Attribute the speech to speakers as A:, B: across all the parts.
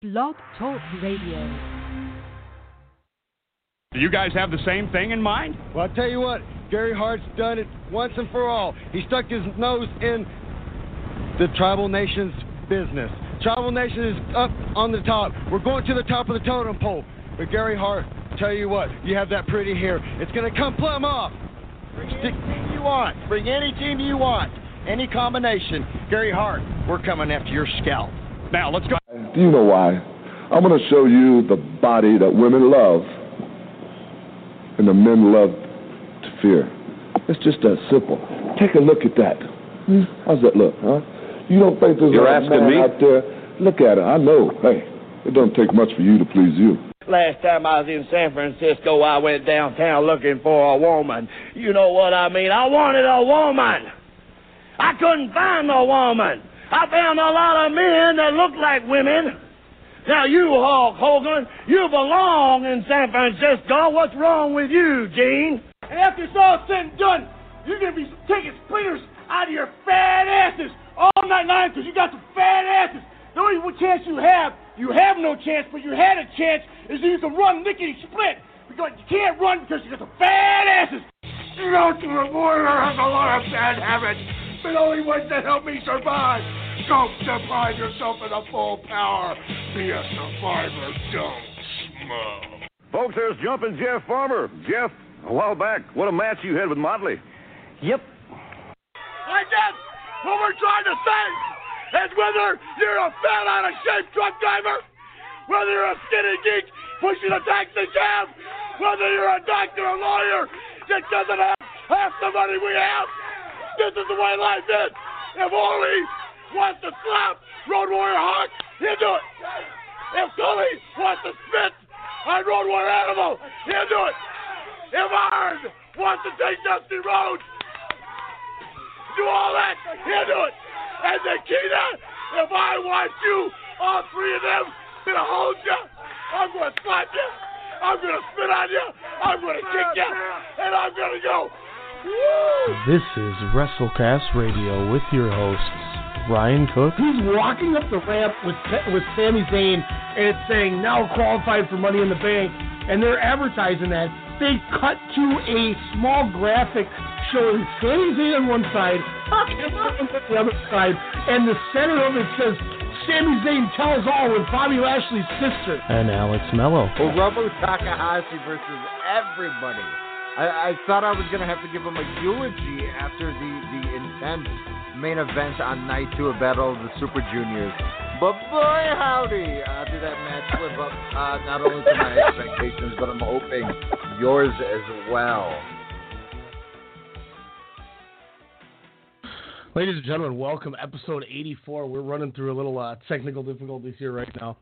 A: Blog Talk Radio.
B: Do you guys have the same thing in mind?
C: Well, I'll tell you what, Gary Hart's done it once and for all. He stuck his nose in the tribal nation's business. Tribal nation is up on the top. We're going to the top of the totem pole. But Gary Hart, tell you what, you have that pretty hair. It's going to come plumb off.
D: Bring any team you want. Bring any team you want. Any combination. Gary Hart, we're coming after your scalp.
B: Now, let's go.
E: Do you know why? I'm going to show you the body that women love and the men love to fear. It's just that simple. Take a look at that. Hmm. How's that look, huh? You don't think there's
F: You're
E: a
F: asking
E: man
F: me?
E: out there? Look at it. I know. Hey, it don't take much for you to please you.
D: Last time I was in San Francisco, I went downtown looking for a woman. You know what I mean? I wanted a woman. I couldn't find a woman. I found a lot of men that look like women. Now, you, Hulk Hogan, you belong in San Francisco. What's wrong with you, Gene?
G: And after it's all said and done, you're gonna be taking splinters out of your fat asses all night long because you got some fat asses. The only chance you have, you have no chance, but you had a chance, is you can run lickety split. Because you can't run because you got some fat asses. You know, to a warrior has a lot of bad habits, but only ones that help me survive. Don't deprive yourself of the full power. Be a survivor. Don't smoke.
F: Folks, there's Jumpin' Jeff Farmer. Jeff, a while back, what a match you had with Motley.
G: Yep. I guess what we're trying to say is whether you're a fat out of shape truck driver, whether you're a skinny geek pushing a taxi cab, whether you're a doctor or lawyer that doesn't have half the money we have, this is the way life is. If Ole wants to slap Road Warrior Hawk, he'll do it. If Tully wants to spit on Road Warrior Animal, he'll do it. If Arn wants to take Dusty Rhodes, do all that, he'll do it. And Nikita, if I want you, all three of them, gonna hold you, I'm gonna slap you, I'm gonna spit on you, I'm gonna kick you, and I'm gonna go. Woo!
H: This is WrestleCast Radio with your hosts, Ryan Cook.
I: He's walking up the ramp with with Sami Zayn, and it's saying now qualified for Money in the Bank, and they're advertising that. They cut to a small graphic showing Sami Zayn on one side, and on the other side, and the center of it says Sami Zayn tells all with Bobby Lashley's sister.
H: And Alex Mello.
J: Hiromu Takahashi versus everybody. I, I thought I was gonna have to give him a eulogy after the the intense main event on night two of Battle of the Super Juniors. But boy howdy, uh, did that match live up uh, not only to my expectations, but I'm hoping yours as well.
H: Ladies and gentlemen, welcome episode 84. We're running through a little uh, technical difficulties here right now,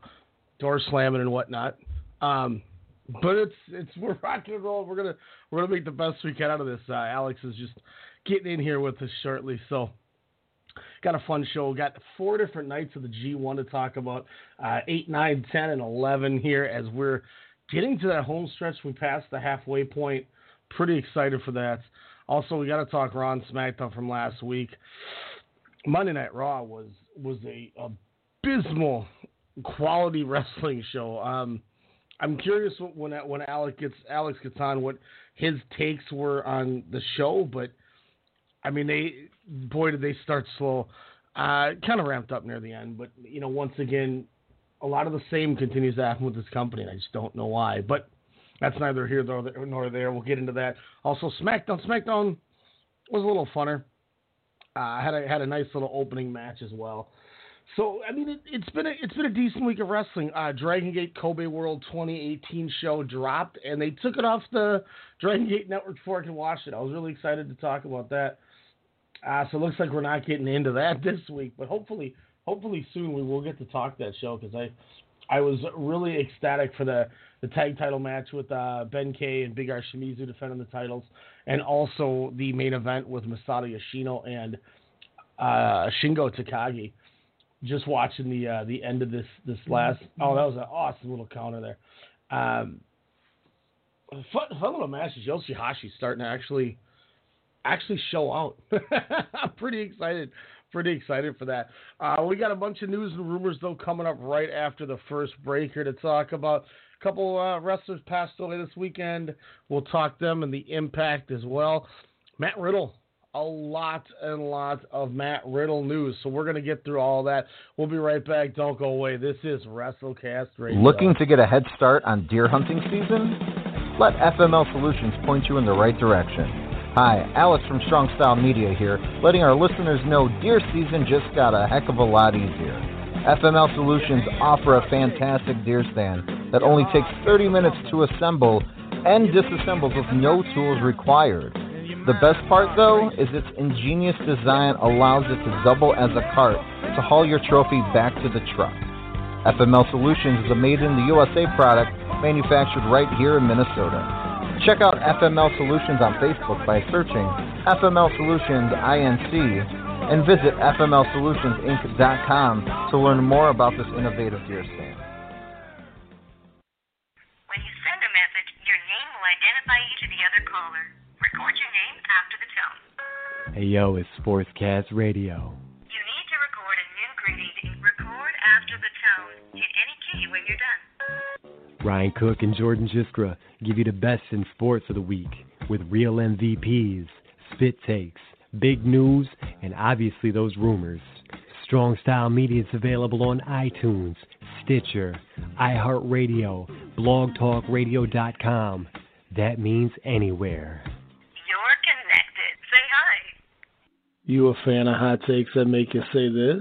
H: door slamming and whatnot. Um, but it's it's we're rocking and rolling. We're gonna we're gonna make the best we can out of this. Uh, Alex is just getting in here with us shortly, so got a fun show. Got four different nights of the G1 to talk about. Uh, 8, 9, 10, and 11 here as we're getting to that home stretch. We passed the halfway point. Pretty excited for that. Also, we got to talk Ron SmackDown from last week. Monday Night Raw was was a abysmal quality wrestling show. Um, I'm curious when when Alex gets Alex gets on what his takes were on the show, but I mean they boy did they start slow. Uh, kind of ramped up near the end, but you know once again a lot of the same continues to happen with this company, and I just don't know why. But that's neither here nor there. We'll get into that. Also, SmackDown. SmackDown was a little funner. Uh, had a had a nice little opening match as well. So I mean, it, it's been a it's been a decent week of wrestling. Uh, Dragon Gate Kobe World 2018 show dropped, and they took it off the Dragon Gate Network before I could watch it. I was really excited to talk about that. Uh, so it looks like we're not getting into that this week, but hopefully, hopefully soon we will get to talk that show because I, I was really ecstatic for the the tag title match with uh, Ben K and Big R Shimizu defending the titles, and also the main event with Masato Yoshino and uh, Shingo Takagi. Just watching the uh, the end of this this last oh that was an awesome little counter there. Um, fun, fun little match. Yoshihashi starting to actually actually show out. I'm pretty excited pretty excited for that. Uh, we got a bunch of news and rumors though coming up right after the first break here to talk about. A couple uh, wrestlers passed away this weekend. We'll talk them and the impact as well. Matt Riddle, a lot and lot of Matt Riddle news. So we're gonna get through all that. We'll be right back. Don't go away. This is WrestleCast Radio.
K: Looking to get a head start on deer hunting season? Let FML Solutions point you in the right direction. Hi, Alex from Strong Style Media here, letting our listeners know deer season just got a heck of a lot easier. FML Solutions offer a fantastic deer stand that only takes 30 minutes to assemble and disassembles with no tools required. The best part, though, is its ingenious design allows it to double as a cart to haul your trophy back to the truck. FML Solutions is a made in the USA product manufactured right here in Minnesota. Check out FML Solutions on Facebook by searching FML Solutions INC and visit FMLSolutionsInc.com to learn more about this innovative deer stand.
L: When you send a message, your name will identify you to the other caller. Record your name after the tone.
M: Hey yo, it's Sportscast Radio.
L: You need to record a new greeting. Record after the tone. Hit any key when you're done.
M: Ryan Cook and Jordan Jiskra give you the best in sports of the week with real MVPs, spit takes, big news, and obviously those rumors. Strong Style Media is available on iTunes, Stitcher, iHeartRadio, blogtalkradio.com. That means anywhere.
L: You're connected. Say hi.
H: You a fan of hot takes that make you say this?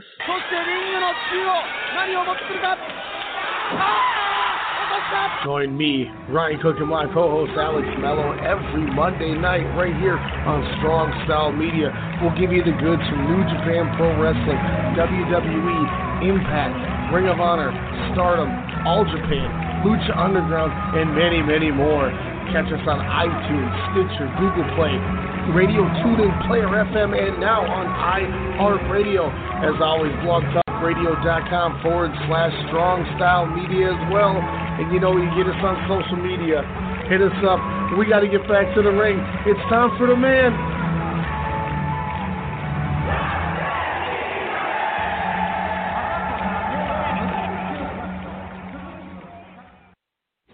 H: Join me, Ryan Cook, and my co-host Alex Mello every Monday night right here on Strong Style Media. We'll give you the goods from New Japan Pro Wrestling, WWE, Impact, Ring of Honor, Stardom, All Japan, Lucha Underground, and many, many more. Catch us on iTunes, Stitcher, Google Play, Radio TuneIn, Player FM, and now on iHeartRadio. As always, blogtalkradio.com forward slash strong style media as well. And you know, you get us on social media. Hit us up. We got to get back to the ring. It's time for the man.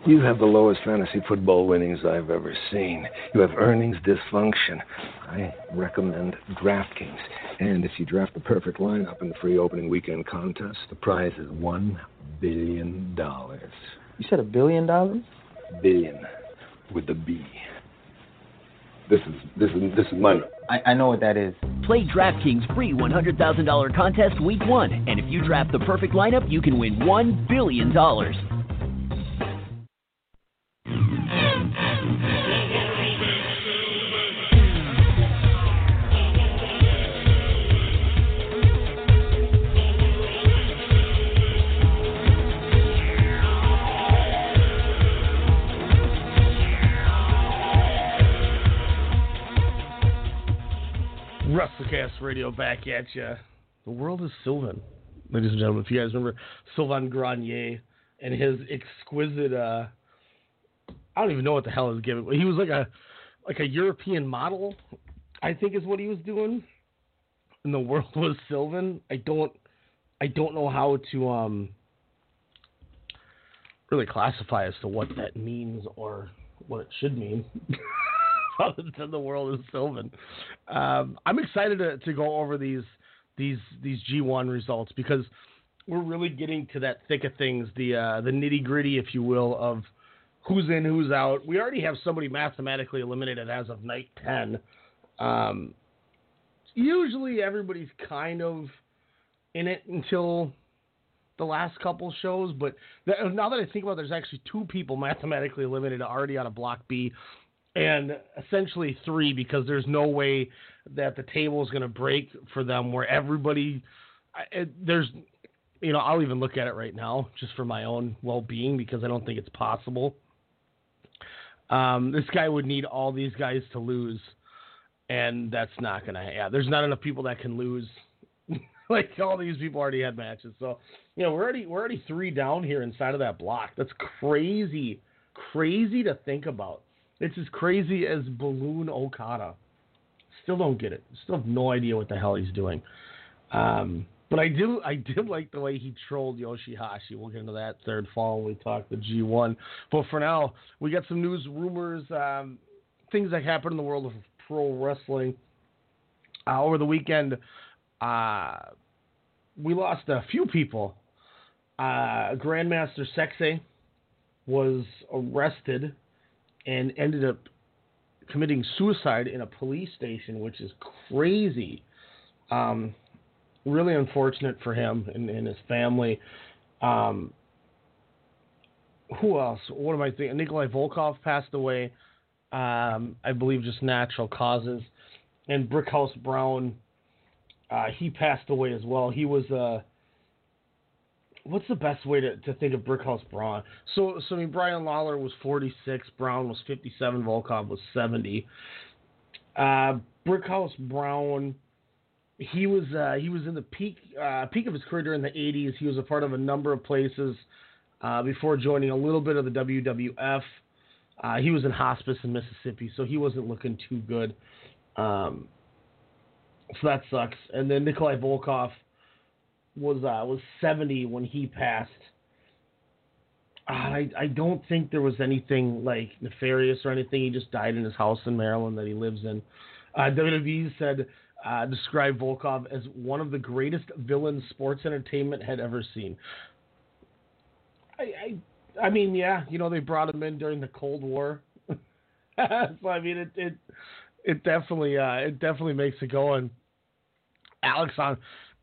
N: You have the lowest fantasy football winnings I've ever seen. You have earnings dysfunction. I recommend DraftKings. And if you draft the perfect lineup in the free opening weekend contest, the prize is $1 billion.
O: You said a billion dollars?
N: Billion with the B. This is this is this is money.
O: I, I know what that is.
P: Play DraftKings free $100,000 contest week one. And if you draft the perfect lineup, you can win $1 billion.
H: WrestleCast Radio back at you. The world is Sylvan, ladies and gentlemen. If you guys remember Sylvain Grenier and his exquisite, uh, I don't even know what the hell his gimmick. He was like a like a European model, I think is what he was doing. And the world was Sylvan. I don't, I don't know how to um really classify as to what that means or what it should mean. other than the world is Sylvan. Um, I'm excited to, to go over these these these G1 results because we're really getting to that thick of things, the uh, the nitty gritty, if you will, of who's in, who's out. We already have somebody mathematically eliminated as of night ten. Um, usually, everybody's kind of in it until the last couple shows, but th- now that I think about it, there's actually two people mathematically eliminated already out of Block B and essentially three because there's no way that the table is going to break for them where everybody it, there's you know I'll even look at it right now just for my own well-being because I don't think it's possible. Um, this guy would need all these guys to lose, and that's not going to. Yeah, there's not enough people that can lose. like all these people already had matches, so you know we're already we're already three down here inside of that block. That's crazy, crazy to think about. It's as crazy as Balloon Okada. Still don't get it. Still have no idea what the hell he's doing. Um, but I do I did like the way he trolled Yoshihashi. We'll get into that third fall when we talk the G1. But for now, we got some news, rumors, um, things that happened in the world of pro wrestling. Uh, over the weekend, uh, we lost a few people. Uh, Grandmaster Sexay was arrested and ended up committing suicide in a police station, which is crazy. Um, really unfortunate for him and, and his family. Um, who else? What am I thinking? Nikolai Volkov passed away, um, I believe, just natural causes. And Brickhouse Brown, uh, he passed away as well. He was uh, what's the best way to, to think of Brickhouse Brown? So, so I mean, Brian Lawler was 46, Brown was 57, Volkov was 70. Uh, Brickhouse Brown, he was uh, he was in the peak uh, peak of his career during the 80s. He was a part of a number of places uh, before joining a little bit of the WWF. Uh, he was in hospice in Mississippi, so he wasn't looking too good. Um, so that sucks. And then Nikolai Volkov was uh, was 70 when he passed. Uh, I I don't think there was anything like nefarious or anything. He just died in his house in Maryland that he lives in. Uh, WWE said uh, described Volkov as one of the greatest villains sports entertainment had ever seen. I, I I mean, yeah, you know they brought him in during the Cold War, so I mean it it it definitely uh, it definitely makes it going. Alex on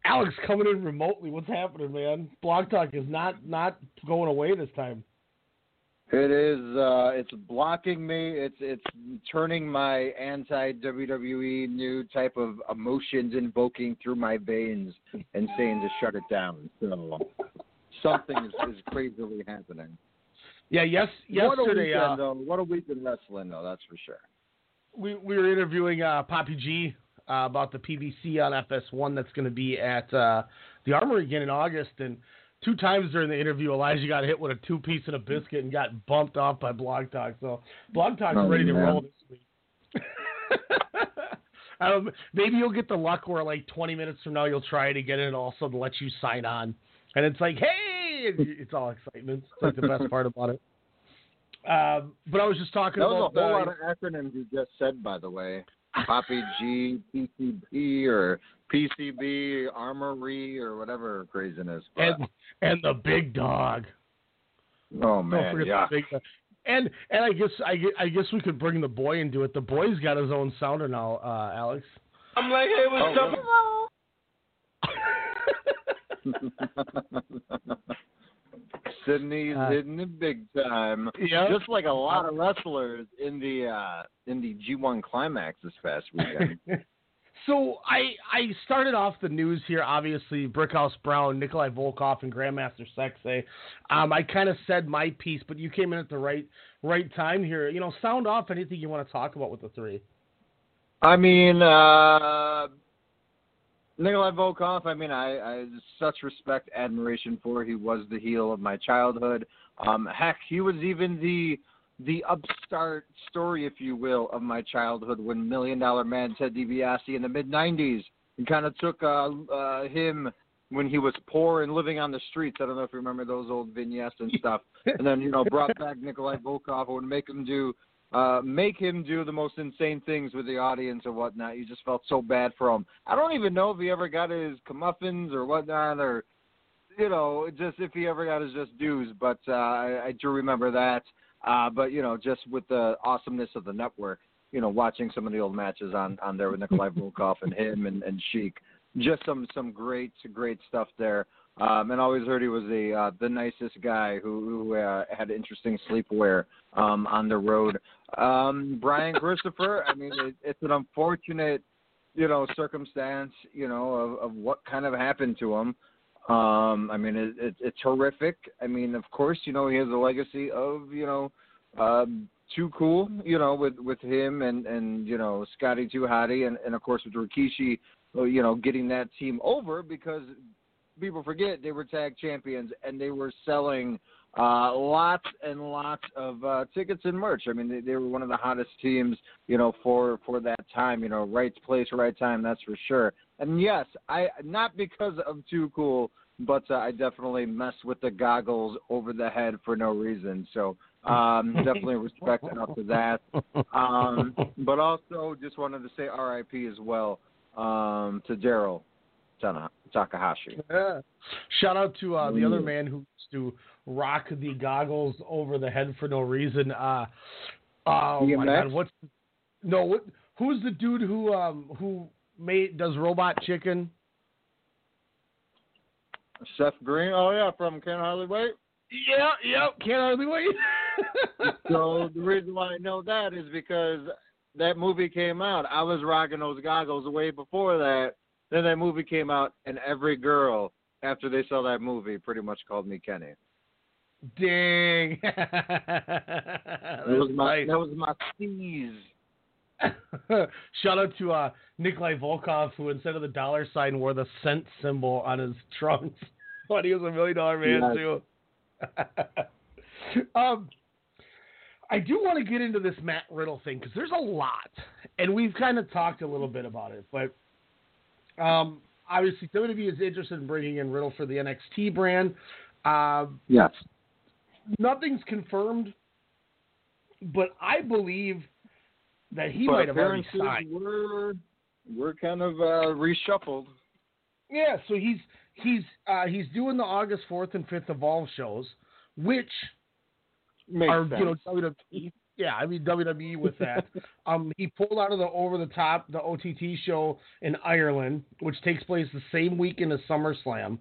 H: Alex coming in remotely. What's happening, man? Blog Talk is not not going away this time.
K: It is. Uh, it's blocking me. It's it's turning my anti WWE new type of emotions invoking through my veins and saying to shut it down. So something is, is crazily happening.
H: Yeah. Yes. Yesterday.
K: What a weekend,
H: uh,
K: though. What a week in wrestling, though. That's for sure.
H: we we were interviewing uh, Poppy G uh, about the PVC on FS1 that's going to be at uh, the Armory again in August. And two times during the interview, Elijah got hit with a two piece and a biscuit and got bumped off by Blog Talk. So Blog Talk's
K: Oh,
H: ready to roll this week. Don't, maybe you'll get the luck where like 20 minutes from now you'll try to get it and also to let you sign on. And it's like, hey, it's all excitement. It's like the best part about it. Um, but I was just talking
K: That was
H: about
K: a whole
H: uh,
K: lot of acronyms you just said, by the way. Poppy G, PCB, or PCB, Armory, or whatever craziness. But,
H: and and the big dog.
K: oh man, yeah.
H: the big dog. And and I guess I, I guess we could bring the boy into it. The boy's got his own sounder now, uh, Alex.
G: I'm like, hey, what's
K: Oh,
G: up?
K: Sydney's
H: Uh,
K: hitting it big time.
H: yeah.
K: Just like a lot of wrestlers in the uh in the G1 climax this past weekend.
H: So I I started off the news here. Obviously, Brickhouse Brown, Nikolai Volkov, and Grandmaster Sexay. Um, I kind of said my piece, but you came in at the right right time here. You know, sound off anything you want to talk about with the three.
K: I mean, uh Nikolai Volkov, I mean, I, I such respect, admiration for. He was the heel of my childhood. Um, heck, he was even the the upstart story, if you will, of my childhood when Million Dollar Man Ted DiBiase in the mid '90s and kind of took uh, uh, him when he was poor and living on the streets. I don't know if you remember those old vignettes and stuff. and then you know brought back Nikolai Volkov and would make him do uh, make him do the most insane things with the audience and whatnot. You just felt so bad for him. I don't even know if he ever got his comeuppance or whatnot, or you know, just if he ever got his just dues. But uh, I, I do remember that. Uh, but you know, just with the awesomeness of the network, you know, watching some of the old matches on on there with Nikolai Volkov and him and, and Sheik, just some some great great stuff there. Um, and always heard he was the uh, the nicest guy who, who uh, had interesting sleepwear um, on the road. Um, Brian Christopher, I mean, it, it's an unfortunate, you know, circumstance, you know, of, of what kind of happened to him. Um, I mean, it, it, it's horrific. I mean, of course, you know, he has a legacy of, you know, um, too cool, you know, with with him and and you know Scotty Too Hottie and and of course with Rikishi, you know, getting that team over because people forget they were tag champions and they were selling uh lots and lots of uh tickets and merch. I mean they, they were one of the hottest teams, you know, for for that time, you know, right place, right time, that's for sure. And yes, I not because I'm too cool, but uh, I definitely mess with the goggles over the head for no reason. So um, definitely respect out to that. Um, but also just wanted to say R.I.P. as well um, to Daryl Takahashi.
H: Yeah. Shout out to uh, the other man who used to rock the goggles over the head for no reason. Uh, oh my god, what's no? What? Who's the dude who um who made does robot chicken?
K: Seth Green. Oh yeah, from Can't Hardly Wait.
H: Yeah, yep. Can't hardly wait.
K: so the reason why I know that is because that movie came out. I was rocking those goggles way before that. Then that movie came out, and every girl after they saw that movie pretty much called me Kenny.
H: Dang.
K: That was my that was my sneeze.
H: Shout out to uh, Nikolai Volkov, who instead of the dollar sign wore the cent symbol on his trunks when he was a million dollar man too. um, I do want to get into this Matt Riddle thing because there's a lot, and we've kind of talked a little bit about it. But um, obviously, WWE is interested in bringing in Riddle for the NXT brand. Um,
K: Yes.
H: nothing's confirmed, but I believe that he
K: But
H: might have already
K: appearances
H: signed.
K: Were were kind of uh, reshuffled.
H: Yeah, so he's he's uh, he's doing the August fourth and fifth Evolve shows, which
K: Makes
H: are you know. WWE. Yeah, I mean WWE with that. um, he pulled out of the over the top the OTT show in Ireland, which takes place the same week weekend as SummerSlam.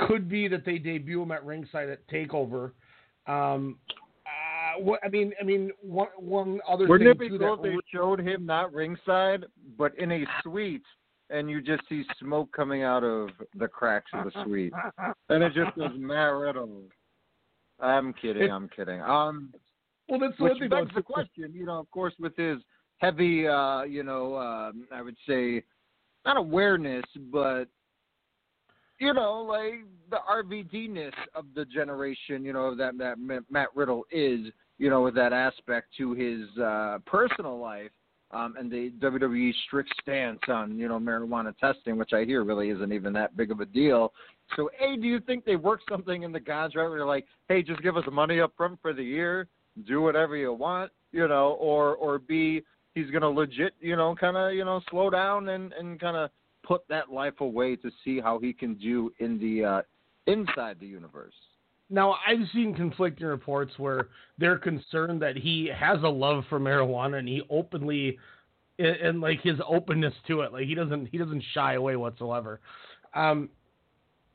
H: Could be that they debut him at ringside at Takeover. Um, uh, what I mean, I mean one one other
K: Wouldn't it
H: thing
K: be
H: too
K: cool
H: that
K: they showed him not ringside, but in a suite, and you just see smoke coming out of the cracks of the suite, and it just goes Matt Riddle. I'm kidding. I'm kidding. Um,
H: well, that's
K: which begs the question. You know, of course, with his heavy, uh, you know, um, I would say, not awareness, but you know, like the RVD-ness of the generation, you know, that that Matt Riddle is, you know, with that aspect to his uh, personal life, um, and the WWE strict stance on, you know, marijuana testing, which I hear really isn't even that big of a deal. So, A, do you think they work something in the contract where they're like, hey, just give us money up front for the year, do whatever you want, you know, or or B, he's gonna legit, you know, kind of, you know, slow down and and kind of put that life away to see how he can do in the uh, inside the universe.
H: Now, I've seen conflicting reports where they're concerned that he has a love for marijuana and he openly, and, and like his openness to it, like he doesn't he doesn't shy away whatsoever. Um,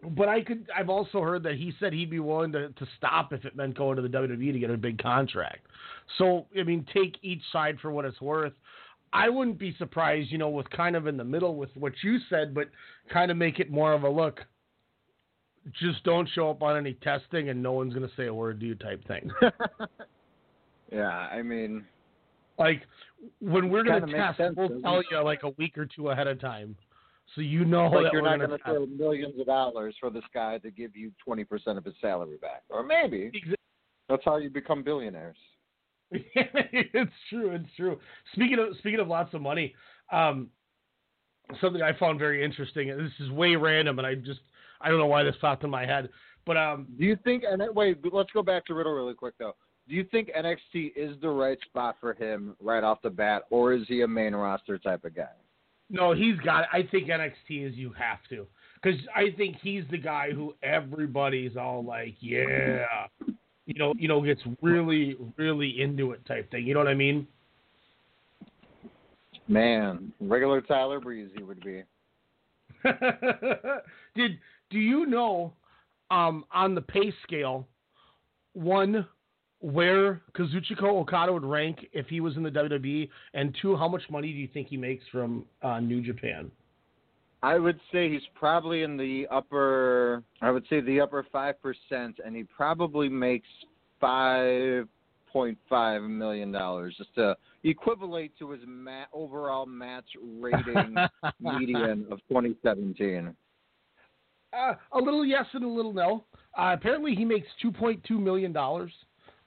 H: but I could I've also heard that he said he'd be willing to, to stop if it meant going to the WWE to get a big contract. So I mean, take each side for what it's worth. I wouldn't be surprised, you know, with kind of in the middle with what you said, but kind of make it more of a look. Just don't show up on any testing, and no one's going to say a word to you type thing.
K: Yeah, I mean,
H: like when we're going to test,
K: sense,
H: we'll tell you like a week or two ahead of time, so you know
K: like you're not
H: going
K: to throw millions of dollars for this guy to give you 20% of his salary back, or maybe that's how you become billionaires.
H: it's true. It's true. Speaking of speaking of lots of money, um, something I found very interesting. and This is way random, and I just I don't know why this popped in my head. But um,
K: Do you think? And wait, let's go back to Riddle really quick though. Do you think NXT is the right spot for him right off the bat, or is he a main roster type of guy?
H: No, he's got. I think NXT is you have to because I think he's the guy who everybody's all like, yeah, you know, you know, gets really really into it type thing. You know what I mean?
K: Man, regular Tyler Breeze he would be.
H: Did do you know um, on the pay scale one where Kazuchika Okada would rank if he was in the WWE, and two, how much money do you think he makes from uh, New Japan?
K: I would say he's probably in the upper. I would say the upper five percent, and he probably makes five point five million dollars, just to equivalent to his ma- overall match rating median of 2017.
H: Uh, a little yes and a little no. Uh, apparently, he makes two point two million dollars.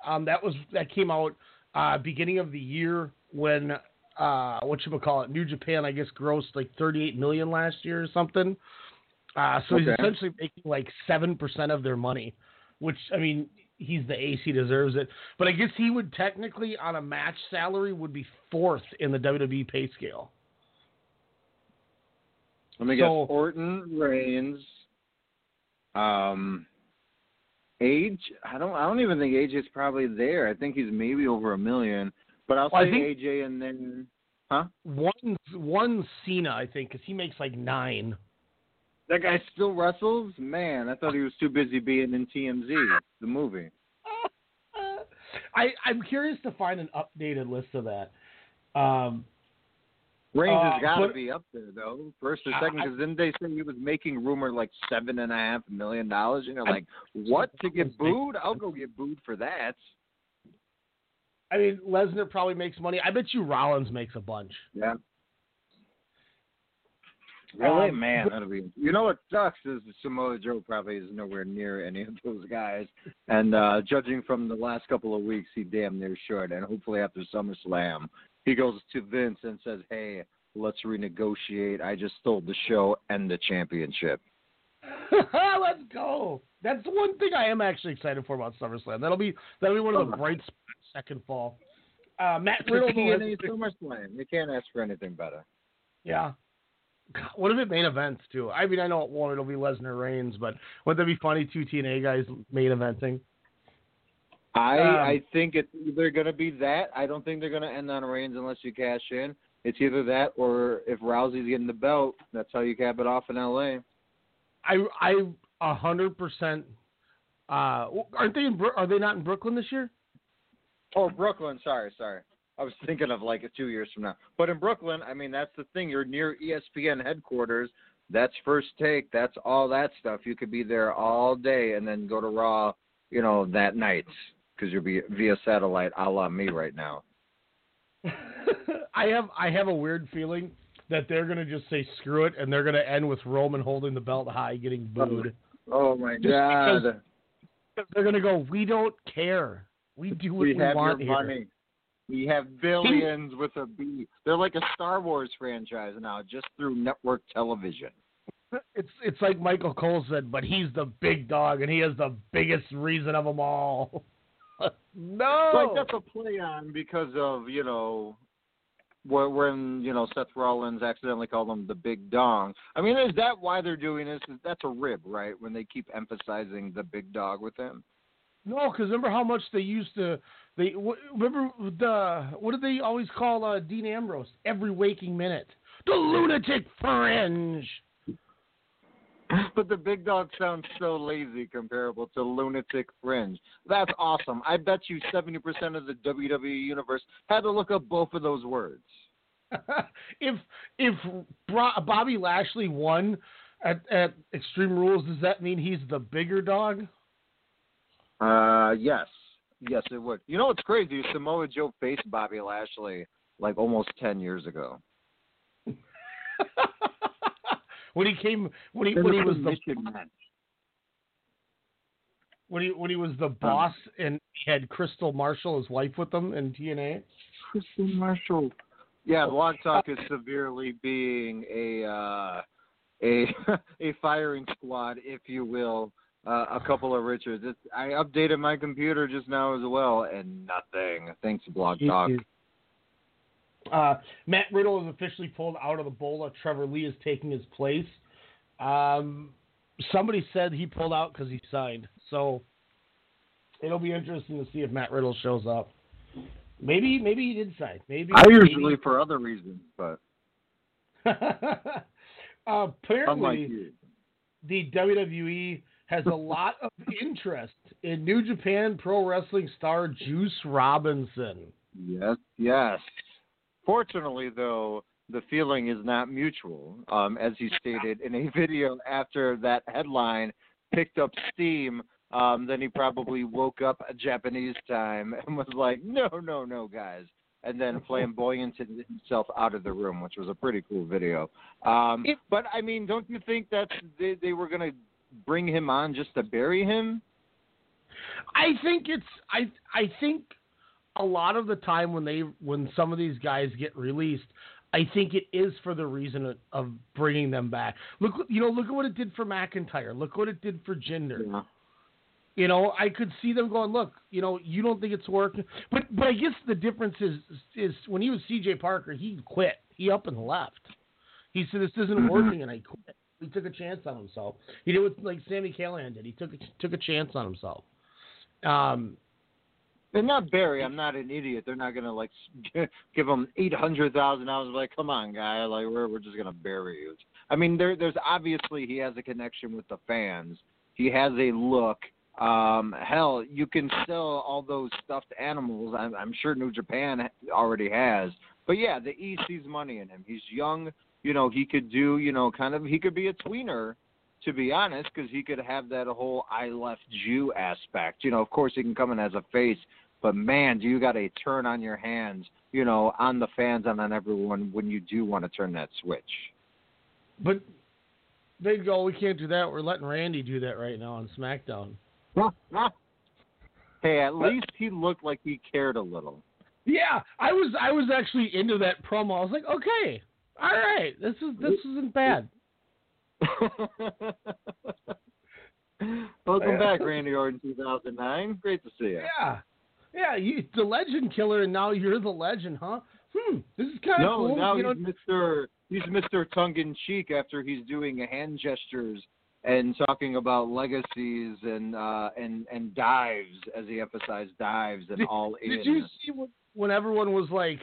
H: Um, that was that came out uh, beginning of the year when uh, what you call it? New Japan, I guess, grossed like 38 million last year or something. Uh, so he's essentially making like seven percent of their money, which I mean, he's the ace, he deserves it. But I guess he would technically, on a match salary, would be fourth in the WWE pay scale.
K: Let me
H: So-
K: guess. Orton, Reigns, um, age. I don't. I don't even think AJ's probably there. I think he's maybe over a million. But I'll
H: Well,
K: say AJ and then, huh?
H: One, one Cena, I think, because he makes like nine.
K: That guy still wrestles? Man, I thought he was too busy being in TMZ, the movie.
H: I, I'm curious to find an updated list of that. Um,
K: Reigns
H: Uh,
K: has got to be up there though, first or second. Because didn't they say he was making rumor like seven and a half million dollars? And you're
H: I-
K: like, what to get booed? I'll go get booed for that.
H: I mean, Lesnar probably makes money. I bet you Rollins makes a bunch.
K: Yeah. Really,
H: Um,
K: man, that'll be. You know what sucks is Samoa Joe probably is nowhere near any of those guys, and uh judging from the last couple of weeks, he damn near should. And hopefully after SummerSlam, he goes to Vince and says, "Hey, let's renegotiate. I just stole the show and the championship."
H: Let's go. That's the one thing I am actually excited for about SummerSlam. That'll be that'll be one of the bright spots second fall. Uh, Matt Riddle.
K: a TNA SummerSlam. You can't ask for anything better.
H: Yeah. God, What if it main events too? I mean, I know one it'll be Lesnar Reigns, but wouldn't that be funny? Two TNA guys main eventing.
K: I
H: Um,
K: I think it's either going to be that. I don't think they're going to end on Reigns unless you cash in. It's either that or if Rousey's getting the belt, that's how you cap it off in L.A.
H: I I a hundred percent. Uh, aren't they in? Are they not in Brooklyn this year?
K: Oh, Brooklyn. Sorry, sorry. I was thinking of like two years from now. But in Brooklyn, I mean, that's the thing. You're near ESPN headquarters. That's first take. That's all that stuff. You could be there all day and then go to Raw, you know, that night because you'll be via satellite, a la me right now.
H: I have I have a weird feeling that they're gonna just say screw it and they're gonna end with Roman holding the belt high, getting booed.
K: Oh my
H: Just
K: God.
H: because They're gonna go. We don't care. We do what
K: we
H: we,
K: have
H: want
K: your
H: here.
K: money. We have billions with a B. They're like a Star Wars franchise now, just through network television.
H: It's it's like Michael Cole said, but he's the big dog and he has the biggest reason of them all. no,
K: Like that's a play on because of you know when you know Seth Rollins accidentally called him the Big Dong. I mean, is that why they're doing this? That's a rib, right? When they keep emphasizing the big dog with him.
H: No, because remember how much they used to. They remember the what did they always call uh, Dean Ambrose every waking minute? The lunatic fringe.
K: But the big dog sounds so lazy comparable to lunatic fringe. That's awesome. I bet you seventy percent of the WWE universe had to look up both of those words.
H: if if Bobby Lashley won at, at Extreme Rules, does that mean he's the bigger dog?
K: Uh, yes, yes, it would. You know what's crazy? Samoa Joe faced Bobby Lashley like almost ten years ago.
H: when he came when he when he was the when he when he was the boss and he had Kristal Marshall, his wife, with him in TNA.
K: Kristal Marshall. Yeah, Blog Talk is severely being a uh, a a firing squad, if you will. Uh, a couple of Richards. It's, I updated my computer just now as well, and nothing. Thanks, Blog Talk.
H: Uh, Matt Riddle is officially pulled out of the Bola. Trevor Lee is taking his place. Um, somebody said he pulled out because he signed. So it'll be interesting to see if Matt Riddle shows up. Maybe maybe he did sign. Maybe
K: I
H: maybe-
K: usually for other reasons, but
H: uh, apparently the WWE has a lot of interest in New Japan Pro Wrestling star Juice Robinson.
K: Yes, yes. Fortunately, though, the feeling is not mutual, um, as he stated in a video after that headline picked up steam. Um, then he probably woke up Japanese time and was like, "No, no, no, guys," and then flamboyanted himself out of the room, which was a pretty cool video. Um, but I mean, don't you think that they, they were gonna bring him on just to bury him?
H: I think it's I I think a lot of the time when they when some of these guys get released, I think it is for the reason of, of bringing them back. Look, you know, look at what it did for McIntyre. Look what it did for Jinder.
K: Yeah.
H: You know, I could see them going, look, you know, you don't think it's working, but but I guess the difference is is when he was C.J. Parker, he quit. He up and left. He said this isn't
K: Mhm.
H: working, and I quit. He took a chance on himself. He did what like Sami Callihan did. He took a, took a chance on himself. Um,
K: They're not Barry. I'm not an idiot. They're not gonna like give him eight hundred thousand dollars. Like, come on, guy. Like, we're we're just gonna bury you. I mean, there there's obviously he has a connection with the fans. He has a look. Um, hell, you can sell all those stuffed animals. I'm, I'm sure New Japan already has. But yeah, the E sees money in him. He's young. You know, he could do. You know, kind of. He could be a tweener to be honest, because he could have that whole "I left Jew" aspect. You know, of course he can come in as a face, but man, do you got a turn on your hands? You know, on the fans and on everyone when you do want to turn that switch.
H: but they'd go, we can't do that. We're letting Randy do that right now on SmackDown.
K: Hey, at least he looked like he cared a little.
H: Yeah, I was I was actually into that promo. I was like, okay, all right, this is this isn't bad.
K: Welcome back, Randy Orton, 2009. Great to see you.
H: Yeah, yeah, you the legend killer, and now you're the legend, huh? Hmm, this is kind of
K: No,
H: cool.
K: now
H: you know,
K: he's Mr. He's Mr. Tongue in cheek after he's doing hand gestures and talking about legacies and uh, and and dives, as he emphasized dives and all in.
H: Did you see when, when everyone was like,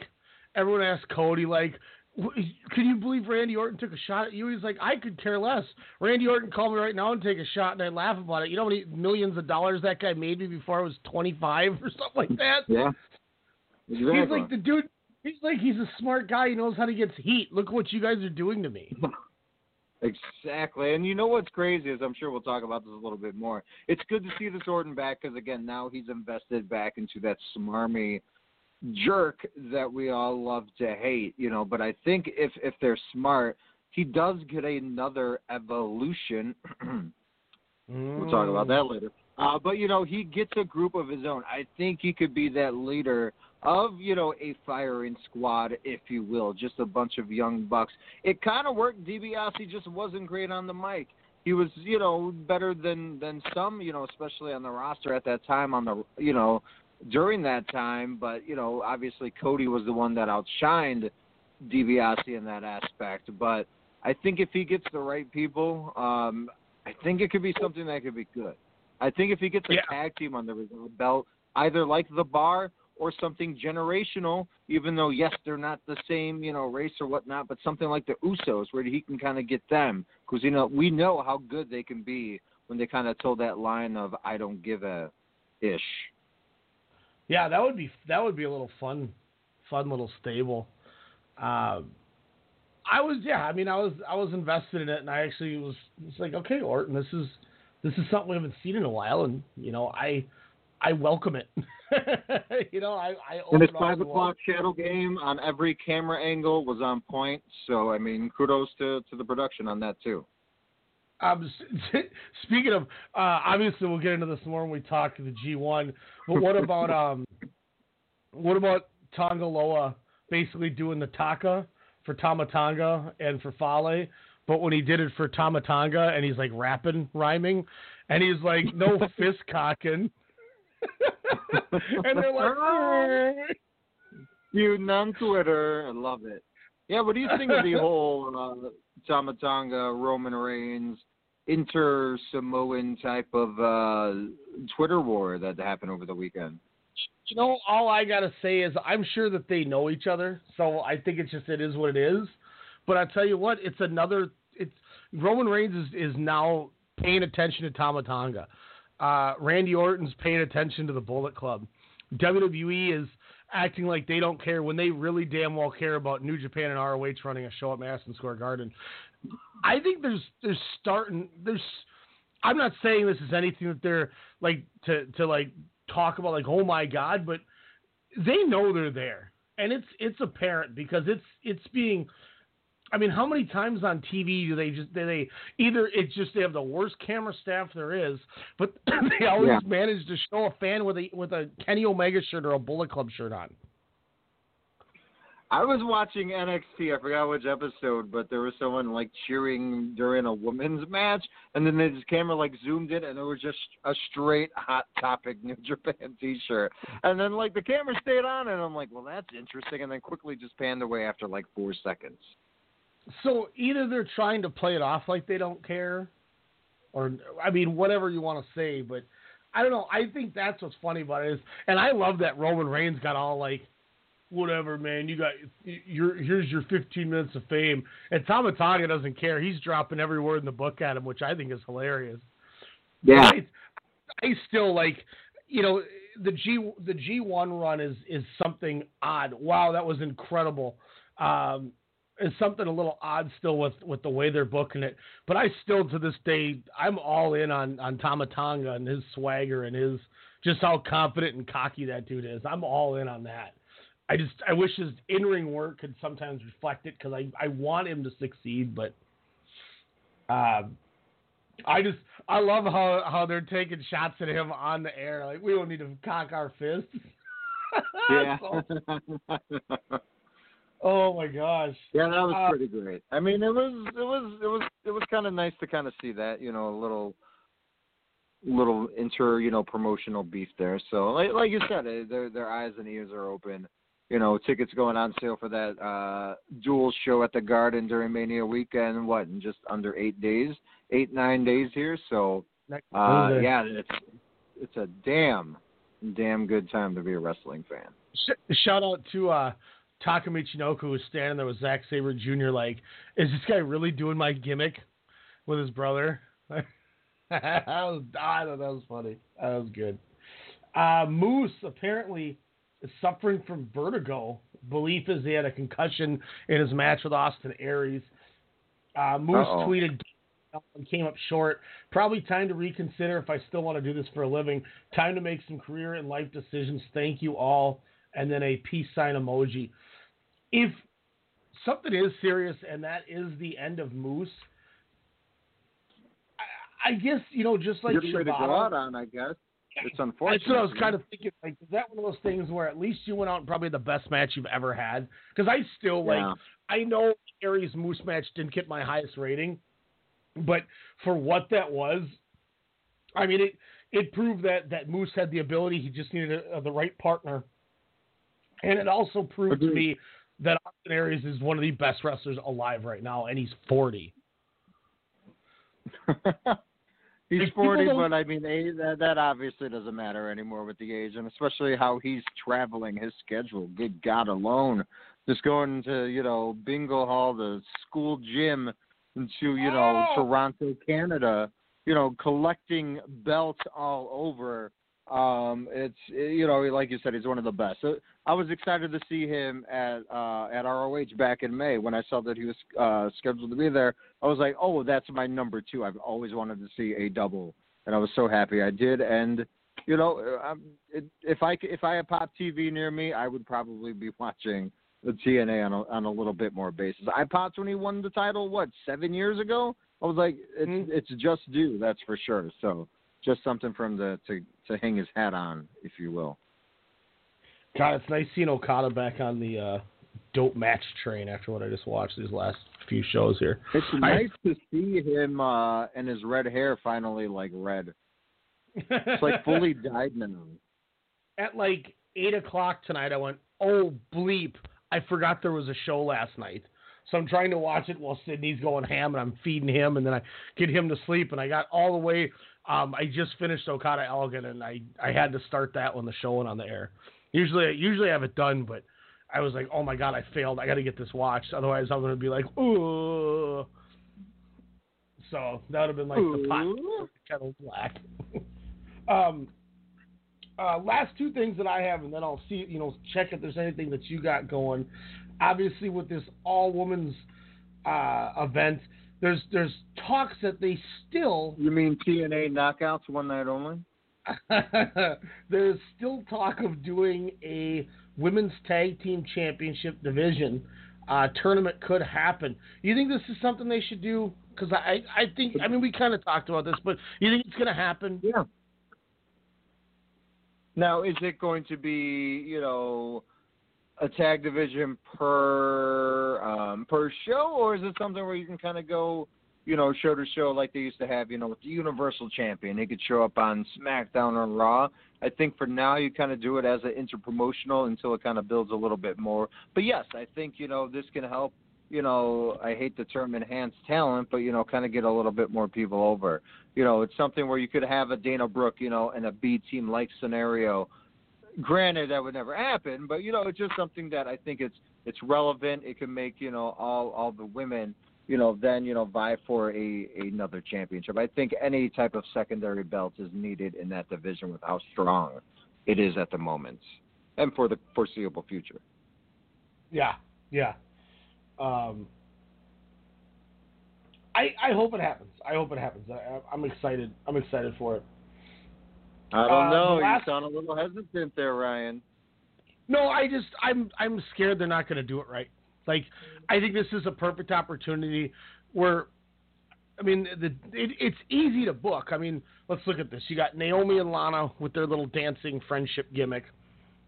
H: everyone asked Cody like, "W- "Can you believe Randy Orton took a shot at you?" He's like, "I could care less. Randy Orton called me right now and take a shot, and I laugh about it. You know how many millions of dollars that guy made me before I was 25 or something like that?
K: Yeah. Exactly.
H: He's like the dude. He's like he's a smart guy. He knows how to get heat. Look what you guys are doing to me.
K: Exactly. And you know what's crazy is I'm sure we'll talk about this a little bit more. It's good to see this Orton back because again now he's invested back into that smarmy jerk that we all love to hate, you know. But I think if if they're smart, he does get another evolution. We'll talk about that later. Uh, but you know, he gets a group of his own. I think he could be that leader of you know a firing squad, if you will, just a bunch of young bucks. It kind of worked. DiBiase just wasn't great on the mic. He was you know better than than some you know especially on the roster at that time on the you know during that time. But you know obviously Cody was the one that outshined DiBiase in that aspect. But I think if he gets the right people, um, I think it could be something that could be good. I think if he gets a tag team under his belt, either like the bar or something generational, even though yes, they're not the same, you know, race or whatnot, but something like the Usos where he can kind of get them because you know we know how good they can be when they kind of told that line of "I don't give a ish."
H: Yeah, that would be that would be a little fun, fun little stable. Um, I was yeah, I mean I was I was invested in it, and I actually was it's like okay, Orton, this is this is something we haven't seen in a while, and you know I I welcome it. you know I I
K: And his five o'clock shadow game on every camera angle was on point. So I mean, kudos to to the production on that too.
H: Um, speaking of, uh, obviously we'll get into this more when we talk to the G1. But what about um, what about Tanga Loa basically doing the taka for Tama Tonga and for Fale? But when he did it for Tama Tonga and he's like rapping, rhyming, and he's like no fist cocking, and they're like,
K: Feuding on Twitter, I love it. Yeah, what do you think of the whole uh, Tama Tonga Roman Reigns inter Samoan type of uh, Twitter war that happened over the weekend?
H: you know, all I gotta say is I'm sure that they know each other, so I think it's just it is what it is. But I tell you what, it's another. It's Roman Reigns is, is now paying attention to Tama Tonga. Uh, Randy Orton's paying attention to the Bullet Club. WWE is acting like they don't care when they really damn well care about New Japan and ROH running a show at Madison Square Garden. I think there's there's starting there's I'm not saying this is anything that they're like to to like talk about like oh my god, but they know they're there. And it's it's apparent because it's it's being I mean, how many times on TV do they just do they either it's just they have the worst camera staff there is, but they always
K: Yeah.
H: manage to show a fan with a with a Kenny Omega shirt or a Bullet Club shirt on.
K: I was watching NXT. I forgot which episode, but there was someone like cheering during a women's match, and then this camera like zoomed in, and it was just a straight Hot Topic New Japan T-shirt. And then like the camera stayed on, and I'm like, well, that's interesting, and then quickly just panned away after like four seconds.
H: So either they're trying to play it off like they don't care, or I mean, whatever you want to say, but I don't know. I think that's what's funny about it is, and I love that Roman Reigns got all like, whatever, man. You got your here's your 15 minutes of fame, and Tama Tonga doesn't care. He's dropping every word in the book at him, which I think is hilarious.
K: Yeah.
H: I, I still like, you know, the G the G one run is is something odd. Wow, that was incredible. Um, it's something a little odd still with with the way they're booking it. But I still to this day I'm all in on on Tama Tonga and his swagger and his just how confident and cocky that dude is. I'm all in on that. I just I wish his in ring work could sometimes reflect it because I I want him to succeed, but um, I just I love how how they're taking shots at him on the air. Like we don't need to cock our fists.
K: Yeah.
H: Oh my gosh.
K: Yeah, that was
H: Uh,
K: pretty great. I mean, it was it was it was it was kind of nice to kind of see that, you know, a little little inter, you know, promotional beef there. So, like like you said, eh, their their eyes and ears are open. You know, tickets going on sale for that uh dual show at the Garden during Mania weekend. What in just under eight days, eight nine days here. So, uh, yeah, it's it's a damn damn good time to be a wrestling fan.
H: Sh- shout out to uh, Taka Michinoku was standing there with Zack Sabre Jr. Like, is this guy really doing my gimmick with his brother? that was I thought that was funny. That was good. Uh, Moose apparently is suffering from vertigo. Belief is he had a concussion in his match with Austin Aries. Uh, Moose
K: Uh-oh.
H: tweeted and came up short. Probably time to reconsider if I still want to do this for a living. Time to make some career and life decisions. Thank you all. And then a peace sign emoji. If something is serious and that is the end of Moose, I, I guess, you know, just like
K: Good way to go out on, I guess. It's unfortunate.
H: that's what I was kind of thinking. Like, is that one of those things where at least you went out and probably the best match you've ever had? Because I still
K: Yeah.
H: like. I know Aries Moose match didn't get my highest rating, but for what that was, I mean it. It proved that that Moose had the ability. He just needed a, the right partner, and it also proved to me that Austin Aries is one of the best wrestlers alive right now, and he's forty.
K: He's
H: If
K: 40, but I mean, eh, that, that obviously doesn't matter anymore with the age, and especially how he's traveling his schedule. Good God alone. Just going to, you know, bingo hall, the school gym, into, you know, oh! Toronto, Canada, you know, collecting belts all over. Um, it's, you know, like you said, he's one of the best. So I was excited to see him at uh, at ROH back in May when I saw that he was uh, scheduled to be there. I was like, oh, that's my number two. I've always wanted to see a double, and I was so happy I did. And you know, um, it, if I if I had Pop TV near me, I would probably be watching the TNA on a, on a little bit more basis. I popped when he won the title. What seven years ago? I was like, it's it's just due. That's for sure. So just something for him to to to hang his hat on, if you will.
H: God, it's nice seeing Okada back on the uh, dope match train after what I just watched these last few shows here.
K: It's
H: I-
K: nice to see him uh and his red hair finally like red. It's like fully dyed now.
H: At like eight o'clock tonight, I went, "Oh bleep! I forgot there was a show last night." So I'm trying to watch it while Sydney's going ham, and I'm feeding him, and then I get him to sleep, and I got all the way. Um, I just finished Okada Elgin, and I I had to start that when the show went on the air. Usually, usually I have it done, but I was like, "Oh my god, I failed! I got to get this watched, otherwise I'm gonna be like, ooh." So that would have been like the pot kettle black. um, uh, last two things that I have, and then I'll see, you know, check if there's anything that you got going. Obviously, with this all women's uh, event, there's there's talks that they still
K: You mean TNA knockouts one night only?
H: there's still talk of doing a women's tag team championship division. uh, tournament could happen. You think this is something they should do? Because I, I think, I mean, we kind of talked about this, but you think it's going to happen?
K: Yeah. Now, is it going to be, you know, a tag division per um, per show, or is it something where you can kind of go, you know, show to show like they used to have, you know, with the Universal Champion? They could show up on SmackDown or Raw. I think for now you kind of do it as an interpromotional until it kind of builds a little bit more. But yes, I think you know this can help. You know, I hate the term enhanced talent, but you know, kind of get a little bit more people over. You know, it's something where you could have a Dana Brooke, you know, in a B team like scenario granted that would never happen but you know it's just something that i think it's it's relevant it can make you know all all the women you know then you know vie for a another championship i think any type of secondary belt is needed in that division with how strong it is at the moment and for the foreseeable future
H: Yeah, yeah. Um, I I hope it happens. I hope it happens. I, I'm excited. I'm excited for it.
K: I don't
H: Uh,
K: know
H: last-
K: you sound a little hesitant there ryan
H: No, I just I'm I'm scared they're not going to do it right. Like I think this is a perfect opportunity where I mean the it, it's easy to book. I mean, let's look at this. You got Naomi and Lana with their little dancing friendship gimmick.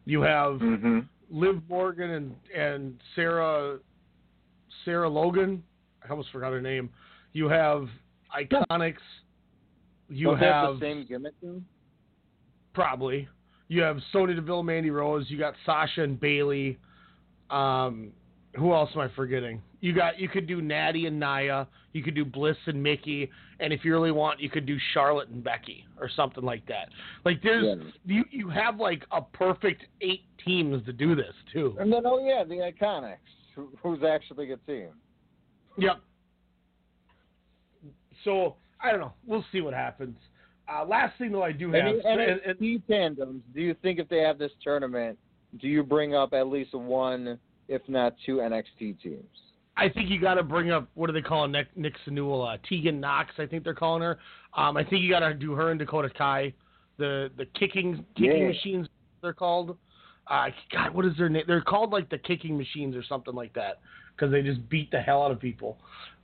H: You have
K: Mm-hmm.
H: Liv Morgan and and Sarah Sarah Logan. I almost forgot her name. You have Iconics. You
K: Don't have
H: have
K: the same gimmick though?
H: Probably. You have Sonya Deville, Mandy Rose. You got Sasha and Bayley. Um, who else am I forgetting? You got you could do Natty and Nia. You could do Bliss and Mickie, and if you really want, you could do Charlotte and Becky or something like that. Like there's you you have like a perfect eight teams to do this too.
K: and then oh yeah the iconics who, who's actually a team
H: Yep. So I don't know. We'll see what happens. Uh, last thing though, I do have.
K: Any
H: and-
K: tandems, do you think if they have this tournament, do you bring up at least one, if not two NXT teams?
H: I think you got to bring up what do they call Nick Nick Sanul, uh, Tegan Nox, I think they're calling her. Um, I think you got to do her and Dakota Kai, the the kicking kicking
K: Yeah.
H: machines they're called. Uh, God, what is their name? They're called like the kicking machines or something like that because they just beat the hell out of people.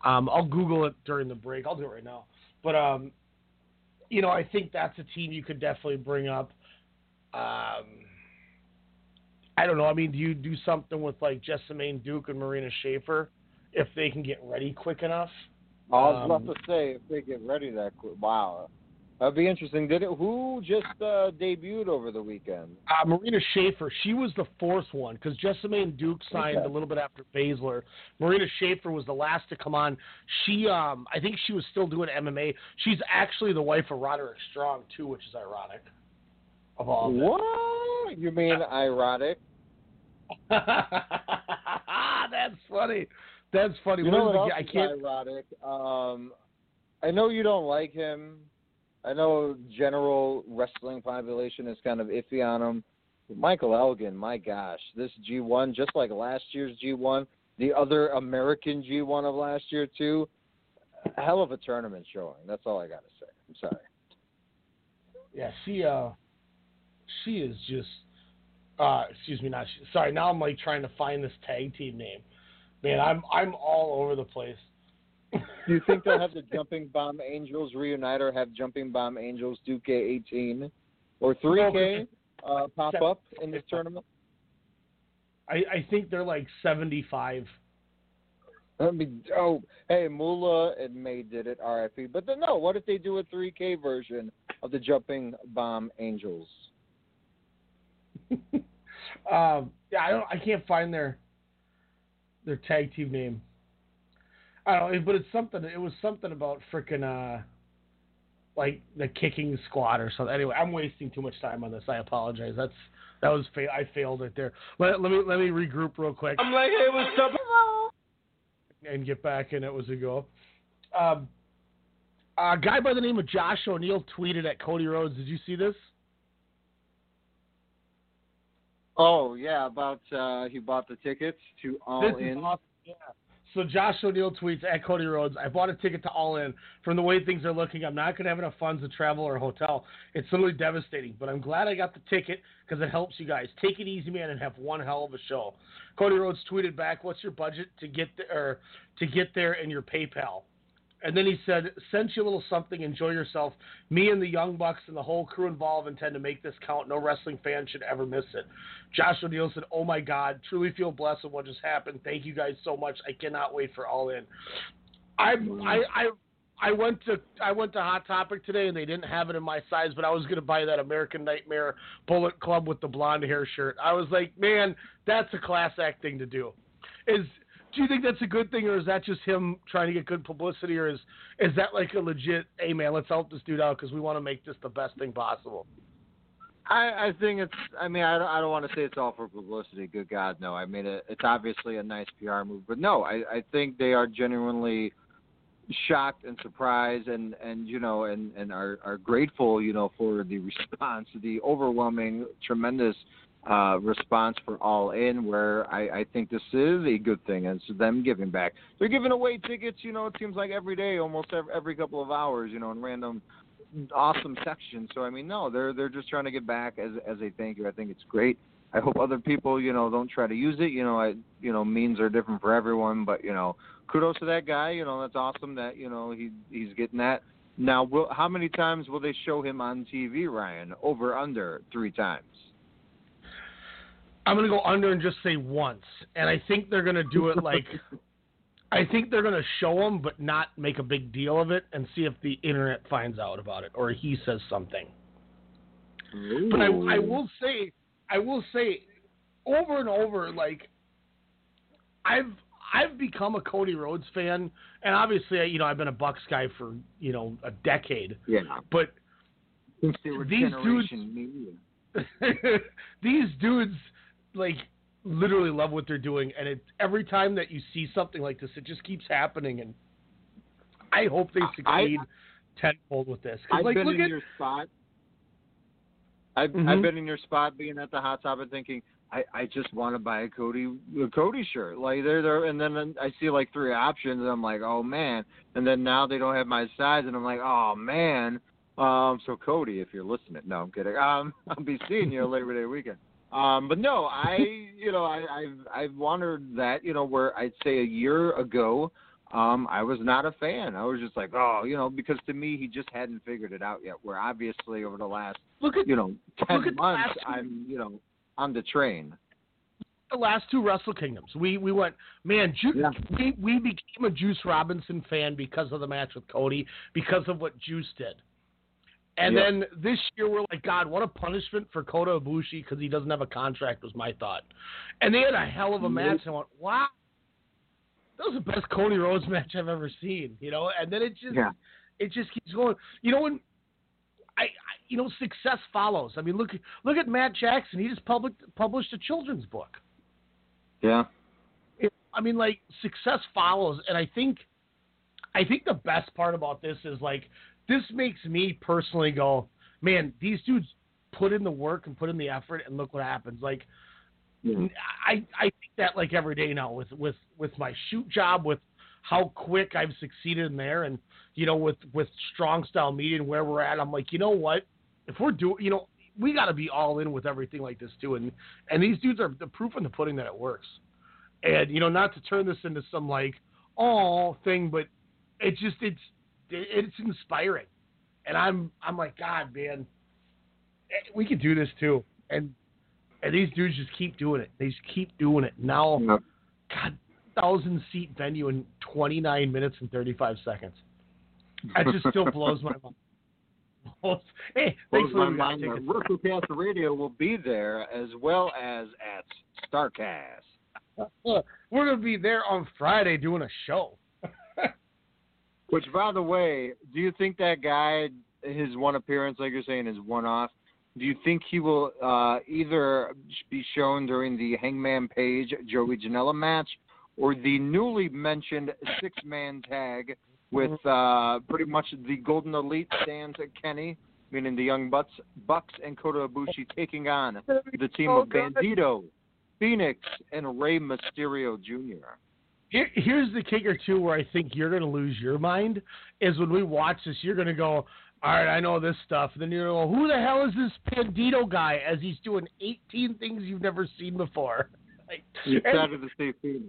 H: Um, I'll Google it during the break. I'll do it right now. But um, you know, I think that's a team you could definitely bring up. Um, I don't know. I mean, do you do something with like Jessamyn Duke and Marina Shafir if they can get ready quick enough?
K: I was
H: Um,
K: about to say if they get ready that quick. Wow, that'd be interesting. Did it? Who just uh, debuted over the weekend?
H: Uh, Marina Shafir, she was the fourth one because Jessamyn Duke signed
K: Okay.
H: a little bit after Baszler. Marina Shafir was the last to come on. She, um, I think she was still doing MMA. She's actually the wife of Roderick Strong too, which is ironic. Of all of.
K: What? You mean ironic?
H: That's funny. That's funny.
K: You
H: What
K: know what else
H: I can't.
K: ironic? Um, I know you don't like him. I know general wrestling population is kind of iffy on him. Michael Elgin, my gosh, this G1, just like last year's G1, the other American G1 of last year too, hell of a tournament showing. That's all I got to say. I'm sorry.
H: Yeah, she uh, she is just uh, excuse me, not sorry. Now I'm like trying to find this tag team name. Man, I'm I'm all over the place.
K: Do you think they'll have the Jumping Bomb Angels reunite or have Jumping Bomb Angels 2K18 or 3K uh, pop up in this tournament?
H: I I think they're like 75.
K: That'd be dope. Hey, Mula and May did it, RFP. But then, no, what if they do a 3K version of the Jumping Bomb Angels?
H: Um, yeah, I don't. I can't find their their tag team name. I don't know, but it's something. It was something about freaking uh, like the kicking squad or something. Anyway, I'm wasting too much time on this. I apologize. That's that was fa- I failed it there. Let, let me let me regroup real quick.
G: I'm like, hey, what's up?
H: and get back in it was a go. Um, a guy by the name of Josh O'Neill tweeted at Cody Rhodes. Did you see this?
K: Oh, yeah, about uh, he bought the tickets to All
H: this
K: In.
H: is awesome. Yeah. So Josh O'Neill tweets at Cody Rhodes, I bought a ticket to All In. From the way things are looking, I'm not going to have enough funds to travel or hotel. It's literally devastating, but I'm glad I got the ticket because it helps you guys. Take it easy, man, and have one hell of a show. Cody Rhodes tweeted back, "What's your budget to get there? to get there and your PayPal?" And then he said, "Sent you a little something. Enjoy yourself. Me and the Young Bucks and the whole crew involved intend to make this count. No wrestling fan should ever miss it." Josh O'Neill said, "Oh my God, truly feel blessed with what just happened. Thank you guys so much. I cannot wait for All In." I I I. I went to I went to Hot Topic today and they didn't have it in my size, but I was gonna buy that American Nightmare Bullet Club with the blonde hair shirt. I was like, man, that's a class act thing to do. Is do you think that's a good thing, or is that just him trying to get good publicity, or is is that like a legit? Hey man, let's help this dude out because we want to make this the best thing possible.
K: I, I think it's. I mean, I don't. I don't want to say it's all for publicity. Good God, no. I mean, it, it's obviously a nice PR move, but no, I, I think they are genuinely shocked and surprised, and and you know, and and are are grateful, you know, for the response, the overwhelming, tremendous uh, response for All In, where I, I think this is a good thing, and it's them giving back. They're giving away tickets, you know, it seems like every day, almost every, every couple of hours, you know, in random awesome sections. So I mean, no, they're they're just trying to get back as as a thank you. I think it's great. I hope other people, you know, don't try to use it. You know, I you know, means are different for everyone, but you know, kudos to that guy. You know, that's awesome that you know he he's getting that. Now, will, how many times will they show him on TV, Ryan? Over under three times.
H: I'm gonna go under and just say once, and I think they're gonna do it like. I think they're gonna show him, but not make a big deal of it, and see if the internet finds out about it or he says something.
K: Ooh.
H: But I, I will say, I will say, over and over, like I've I've become a Cody Rhodes fan, and obviously, you know, I've been a Bucks guy for you know a decade.
K: Yeah.
H: But
K: Since they were
H: these dudes, these dudes, like literally love what they're doing, and it every time that you see something like this, it just keeps happening, and I hope they succeed tenfold with this.
K: I've
H: like,
K: been
H: look
K: in
H: at
K: your spot. I've
H: Mhm.
K: I've been in your spot, being at the hot topic, thinking I I just want to buy a Cody a Cody shirt. Like they're there, and then I see like three options, and I'm like, oh man. And then now they don't have my size, and I'm like, oh man. Um, so Cody, if you're listening, no, I'm kidding. Um, I'll be seeing you Labor Day weekend. Um, but no, I, you know, I, I've, I've wondered that, you know, where I'd say a year ago, um, I was not a fan. I was just like, oh, you know, because to me, he just hadn't figured it out yet. Where obviously over the last,
H: look at,
K: you know, ten months, I'm, you know, on the train.
H: the last two Wrestle Kingdoms. We we went, man. Ju- We we became a Juice Robinson fan because of the match with Cody, because of what Juice did. And
K: Yep.
H: then this year we're like, God, what a punishment for Kota Ibushi because he doesn't have a contract. Was my thought. And they had a hell of a match. And I went, wow, that was the best Cody Rhodes match I've ever seen. You know. And then it just
K: Yeah.
H: it just keeps going. You know when. I, I you know success follows. I mean look look at Matt Jackson. He just published published a children's book.
K: Yeah.
H: It- I mean, like success follows, and I think, I think the best part about this is like this makes me personally go, man, these dudes put in the work and put in the effort, and look what happens. Like, I I think that like every day now with with with my shoot job, with how quick I've succeeded in there, and you know with with strong style media and where we're at, I'm like, you know what, if we're doing, you know. We got to be all in with everything like this too, and and these dudes are the proof in the pudding that it works and you know not to turn this into some like all thing but it just it's it's inspiring. And i'm i'm like god man eh, we could do this too. And and these dudes just keep doing it. They just keep doing it. Now god thousand seat venue in 29 minutes and 35 seconds. That just still blows my mind. Hey thanks for
K: my
H: letting me
K: mind.
H: take
K: that WrestleCast Radio will be there as well as at Starcast.
H: We're gonna be there on Friday doing a show.
K: Which, by the way, do you think that guy, his one appearance, like you're saying, is one off? Do you think he will uh, either be shown during the Hangman Page Joey Janela match or the newly mentioned six man tag with uh, pretty much the Golden Elite stands Kenny, meaning the Young Bucks, Bucks and Kota Ibushi taking on the team of. Bandito, Fenix, and Rey Mysterio Jr.?
H: Here, here's the kicker too, where I think you're going to lose your mind is when we watch this. You're going to go, all right, I know this stuff. And then you're going to go, who the hell is this Bandito guy? As he's doing 18 things you've never seen before. Like,
K: You started to say Fenix.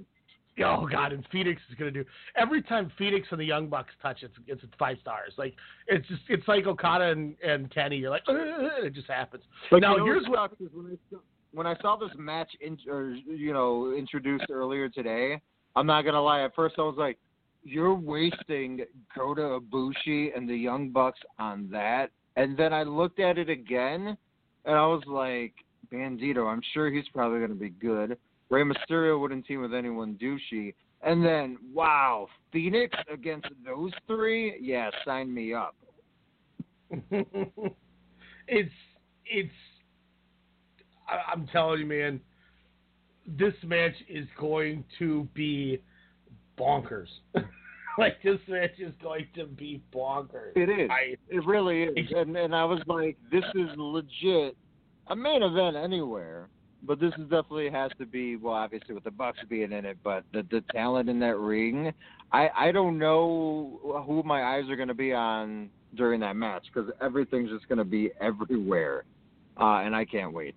H: Oh God! And Fenix is gonna do every time Fenix and the Young Bucks touch, it's it's five stars. Like it's just it's like Okada and, and Kenny. You're like, it just happens.
K: But
H: now
K: you know
H: here's
K: what
H: what
K: when I saw, when I saw this match in, or you know introduced earlier today. I'm not gonna lie. At first, I was like, "You're wasting Kota Ibushi and the Young Bucks on that." And then I looked at it again, and I was like, "Bandito, I'm sure he's probably gonna be good." Rey Mysterio wouldn't team with anyone douchey. And then, wow, Fenix against those three? Yeah, sign me up.
H: it's it's. I, I'm telling you, man. This match is going to be bonkers. like this match is going to be bonkers.
K: It is.
H: I,
K: it really is. And and I was like, this is legit a main event anywhere. But this is definitely has to be well, obviously with the Bucks being in it, but the the talent in that ring, I I don't know who my eyes are going to be on during that match because everything's just going to be everywhere, uh, and I can't wait.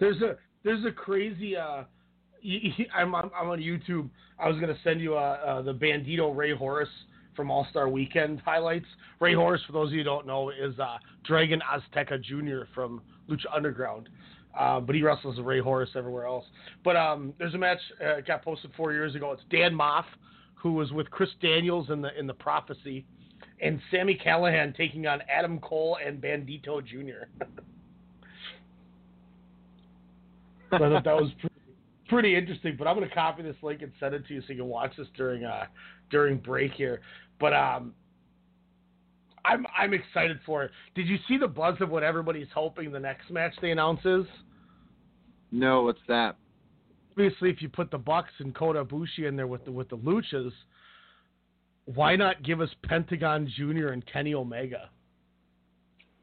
H: There's a there's a crazy. Uh, I'm I'm I'm on YouTube. I was gonna send you uh, uh, the Bandito Rey Horus from All Star Weekend highlights. Rey Horus, for those of you who don't know, is uh, Dragon Azteca Jr. from Lucha Underground. Uh, but he wrestles Rey Horus everywhere else. But um, there's a match uh, got posted four years ago. It's Dan Maff, who was with Chris Daniels in the in the Prophecy, and Sami Callihan taking on Adam Cole and Bandito Jr. so I thought that was pretty, pretty interesting. But I'm going to copy this link and send it to you so you can watch this during uh during break here. But um, I'm I'm excited for it. Did you see the buzz of what everybody's hoping the next match they announce is?
K: No, what's that?
H: Obviously, if you put the Bucks and Kota Ibushi in there with the with the Luchas, why not give us Pentagon Jr. and Kenny Omega?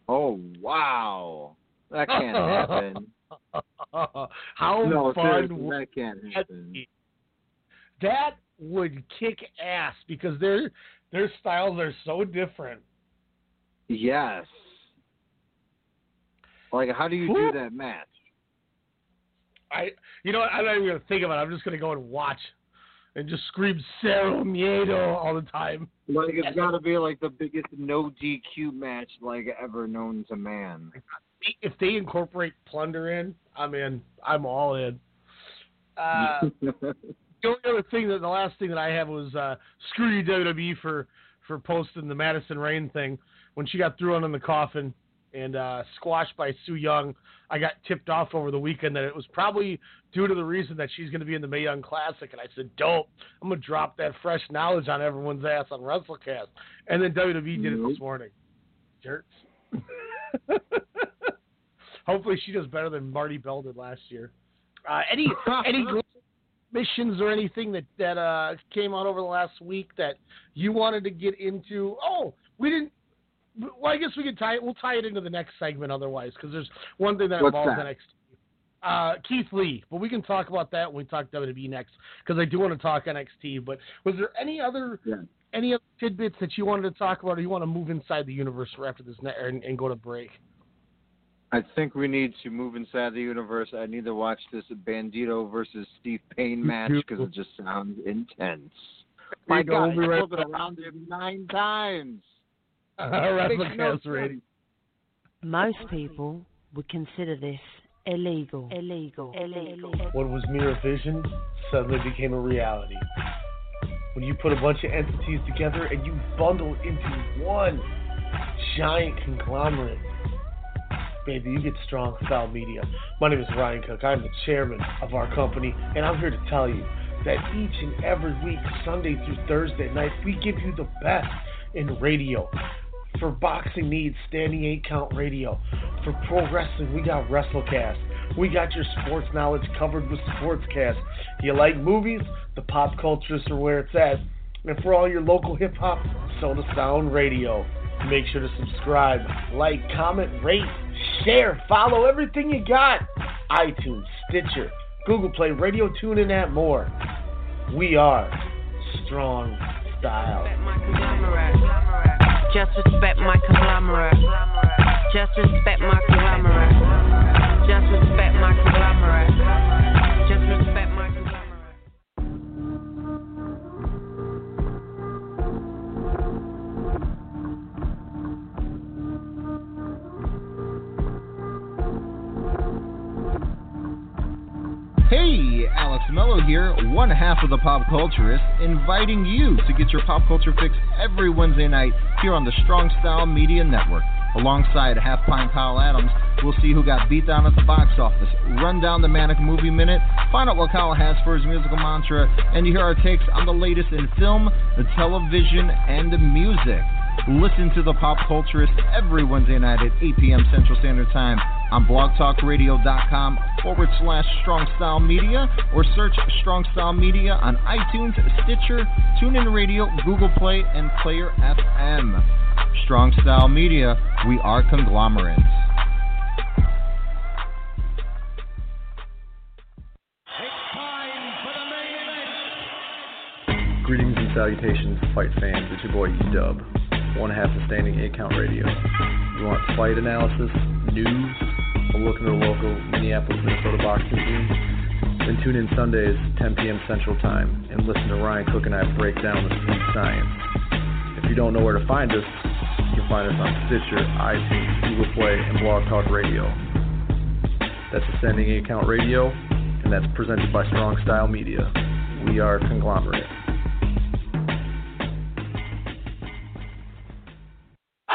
K: Oh wow, that can't happen.
H: How
K: no,
H: fun
K: that can't happen.
H: be? That would kick ass because their their styles are so different.
K: Yes. Like, how do you
H: Who-
K: do that match?
H: I, you know, what? I'm not even gonna think about it. I'm just gonna go and watch, and just scream Cero Miedo all the time.
K: Like, it's got to be like the biggest no DQ match like ever known to man.
H: If they incorporate Plunder in, I'm in. I'm all in. Uh, the only other thing that the last thing that I have was uh, screw you WWE for for posting the Madison Rayne thing when she got thrown in the coffin and uh, squashed by Su Yung. I got tipped off over the weekend that it was probably due to the reason that she's going to be in the Mae Young Classic, and I said, "Dope! I'm gonna drop that fresh knowledge on everyone's ass on WrestleCast." And then WWE did it this morning. Jerks. Hopefully, she does better than Marti Belle did last year. Uh, any any missions or anything that that uh, came out over the last week that you wanted to get into? Oh, we didn't. Well, I guess we could tie it. We'll tie it into the next segment otherwise, because there's one thing that
K: What's
H: involves
K: that?
H: NXT. Uh, Keith Lee, but we can talk about that when we talk WWE next, because I do want to talk NXT. But was there any other
K: Yeah.
H: any other tidbits that you wanted to talk about, or you want to move inside the universe after this net and, and go to break?
K: I think we need to move inside the universe. I need to watch this Bandito versus Steve Payne match because it just sounds intense. My
H: you go.
K: God,
H: We'll be
K: I
H: right
K: it around it nine times.
H: WrestleCast
K: Makes no
H: radio.
K: sense.
A: Most people would consider this illegal. Illegal. Illegal.
H: What was mere vision suddenly became a reality. When you put a bunch of entities together and you bundle into one giant conglomerate, baby, you get strong style media. My name is Ryan Cook. I'm the chairman of our company, and I'm here to tell you that each and every week, Sunday through Thursday night, we give you the best in radio. For boxing needs, standing eight count radio. For pro wrestling, we got WrestleCast. We got your sports knowledge covered with Sportscast. You like movies? The pop culturists are where it's at. And for all your local hip hop, Soda Sound Radio. Make sure to subscribe, like, comment, rate, share, follow everything you got. iTunes, Stitcher, Google Play, Radio Tune, and that more.
Q: We are strong style.
R: Just respect my conglomerate. Just respect my conglomerate. Just respect my conglomerate.
S: Mello here, one half of the Pop Culturist, inviting you to get your pop culture fix every Wednesday night here on the Strong Style Media Network. Alongside Half Pint Kyle Adams, we'll see who got beat down at the box office, run down the Manic Movie Minute, find out what Kyle has for his musical mantra, and hear our takes on the latest in film, the television, and the music. Listen to the Pop Culturist every Wednesday night at 8 p.m. Central Standard Time on blogtalkradio.com forward slash Strong Style Media or search Strong Style Media on iTunes, Stitcher, TuneIn Radio, Google Play, and Player FM. Strong Style Media, we are conglomerates.
T: Greetings and salutations, fight fans. It's your boy Dub, one half of Standing Eight Count Radio. You want fight analysis, news, a look into the local Minneapolis, Minnesota boxing scene? Then tune in Sundays, 10 p.m. Central Time, and listen to Ryan Cook and I break down the street science. If you don't know where to find us, you can find us on Stitcher, iTunes, Google Play, and Blog Talk Radio. That's Ascending Eight Count Radio, and that's presented by Strong Style Media. We are conglomerate.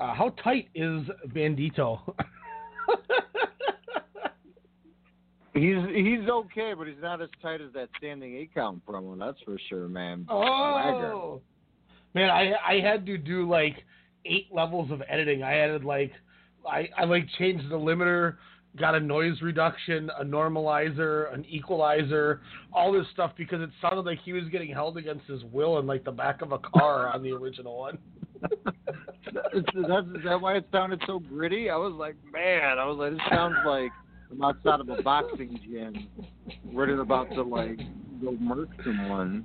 H: Uh, how tight is Bandito?
K: He's he's okay, but he's not as tight as that standing eight count promo. That's for sure, man.
H: Oh, man, I I had to do like eight levels of editing. I added like I I like changed the limiter, got a noise reduction, a normalizer, an equalizer, all this stuff because it sounded like he was getting held against his will in like the back of a car on the original one.
K: Is that, is that why it sounded so gritty? I was like, man, I was like, this sounds like I'm outside of a boxing gym, ready about to like go murk someone.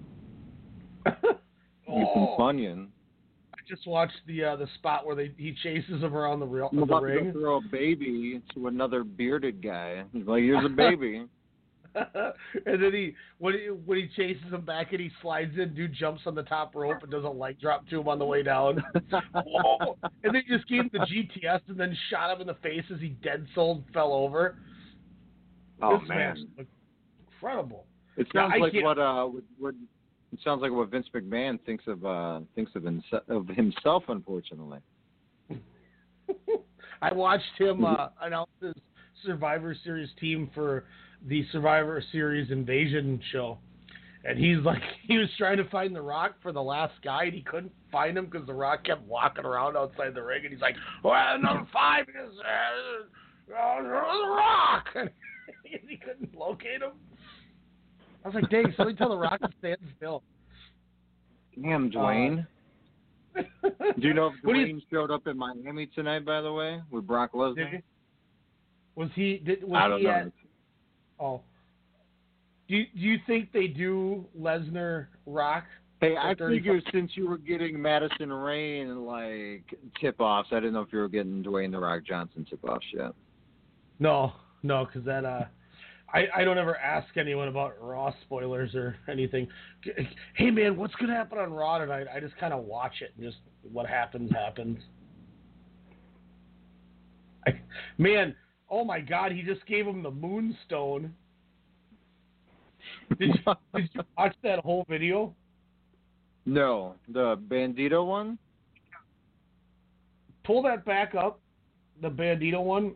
K: Get some
H: Oh.
K: Funyun.
H: I just watched the uh, the spot where they he chases him around the, real,
K: I'm
H: the
K: about to
H: ring.
K: go throw a baby to another bearded guy. He's like, here's a baby.
H: and then he when he when he chases him back and he slides in, dude jumps on the top rope and does a leg drop to him on the way down. Whoa. And then he just gave him the GTS and then shot him in the face as he dead sold fell over.
K: Oh
H: This
K: man,
H: incredible.
K: it sounds
H: I
K: like what uh, what, what it sounds like what Vince McMahon thinks of uh thinks of, of himself. Unfortunately,
H: I watched him uh, announce his Survivor Series team for the Survivor Series Invasion show. And he's like, he was trying to find The Rock for the last guy, and he couldn't find him because The Rock kept walking around outside the ring. And he's like, well, number five is uh, uh, The Rock. And he couldn't locate him. I was like, dang, somebody tell The Rock to stand still.
K: damn Dwayne. Do you know if
H: do you-
K: Dwayne showed up in Miami tonight? By the way, with Brock Lesnar.
H: Was he? Did, was
K: I don't
H: he
K: know.
H: at? Oh. Do you, do you think they do Lesnar Rock?
K: Hey, I
H: at 35?
K: figured since you were getting Madison Rayne like tip offs, I didn't know if you were getting Dwayne the Rock Johnson tip offs yet.
H: No, no, because that uh, I I don't ever ask anyone about Raw spoilers or anything. Hey man, what's gonna happen on Raw tonight? I just kind of watch it and just what happens happens. I, man, oh my God, he just gave him the moonsault. Did you, did you watch that whole video?
K: No, the Bandito one.
H: pull that back up, the Bandito one,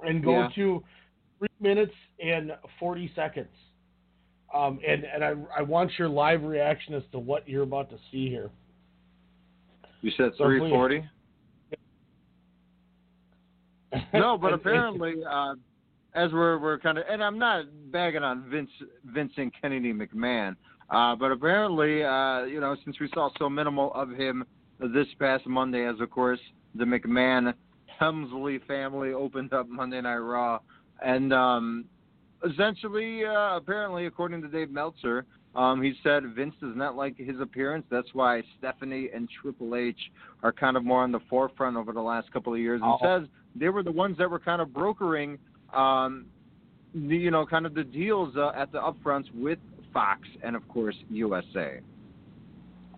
H: and go
K: Yeah.
H: to three minutes and forty seconds. Um, and and I I want your live reaction as to what you're about to see here.
K: You said three forty. No, but apparently, uh, as we're we're kind of, and I'm not bagging on Vince Vincent Kennedy McMahon, uh, but apparently, uh, you know, since we saw so minimal of him this past Monday, as of course the McMahon Helmsley family opened up Monday Night Raw, and um, essentially, uh, apparently, according to Dave Meltzer, um, he said Vince does not like his appearance. That's why Stephanie and Triple H are kind of more on the forefront over the last couple of years. And
H: Oh.
K: says they were the ones that were kind of brokering, um, the, you know, kind of the deals uh, at the upfronts with Fox and of course USA.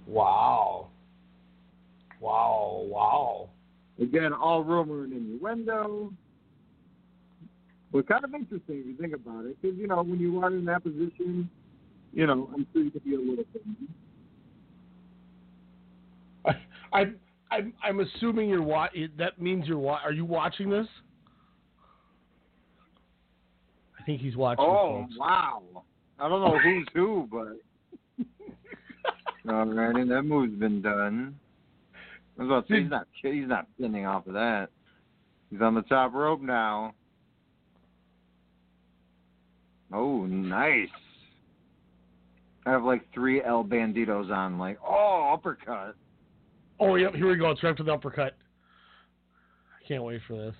H: Wow. Wow. Wow.
K: Again, all rumor and innuendo. But kind of interesting if you think about it, because you know when you are in that position, you know I'm sure you could be a little. Thing.
H: I I'm I'm assuming you're wa- That means you're wa- Are you watching this? I think he's watching.
K: Oh
H: folks.
K: wow! I don't know who's who, but alrighty, that move's been done. I was about to say he's not he's not pinning off of that. He's on the top rope now. Oh, nice. I have like three El Banditos on, like, oh, uppercut.
H: Oh, yep. Here we go. It's right after the uppercut. I can't wait for this.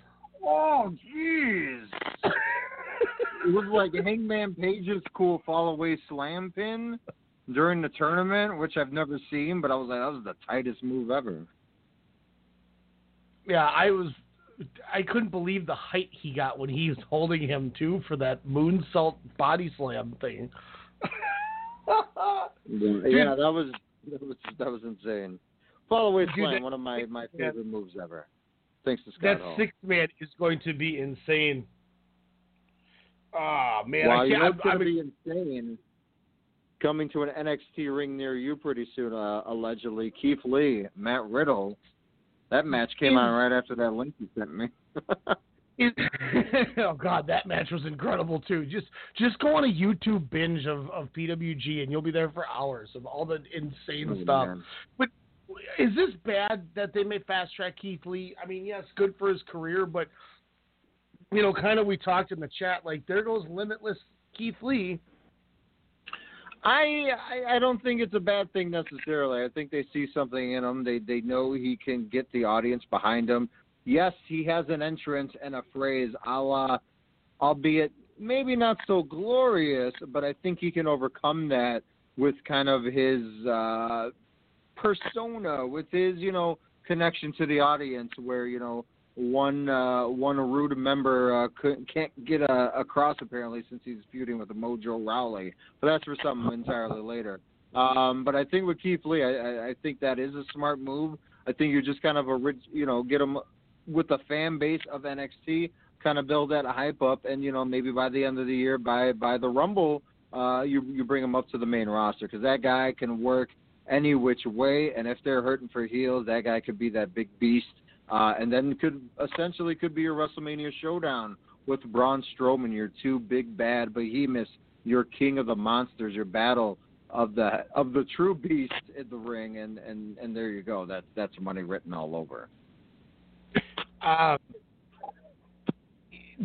K: Oh, jeez. it was like Hangman Page's cool fall away slam pin during the tournament, which I've never seen, but I was like, that was the tightest move ever.
H: Yeah, I was. I couldn't believe the height he got when he was holding him too for that moonsault body slam thing.
K: Yeah, that was that was that was insane. Fall away
H: that
K: one of my my favorite moves ever. Thanks to Scott
H: that
K: Hall.
H: sixth man is going to be insane. Ah man,
K: wow,
H: I
K: you
H: can't.
K: know
H: I'm,
K: gonna be insane? Coming to an NXT ring near you pretty soon, uh, allegedly. Keith Lee, Matt Riddle. That match came on right after that link you sent me.
H: Oh God, that match was incredible too. Just just go on a YouTube binge of, of PWG and you'll be there for hours of all the insane
K: Oh,
H: stuff.
K: man.
H: But is this bad that they may fast track Keith Lee? I mean, yes, good for his career, but you know, kind of we talked in the chat like there goes limitless Keith Lee.
K: I, I I don't think it's a bad thing necessarily. I think they see something in him. They they know he can get the audience behind him. Yes, he has an entrance and a phrase, a la, albeit maybe not so glorious, but I think he can overcome that with kind of his uh, persona, with his you know connection to the audience, where you know one uh, one rude member uh, couldn't, can't get a, across apparently since he's feuding with Mojo Rawley, but that's for something entirely later. Um, but I think with Keith Lee, I, I, I think that is a smart move. I think you just kind of a rich, you know, get him with the fan base of NXT, kind of build that hype up, and you know maybe by the end of the year, by by the Rumble, uh, you you bring him up to the main roster because that guy can work any which way, and if they're hurting for heels, that guy could be that big beast, uh, and then could essentially could be a WrestleMania showdown with Braun Strowman, your two big bad behemoths, your king of the monsters, your battle of the of the true beast in the ring, and and and there you go. That that's money written all over.
H: Um,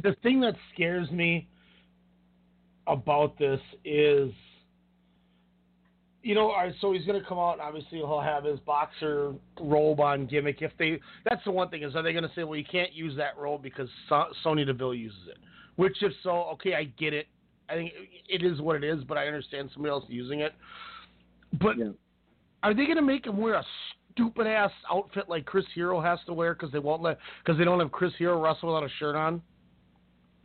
H: the thing that scares me about this is, you know, so he's going to come out. and Obviously, he'll have his boxer robe on gimmick. If they, that's the one thing is, are they going to say, well, you can't use that robe because so- Sonya Deville uses it? Which, if so, okay, I get it. I think it is what it is, but I understand somebody else using it. But are they going to make him wear a stupid ass outfit like Chris Hero has to wear because they won't let because they don't have Chris Hero wrestle without a shirt on?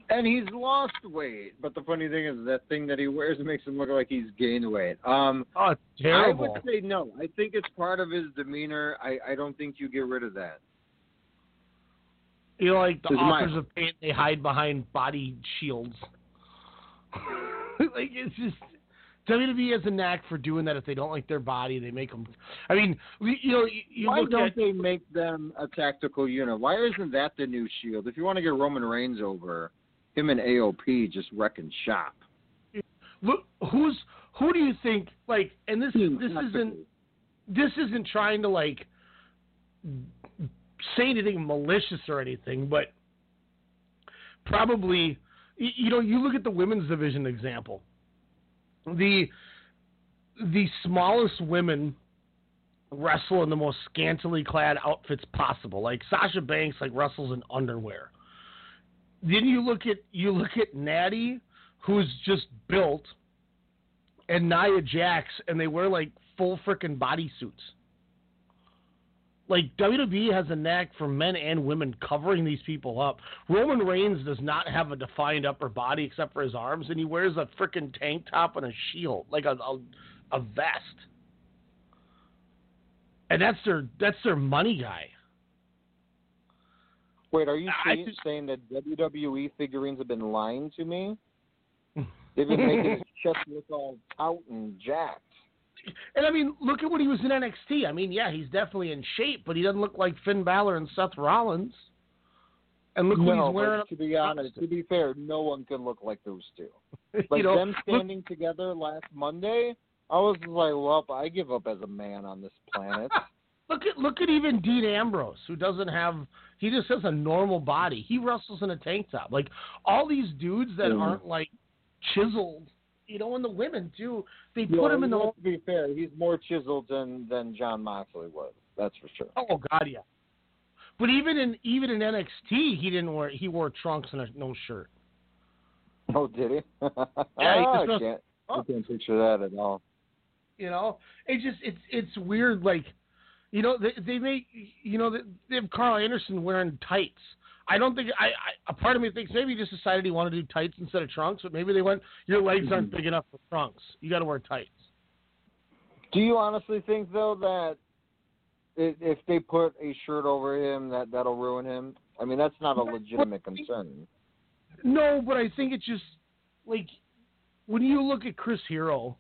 K: And he's lost weight, but the funny thing is that thing that he wears makes him look like he's gained weight. Um,
H: oh, terrible.
K: I would say no. I think it's part of his demeanor. I, I don't think you get rid of that.
H: You know, like the
K: is my-
H: of pain, they hide behind body shields. like it's just WWE has a knack for doing that. If they don't like their body, they make them. I mean, you know, you, you
K: Why don't
H: at
K: they make them a tactical unit? Why isn't that the new Shield? If you want to get Roman Reigns over, him and AOP just wrecking shop.
H: look who's who do you think like and this this isn't this isn't trying to like say anything malicious or anything, but probably you know you look at the women's division example. The the smallest women wrestle in the most scantily clad outfits possible. Like Sasha Banks like wrestles in underwear. Then you look at you look at Natty, who's just built, and Nia Jax, and they wear like full frickin' bodysuits. Like WWE has a knack for men and women covering these people up. Roman Reigns does not have a defined upper body except for his arms, and he wears a frickin' tank top and a shield, like a a, a vest. And that's their that's their money guy.
K: Wait, are you
H: I
K: saying, saying that WWE figurines have been lying to me? They've been making his chest look all out and jacked.
H: And I mean, look at what he was in NXT. I mean, yeah, he's definitely in shape, but he doesn't look like Finn Balor and Seth Rollins. And look
K: no,
H: what he's wearing.
K: to be honest, to be fair, no one can look like those two. Like
H: You know,
K: them
H: look-
K: standing together last Monday, I was like, well, I give up as a man on this planet.
H: Look at look at even Dean Ambrose, who doesn't have he just has a normal body. He wrestles in a tank top. Like all these dudes that
K: Mhm.
H: aren't like chiseled, you know, and the women too. They
K: Yeah,
H: put him in the
K: To be fair, he's more chiseled than than Jon Moxley was. That's for sure.
H: oh god yeah. But even in even in NXT, he didn't wear he wore trunks and a, no shirt.
K: Oh, did he?
H: Yeah, he
K: Oh, I can't. I can't picture that at all.
H: You know, it just it's it's weird. Like, you know, they they make you know they they have Karl Anderson wearing tights. I don't think I, I a part of me thinks maybe he just decided he wanted to do tights instead of trunks, but maybe they went your legs aren't big enough for trunks. You got to wear tights.
K: Do you honestly think though that if they put a shirt over him, that that'll ruin him? I mean, that's not a legitimate concern.
H: No, but I think it's just like when you look at Chris Hero,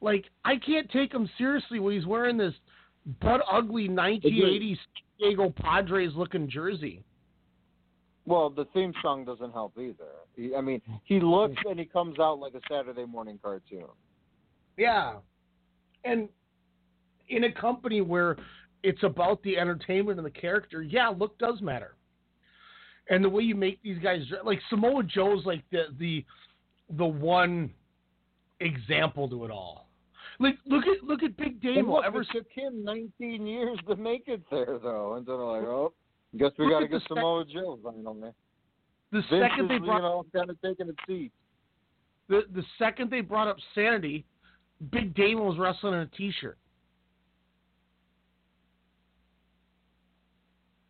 H: like I can't take him seriously when he's wearing this butt ugly 1980s San Diego Padres looking jersey.
K: Well, the theme song doesn't help either. I mean, he looks and he comes out like a Saturday morning cartoon.
H: Yeah. And in a company where it's about the entertainment and the character, yeah, look does matter. And the way you make these guys like Samoa Joe's like the the the one example to it all. Like look at look at Big Damo.
K: look,
H: Ever
K: it took him 19 years to make it there, though. And then like, oh, guess we got to get
H: sec-
K: Samoa Joe finally.
H: the
K: Vince
H: second they brought
K: you know, kind of taking a seat.
H: the the second they brought up Sanity, Big Damo was wrestling in a T-shirt.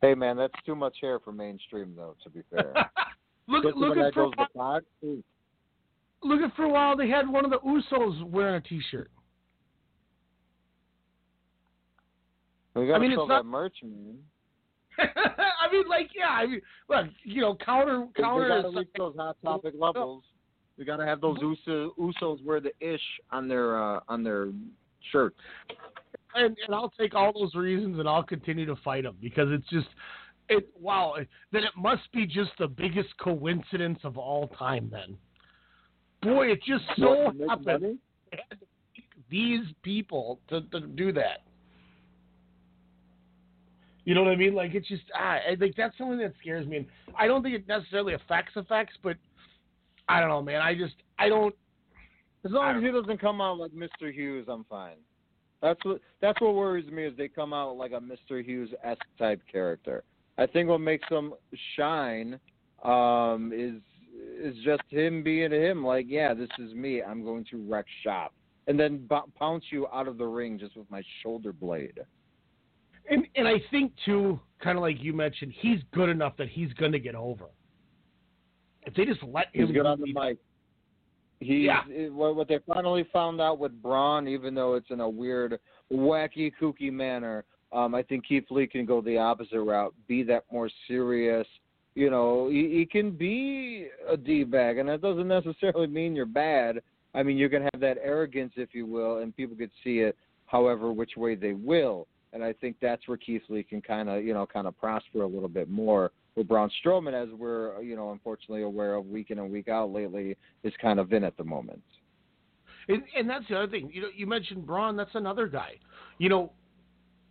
K: Hey, man, that's too much hair for mainstream, though. To be fair,
H: Look
K: Especially
H: look at for look at for a while they had one of the Usos wearing a T-shirt.
K: We got
H: I mean,
K: to
H: it's not-
K: that merch, man.
H: I mean, like, yeah. I mean, look, you know, counter counter.
K: We got to
H: is
K: reach those hot topic levels. We got to have those Uso, Usos wear the ish on their uh, on their shirts.
H: and, and I'll take all those reasons and I'll continue to fight them because it's just it. Wow, then it must be just the biggest coincidence of all time. Then, boy, it just so happened
K: money?
H: they had to pick these people to, to do that. You know what I mean? Like it's just ah, I think that's something that scares me. And I don't think it necessarily affects effects, but I don't know, man. I just I don't.
K: As long as he doesn't come out like Mr. Hughes, I'm fine. That's what that's what worries me is they come out like a Mr. Hughes esque type character. I think what makes him shine um, is is just him being him. Like, yeah, this is me. I'm going to wreck shop, and then b- pounce you out of the ring just with my shoulder blade.
H: And and I think too, kind of like you mentioned, he's good enough that he's going to get over. If they just let him,
K: He's good on the mic. He
H: Yeah.
K: it- what what they finally found out with Braun, even though it's in a weird, wacky, kooky manner. Um, I think Keith Lee can go the opposite route, be that more serious. You know, he, he can be a d bag, and that doesn't necessarily mean you're bad. I mean, you can have that arrogance, if you will, and people could see it however which way they will. And I think that's where Keith Lee can kind of, you know, kind of prosper a little bit more. With Braun Strowman, as we're, you know, unfortunately aware of week in and week out lately, is kind of in at the moment.
H: and, and that's the other thing. You know, you mentioned Braun. That's another guy. You know,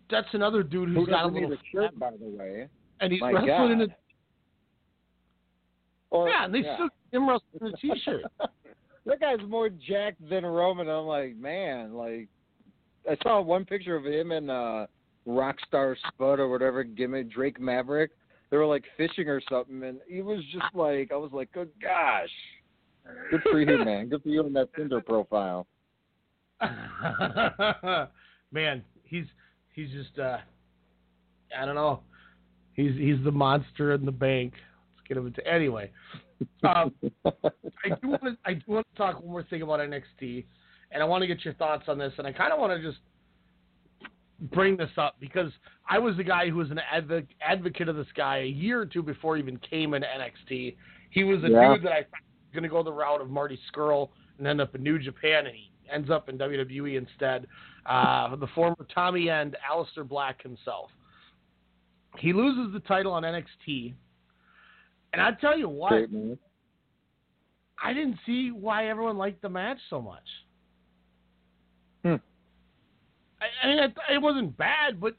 H: that's another dude who's
K: Who
H: got a little
K: a shirt, by the way.
H: and he's
K: My
H: wrestling in a
K: Or-
H: yeah, and they
K: yeah.
H: still him wrestling in a t-shirt.
K: that guy's more jacked than Roman. I'm like, man, like I saw one picture of him and uh Rockstar Spud or whatever gimmick Drake Maverick. They were like fishing or something and he was just like I was like, Good gosh. Good for you, man. Good for you on that Tinder profile.
H: Man, he's he's just uh I don't know. He's he's the monster in the bank. Let's get him into anyway. Um, I do want to I do want to talk one more thing about NXT, and I want to get your thoughts on this. And I kind of want to just bring this up because I was the guy who was an advo- advocate of this guy a year or two before he even came into NXT. He was a
K: Yeah.
H: dude that I thought was going to go the route of Marty Scurll and end up in New Japan, and he ends up in WWE instead. Uh, the former Tommy End, Aleister Black himself. He loses the title on NXT, and I tell you what,
K: Great.
H: I didn't see why everyone liked the match so much.
K: Hmm.
H: I, mean, it, it wasn't bad, but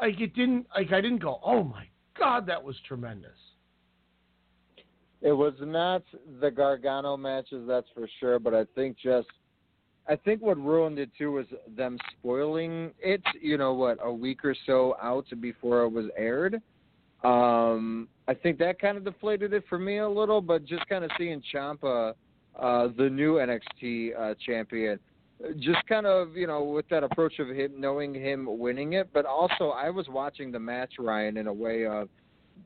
H: like it didn't like I didn't go, oh my god, that was tremendous.
K: It was not the Gargano matches, that's for sure. But I think just, I think what ruined it too was them spoiling it. You know what, a week or so out before it was aired. Um, I think that kind of deflated it for me a little. But just kind of seeing Ciampa, uh, the new NXT uh, champion, just kind of you know with that approach of him knowing him winning it. But also, I was watching the match Ryan in a way of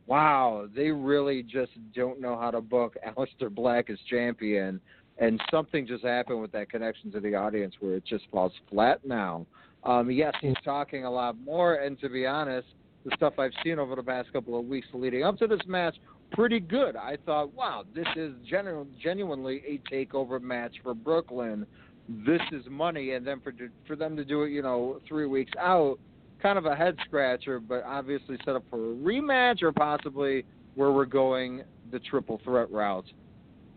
K: wow, they really just don't know how to book Aleister Black as champion. And something just happened with that connection to the audience where it just falls flat now. Um, yes, he's talking a lot more, and to be honest, the stuff I've seen over the past couple of weeks leading up to this match, pretty good. I thought, wow, this is genu- genuinely a takeover match for Brooklyn. This is money, and then for for them to do it, you know, three weeks out, kind of a head scratcher, but obviously set up for a rematch or possibly where we're going the triple threat route.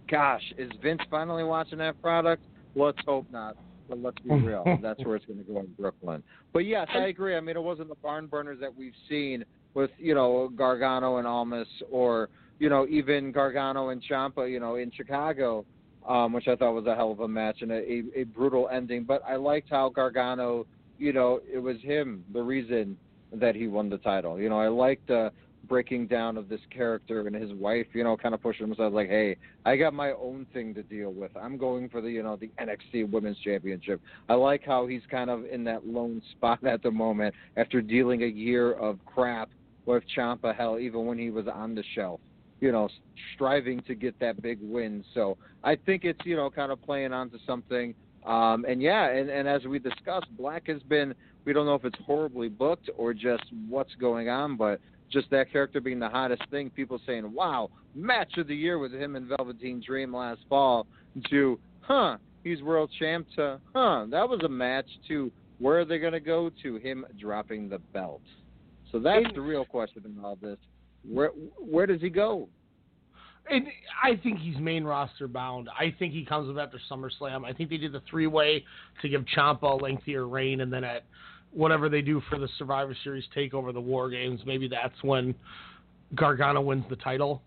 K: Gosh, is Vince finally watching that product? Let's hope not. But let's be real. That's where it's going to go in Brooklyn. But yes, I agree. I mean, it wasn't the barn burners that we've seen with, you know, Gargano and Almas or, you know, even Gargano and Ciampa, you know, in Chicago, um, which I thought was a hell of a match and a, a, a brutal ending. But I liked how Gargano you know, it was him the reason that he won the title. You know, I liked the breaking down of this character and his wife, you know, kind of pushing himself like, hey, I got my own thing to deal with. I'm going for the, you know, the NXT Women's Championship. I like how he's kind of in that lone spot at the moment after dealing a year of crap with Ciampa, hell, even when he was on the shelf. You know, striving to get that big win. So I think it's, you know, kind of playing onto something um, and yeah, and, and as we discussed, Black has been, we don't know if it's horribly booked or just what's going on, but just that character being the hottest thing, people saying, wow, match of the year with him and Velveteen Dream last fall, to, huh, he's world champ, to, huh, that was a match, to, where are they going to go, to him dropping the belt. So that's the real question in all this. Where, where does he go?
H: And I think he's main roster bound. I think he comes up after SummerSlam. I think they did the three way to give Ciampa a lengthier reign, and then at whatever they do for the Survivor Series takeover, the War Games, maybe that's when Gargano wins the title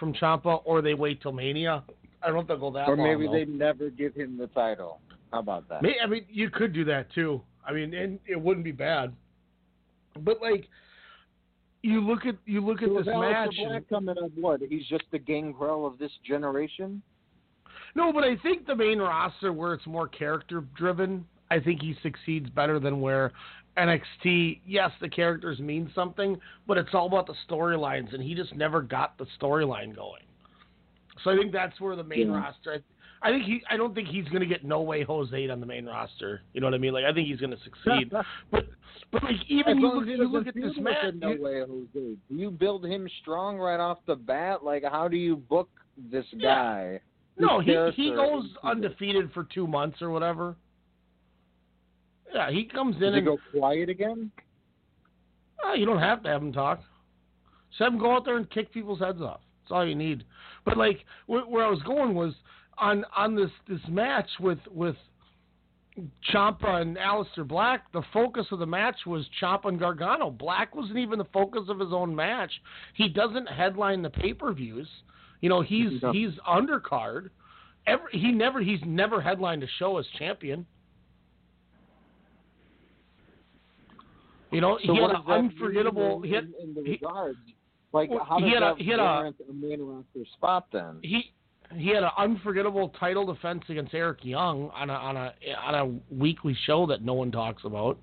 H: from Ciampa, or they wait till Mania. I don't know if they'll go that
K: Or
H: long.
K: maybe
H: though.
K: they never give him the title. How about that?
H: I mean, you could do that too. I mean, and it wouldn't be bad. But like, you look at you look at
K: So
H: this match. and-
K: coming up what? He's just the gangrel of this generation.
H: No, but I think the main roster where it's more character driven, I think he succeeds better than where NXT, yes, the characters mean something, but it's all about the storylines and he just never got the storyline going. So I think that's where the main
K: Yeah.
H: roster I, think he I don't think he's gonna get no way Jose on the main roster. You know what I mean? Like I think he's gonna succeed. but but like even you look, you look at this match
K: no
H: you-
K: way, Jose. Do you build him strong right off the bat? Like, how do you book this
H: Yeah.
K: guy?
H: No, he he goes undefeated for two months or whatever. Yeah, he comes in
K: Does he
H: and
K: go quiet again?
H: Oh, you don't have to have him talk. Just have him go out there and kick people's heads off. That's all you need. But like where, where I was going was on on this this match with with Ciampa and Aleister Black, the focus of the match was Ciampa and Gargano. Black wasn't even the focus of his own match. He doesn't headline the pay per views. You know, he's
K: No.
H: he's undercard. Every, he never he's never headlined a show as champion. You know,
K: So
H: he had an unforgettable. He had,
K: in, in the
H: he-
K: regards. Like,
H: Well,
K: how does
H: he had a- he had a-
K: a main roster spot then?
H: he he had an unforgettable title defense against Eric Young on a on a on a weekly show that no one talks about.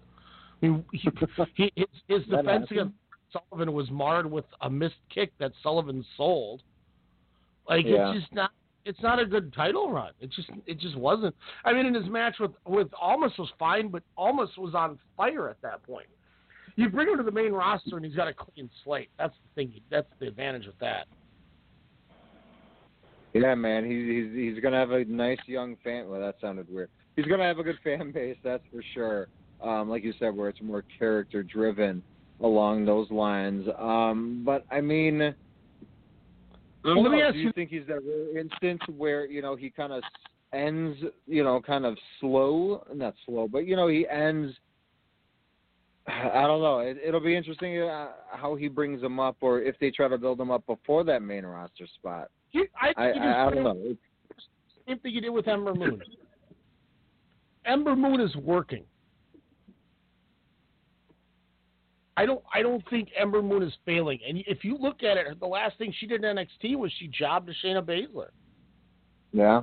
H: I mean, he, he, his, his defense against Sullivan was marred with a missed kick that Sullivan sold. Like
K: Yeah.
H: it's just not it's not a good title run. It just it just wasn't. I mean, in his match with with Almas was fine, but Almas was on fire at that point. You bring him to the main roster and he's got a clean slate. That's the thing. That's the advantage with that.
K: Yeah, man, he's he's he's gonna have a nice young fan. Well, that sounded weird. He's gonna have a good fan base, that's for sure. Um, like you said, where it's more character driven along those lines. Um, but I mean, don't
H: Well, let me ask
K: do you
H: you-
K: think he's that rare instance where you know he kind of ends, you know, kind of slow, not slow, but you know he ends. I don't know. It, it'll be interesting uh, how he brings them up, or if they try to build him up before that main roster spot.
H: I,
K: I,
H: you
K: I, I don't know. It's-
H: Same thing you did with Ember Moon. Ember Moon is working. I don't. I don't think Ember Moon is failing. And if you look at it, the last thing she did in NXT was she jobbed to Shayna Baszler.
K: Yeah.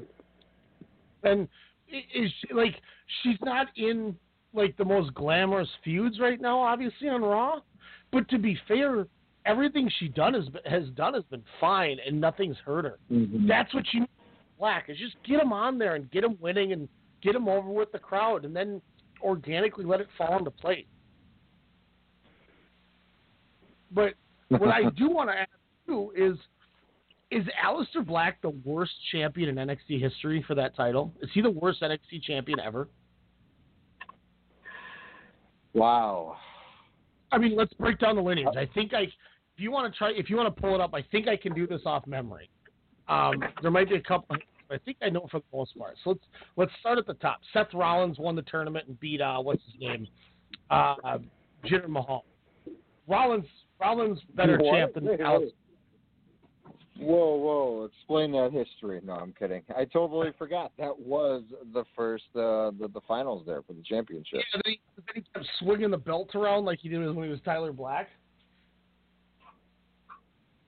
H: And is she, like she's not in like the most glamorous feuds right now, obviously on Raw. But to be fair, everything she done has has done has been fine, and nothing's hurt her.
K: Mhm.
H: That's what you Black is just get him on there and get him winning and get him over with the crowd, and then organically let it fall into place. But what I do want to ask you is is Aleister Black the worst champion in NXT history for that title? Is he the worst NXT champion ever?
K: Wow.
H: I mean, let's break down the lineage. I think I, if you want to try, if you want to pull it up, I think I can do this off memory. Um, there might be a couple. I think I know for the most part. So let's let's start at the top. Seth Rollins won the tournament and beat uh, what's his name, uh, uh, Jinder Mahal. Rollins Rollins better
K: What?
H: champ than
K: wait. Whoa, whoa! Explain that history. No, I'm kidding. I totally forgot. That was the first, uh, the the finals there for the championship.
H: Yeah, then he, then he kept swinging the belt around like he did when he was Tyler Black.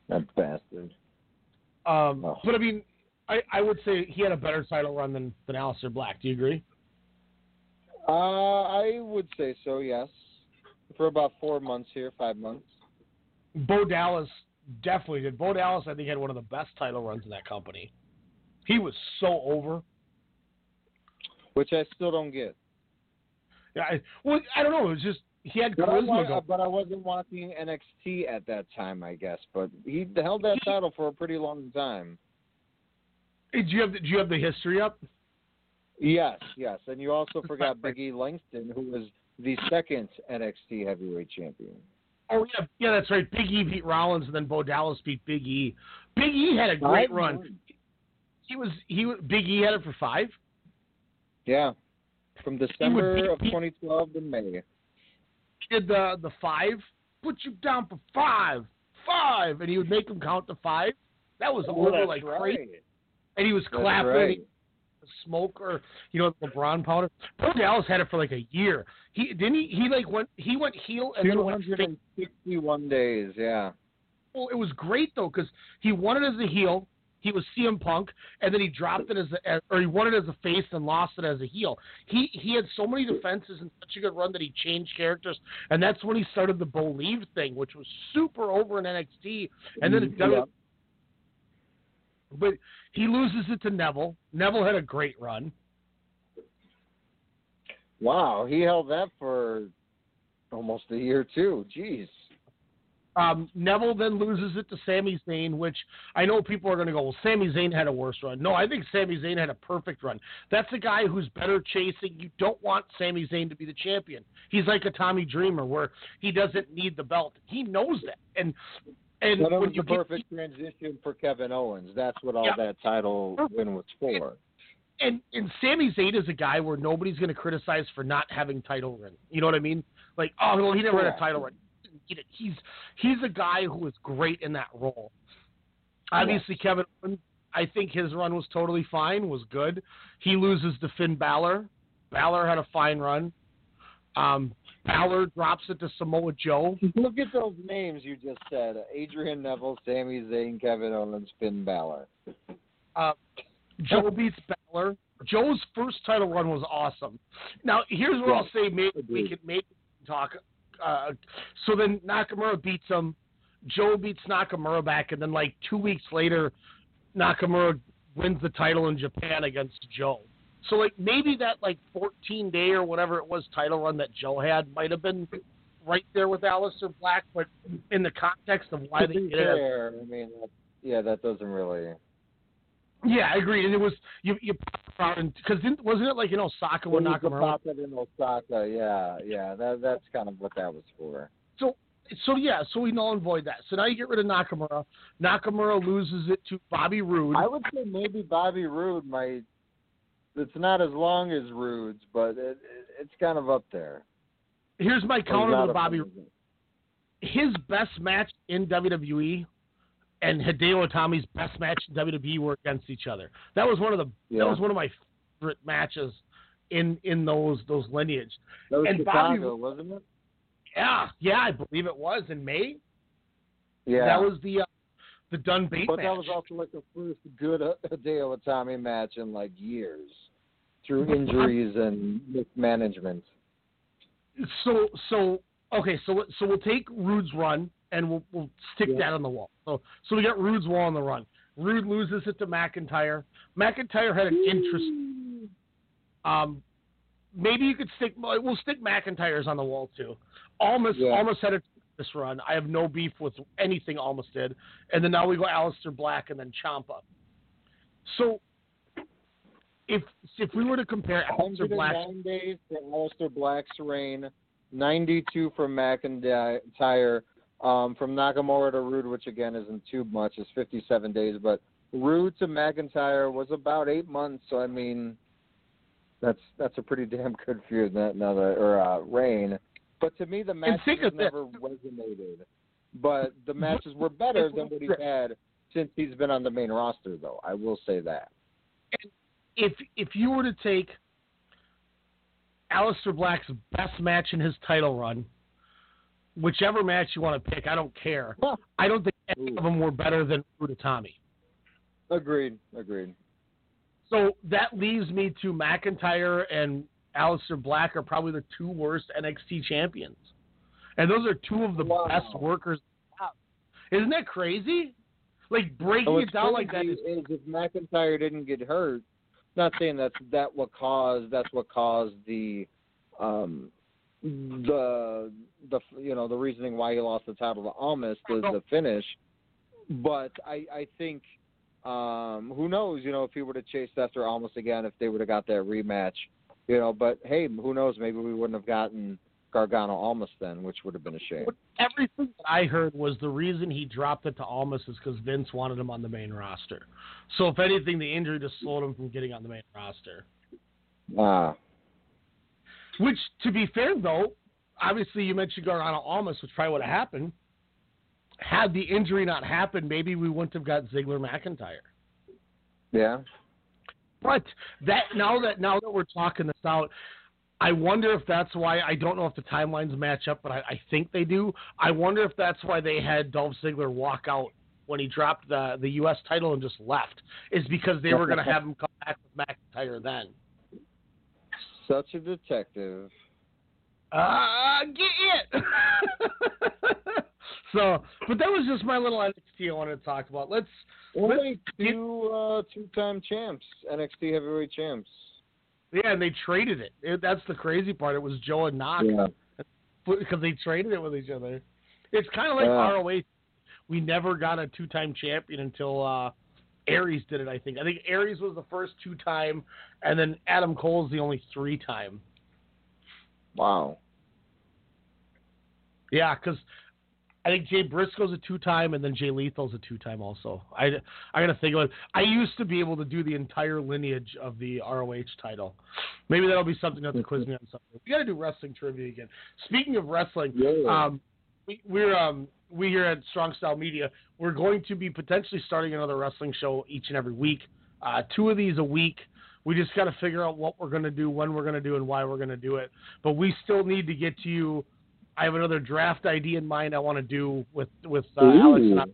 K: That bastard.
H: Um,
K: Oh.
H: But I mean, I, I would say he had a better title run than than Aleister Black. Do you agree?
K: Uh, I would say so. Yes, for about four months here, five months.
H: Bo Dallas definitely did. Bo Dallas, I think, had one of the best title runs in that company. He was so over.
K: Which I still don't get.
H: Yeah, I, well, I don't know. It was just he had
K: But
H: charisma. going.
K: but I wasn't watching NXT at that time, I guess. But he held that title for a pretty long time.
H: Hey, Do you have the, do you have the history up?
K: Yes, yes. And you also forgot Big E Langston, who was the second NXT heavyweight champion.
H: Oh yeah, yeah, that's right. Big E beat Rollins, and then Bo Dallas beat Big E. Big E had a great run. He was he Big E had it for five.
K: Yeah. From December of
H: he-
K: 2012 to May.
H: He did the the five. Put you down for five, five, and he would make him count to five. That was
K: Oh,
H: over like
K: right.
H: crazy. And he was clapping.
K: right.
H: Smoke or you know LeBron powder. Bo Dallas had it for like a year. He didn't he, he like went he went heel and then went
K: 261 days, yeah.
H: Well, it was great though because he won it as a heel. He was CM Punk, and then he dropped it as a, or he won it as a face and lost it as a heel. He he had so many defenses and such a good run that he changed characters, and that's when he started the Believe thing, which was super over in NXT. And then it
K: Mhm, yeah.
H: But he loses it to Neville. Neville had a great run.
K: Wow, he held that for almost a year too. Jeez.
H: Um, Neville then loses it to Sami Zayn, which I know people are going to go, well, Sami Zayn had a worse run. No, I think Sami Zayn had a perfect run. That's a guy who's better chasing. You don't want Sami Zayn to be the champion. He's like a Tommy Dreamer where he doesn't need the belt. He knows that. And and
K: it was the perfect transition for Kevin Owens. That's what all
H: Yeah.
K: that title win was for.
H: and and Sami Zayn is a guy where nobody's going to criticize for not having title run. You know what I mean? Like, oh, well, he never had a title run. He's he's a guy who is great in that role. Obviously, Kevin Owens, I think his run was totally fine, was good. He loses to Finn Balor. Balor had a fine run. Um, Balor drops it to Samoa Joe.
K: Look at those names you just said: Adrian Neville, Sami Zayn, Kevin Owens, Finn Balor.
H: Uh, Joe beats Balor. Joe's first title run was awesome. Now, here's where I'll say maybe we can maybe talk. Uh, so then Nakamura beats him. Joe beats Nakamura back, and then like two weeks later, Nakamura wins the title in Japan against Joe. So like maybe that like 14 day or whatever it was title run that Joe had might have been right there with Aleister Black, but in the context of why they did it,
K: I mean, that, yeah, that doesn't really.
H: yeah, I agree. And it was you you because wasn't it like in Osaka when
K: It was the
H: Nakamura?
K: pop it in Osaka, yeah, yeah. That that's kind of what that was for.
H: So so yeah, so we null and void that. So now you get rid of Nakamura. Nakamura loses it to Bobby Roode.
K: I would say maybe Bobby Roode might. It's not as long as Roode's, but it, it, it's kind of up there.
H: Here's my counter to Bobby. His best match in WWE and Hideo Itami's best match in WWE were against each other. That was one of the
K: Yeah.
H: that was one of my favorite matches in in those those lineage.
K: That was
H: and
K: Chicago,
H: Bobby,
K: wasn't it?
H: yeah, yeah, I believe it was in May.
K: Yeah.
H: that was the uh, the Dunne
K: But
H: match.
K: that was also like the first good uh, Hideo Itami match in like years, through injuries and mismanagement.
H: so so okay so so we'll take Roode's run and we'll we'll stick
K: Yeah.
H: that on the wall. So so we got Roode's wall on the run. Roode loses it to McIntyre. McIntyre had an interest. Um, maybe you could stick. We'll stick McIntyre's on the wall too. Almost
K: Yeah.
H: almost had a this run. I have no beef with anything Almas did. And then now we go Aleister Black and then Ciampa. So if if we were to compare Aleister Black
K: 109 days for Aleister Black's reign, 92 from McIntyre. Um, from Nakamura to Roode, which again isn't too much, is 57 days. But Roode to McIntyre was about eight months. So I mean, that's that's a pretty damn good feud. That another or uh, reign. But to me, the matches never resonated. But the matches were better than what he's had since he's been on the main roster, though. I will say that.
H: if if you were to take Aleister Black's best match in his title run, whichever match you want to pick, I don't care. I don't think any of them were better than Tommy.
K: Agreed. Agreed.
H: So that leaves me to McIntyre and Aleister Black are probably the two worst NXT champions, and those are two of the best workers. Isn't that crazy? Like breaking
K: And
H: it down like that is,
K: is if McIntyre didn't get hurt. Not saying that's that what caused that's what caused the um the the you know the reasoning why he lost the title to Almas the the finish, but I I think um who knows you know if he would have chased after Almas again if they would have got that rematch you know but hey who knows maybe we wouldn't have gotten Gargano Almas then which would have been a shame.
H: everything that I heard was the reason he dropped it to Almas is because Vince wanted him on the main roster. So if anything, the injury just slowed him from getting on the main roster.
K: Ah.
H: Which, to be fair though, obviously you mentioned Gargano Almas, which probably would have happened. Had the injury not happened, maybe we wouldn't have got Ziggler McIntyre.
K: Yeah.
H: But that now that now that we're talking this out, I wonder if that's why I don't know if the timelines match up, but I, I think they do. I wonder if that's why they had Dolph Ziggler walk out when he dropped the the U.S. title and just left. Is because they were going to have him come back with McIntyre then.
K: Such a detective.
H: Uh, get it. so, but that was just my little NXT I wanted to talk about. Let's
K: Only two uh, two-time champs, NXT heavyweight champs.
H: Yeah, and they traded it. it. That's the crazy part. It was Joe and Knox
K: Yeah.
H: because they traded it with each other. It's kind of like
K: Yeah.
H: ROH. We never got a two-time champion until uh, Aries did it. I think. I think Aries was the first two-time, and then Adam Cole's the only three-time.
K: Wow.
H: Yeah, because I think Jay Briscoe's a two time, and then Jay Lethal's a two time also. I I gotta think about it. I used to be able to do the entire lineage of the ROH title. Maybe that'll be something that's quiz me on something. We gotta do wrestling trivia again. Speaking of wrestling, um, we, we're um we here at Strong Style Media, we're going to be potentially starting another wrestling show each and every week. Uh, two of these a week. We just got to figure out what we're going to do, when we're going to do, and why we're going to do it. But we still need to get to you. I have another draft idea in mind I want to do with with uh, Alex and I.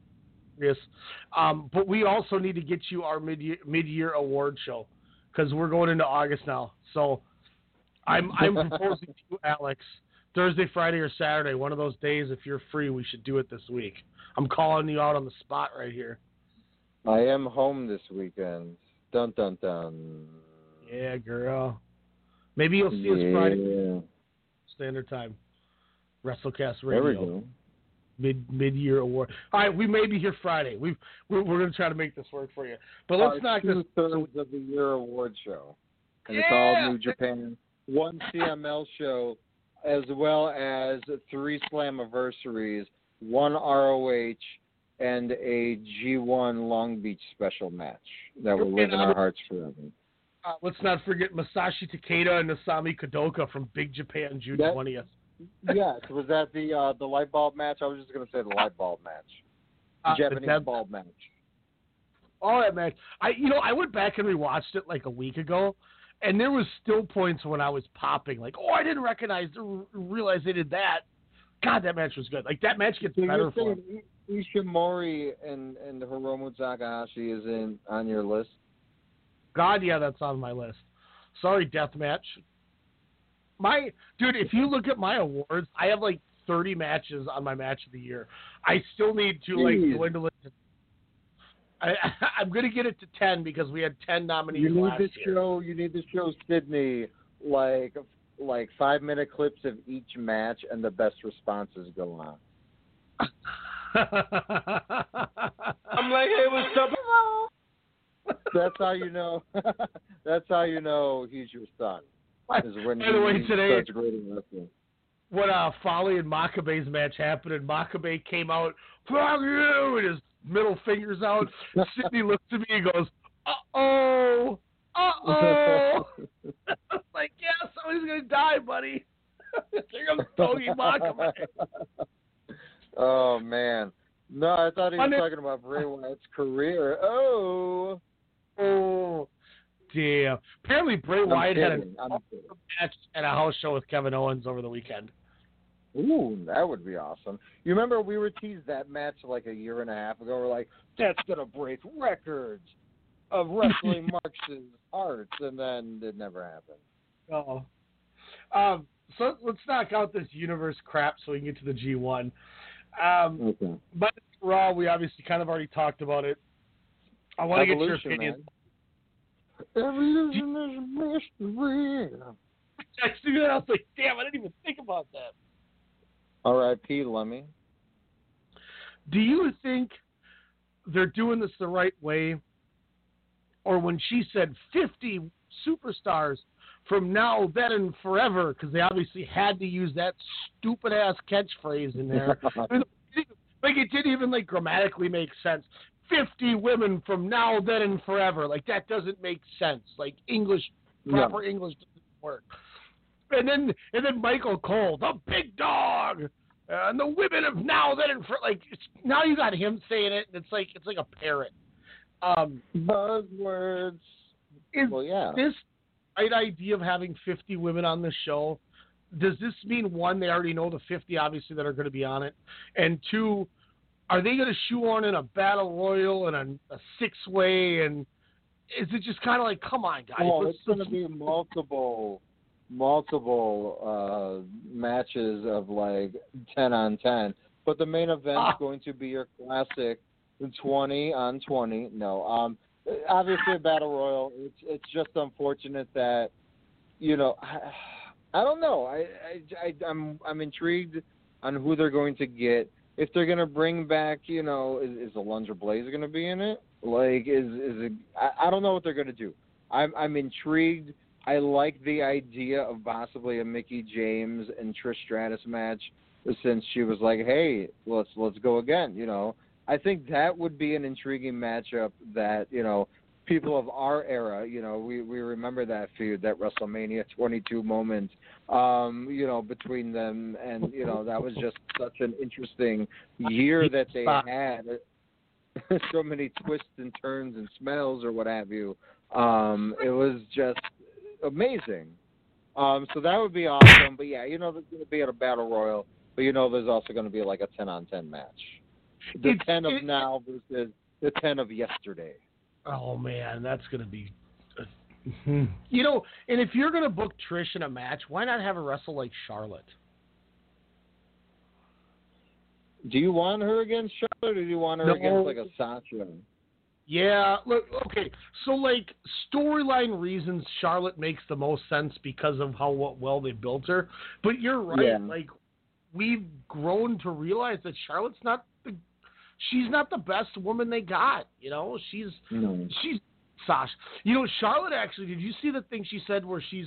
H: Um, but we also need to get you our mid mid year award show because we're going into August now. So I'm I'm proposing to you, Alex, Thursday, Friday, or Saturday, one of those days. If you're free, we should do it this week. I'm calling you out on the spot right here.
K: I am home this weekend. Dun dun dun.
H: Yeah, girl. Maybe you'll see us Friday standard time. WrestleCast
K: There
H: Radio.
K: we go.
H: Mid mid year award. All right, we may be here Friday. We've we're, we're going to try to make this work for you. But let's knock this.
K: two thirds of the year award show, and it's all New Japan. One CMLL show, as well as three Slammiversaries, one ROH, and a G1 Long Beach special match that will live in our hearts forever.
H: Uh, let's not forget Masashi Takeda and Isami Kodaka from Big Japan June twentieth.
K: Yes, was that the uh, the light bulb match? I was just going to say the light bulb match,
H: Uh, the
K: Japanese
H: Deb-
K: bulb match.
H: all that match. I you know I went back and rewatched it like a week ago, and there was still points when I was popping like, oh, I didn't recognize, realize they did that. God, that match was good. Like that match gets
K: So
H: better
K: you're
H: for
K: Ishimori and and Hiromu Takahashi is in on your list?
H: God, yeah, that's on my list. Sorry, deathmatch. My dude, if you look at my awards, I have like 30 matches on my match of the year. I still need to like
K: Jeez.
H: dwindle it. To, I, I'm gonna get it to 10 because we had 10 nominees
K: You need
H: last
K: to
H: year.
K: show you need to show Sydney like like five minute clips of each match and the best responses go on.
I: I'm like, hey, what's up?
K: That's how you know. that's how you know he's your son.
H: By the way, today-
K: starts grading wrestling.
H: when uh, Fale and Makabe's match happened, and Makabe came out, fuck you, and his middle fingers out. Sydney looks at me and goes, uh oh, uh oh. like, yeah, somebody's gonna die, buddy. Here comes Togi Makabe.
K: oh man. No, I thought he was talking about Bray Wyatt's career. Oh.
H: Oh, damn. Apparently, Bray
K: I'm
H: Wyatt had a
K: kidding. Kidding.
H: match at a house show with Kevin Owens over the weekend.
K: Ooh, that would be awesome. You remember we were teased that match like a year and a half ago. We're like, that's gonna break records of wrestling Marx's hearts, and then it never happened.
H: Oh. Um, so let's knock out this universe crap so we can get to the G1. Um,
K: Okay.
H: but Raw, we obviously kind of already talked about it. I want to get your opinion.
K: Evolution is a mystery.
H: I see that. I was like, damn, I didn't even think about that.
K: R.I.P. Lemmy.
H: Do you think they're doing this the right way? Or when she said 50 superstars from now, then, and forever, because they obviously had to use that stupid ass catchphrase in there. like it didn't even like grammatically make sense. 50 women from now, then, and forever. Like that doesn't make sense. Like English, proper English doesn't work. And then and then Michael Cole, the big dog, uh, and the women of now, then, and for like it's, now you got him saying it, and it's like it's like a parrot. Um,
K: Buzzwords.
H: Is
K: well, yeah.
H: this right idea of having 50 women on the show? Does this mean one, they already know the 50 obviously that are going to be on it, and two, are they going to shoehorn in a battle royal and a, a six way, and is it just kind of like, come on, guys?
K: Oh, it's going to be multiple, multiple uh, matches of like ten on ten. But the main event's
H: Ah.
K: going to be your classic twenty on twenty. No, um, obviously a battle royal. It's it's just unfortunate that you know I, I don't know. I, I I I'm I'm intrigued on who they're going to get. If they're to bring back, you know, is, is Alundra Blaze going to be in it? Like, is is it? I, I don't know what they're to do. I'm I'm intrigued. I like the idea of possibly a Mickie James and Trish Stratus match since she was like, "Hey, let's let's go again." You know, I think that would be an intriguing matchup that you know people of our era, you know, we we remember that feud, that WrestleMania 22 moment, um, you know, between them, and you know that was just such an interesting year that they had. so many twists and turns and smells or what have you. Um, it was just amazing. Um, so that would be awesome. But yeah, you know, there's going to be at a battle royal, but you know, there's also going to be like a 10 on 10 match. The
H: It's-
K: 10 of now versus the 10 of yesterday.
H: Oh man, that's gonna be. Uh, mm-hmm. You know, and if you're gonna book Trish in a match, why not have her wrestle like Charlotte?
K: Do you want her against Charlotte, or do you want her
H: No.
K: against like a Sasha?
H: Yeah, look, okay. So like storyline reasons, Charlotte makes the most sense because of how well they built her. But you're right.
K: Yeah.
H: Like we've grown to realize that Charlotte's not the she's not the best woman they got. You know, she's
K: No.
H: she's Sasha. You know, Charlotte actually. Did you see the thing she said where she's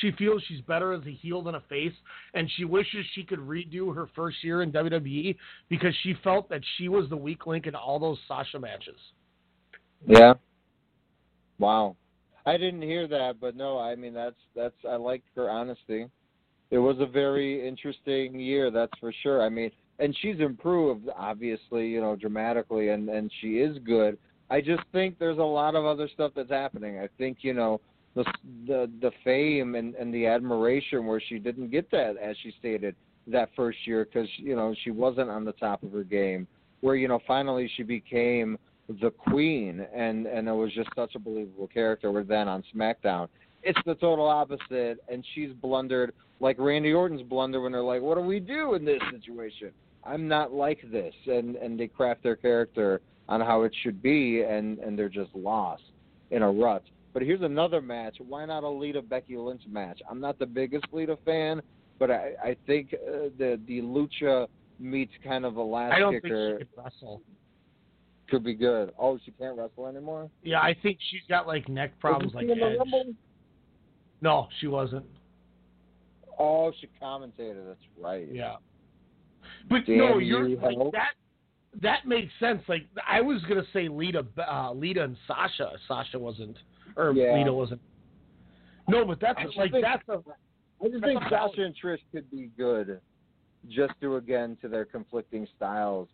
H: she feels she's better as a heel than a face, and she wishes she could redo her first year in WWE because she felt that she was the weak link in all those Sasha matches.
K: Yeah. Wow. I didn't hear that, but no, I mean that's that's I like her honesty. It was a very interesting year, that's for sure. I mean, and she's improved obviously, you know, dramatically and and she is good. I just think there's a lot of other stuff that's happening. I think, you know, the the the fame and and the admiration where she didn't get that as she stated that first year cuz you know, she wasn't on the top of her game where you know finally she became the queen and and it was just such a believable character where then on smackdown it's the total opposite and she's blundered like randy orton's blunder when they're like what do we do in this situation i'm not like this and and they craft their character on how it should be and and they're just lost in a rut but here's another match why not a lita becky lynch match i'm not the biggest lita fan but i i think uh, the the lucha meets kind of a last
H: I don't think
K: kicker
H: she could wrestle.
K: could be good. Oh, she can't wrestle anymore.
H: Yeah, I think she's got like neck problems like
K: in the
H: Edge.
K: Rumble?
H: No, she wasn't.
K: Oh, she commentated. That's right.
H: Yeah. But
K: Damn
H: no,
K: you,
H: you're like
K: Hulk.
H: that. That makes sense. Like I was gonna say Lita, uh, Lita and Sasha. Sasha wasn't, or
K: Yeah.
H: Lita wasn't. No, but that's like
K: think-
H: that's a.
K: I just think Sasha and Trish could be good, just due again to their conflicting styles.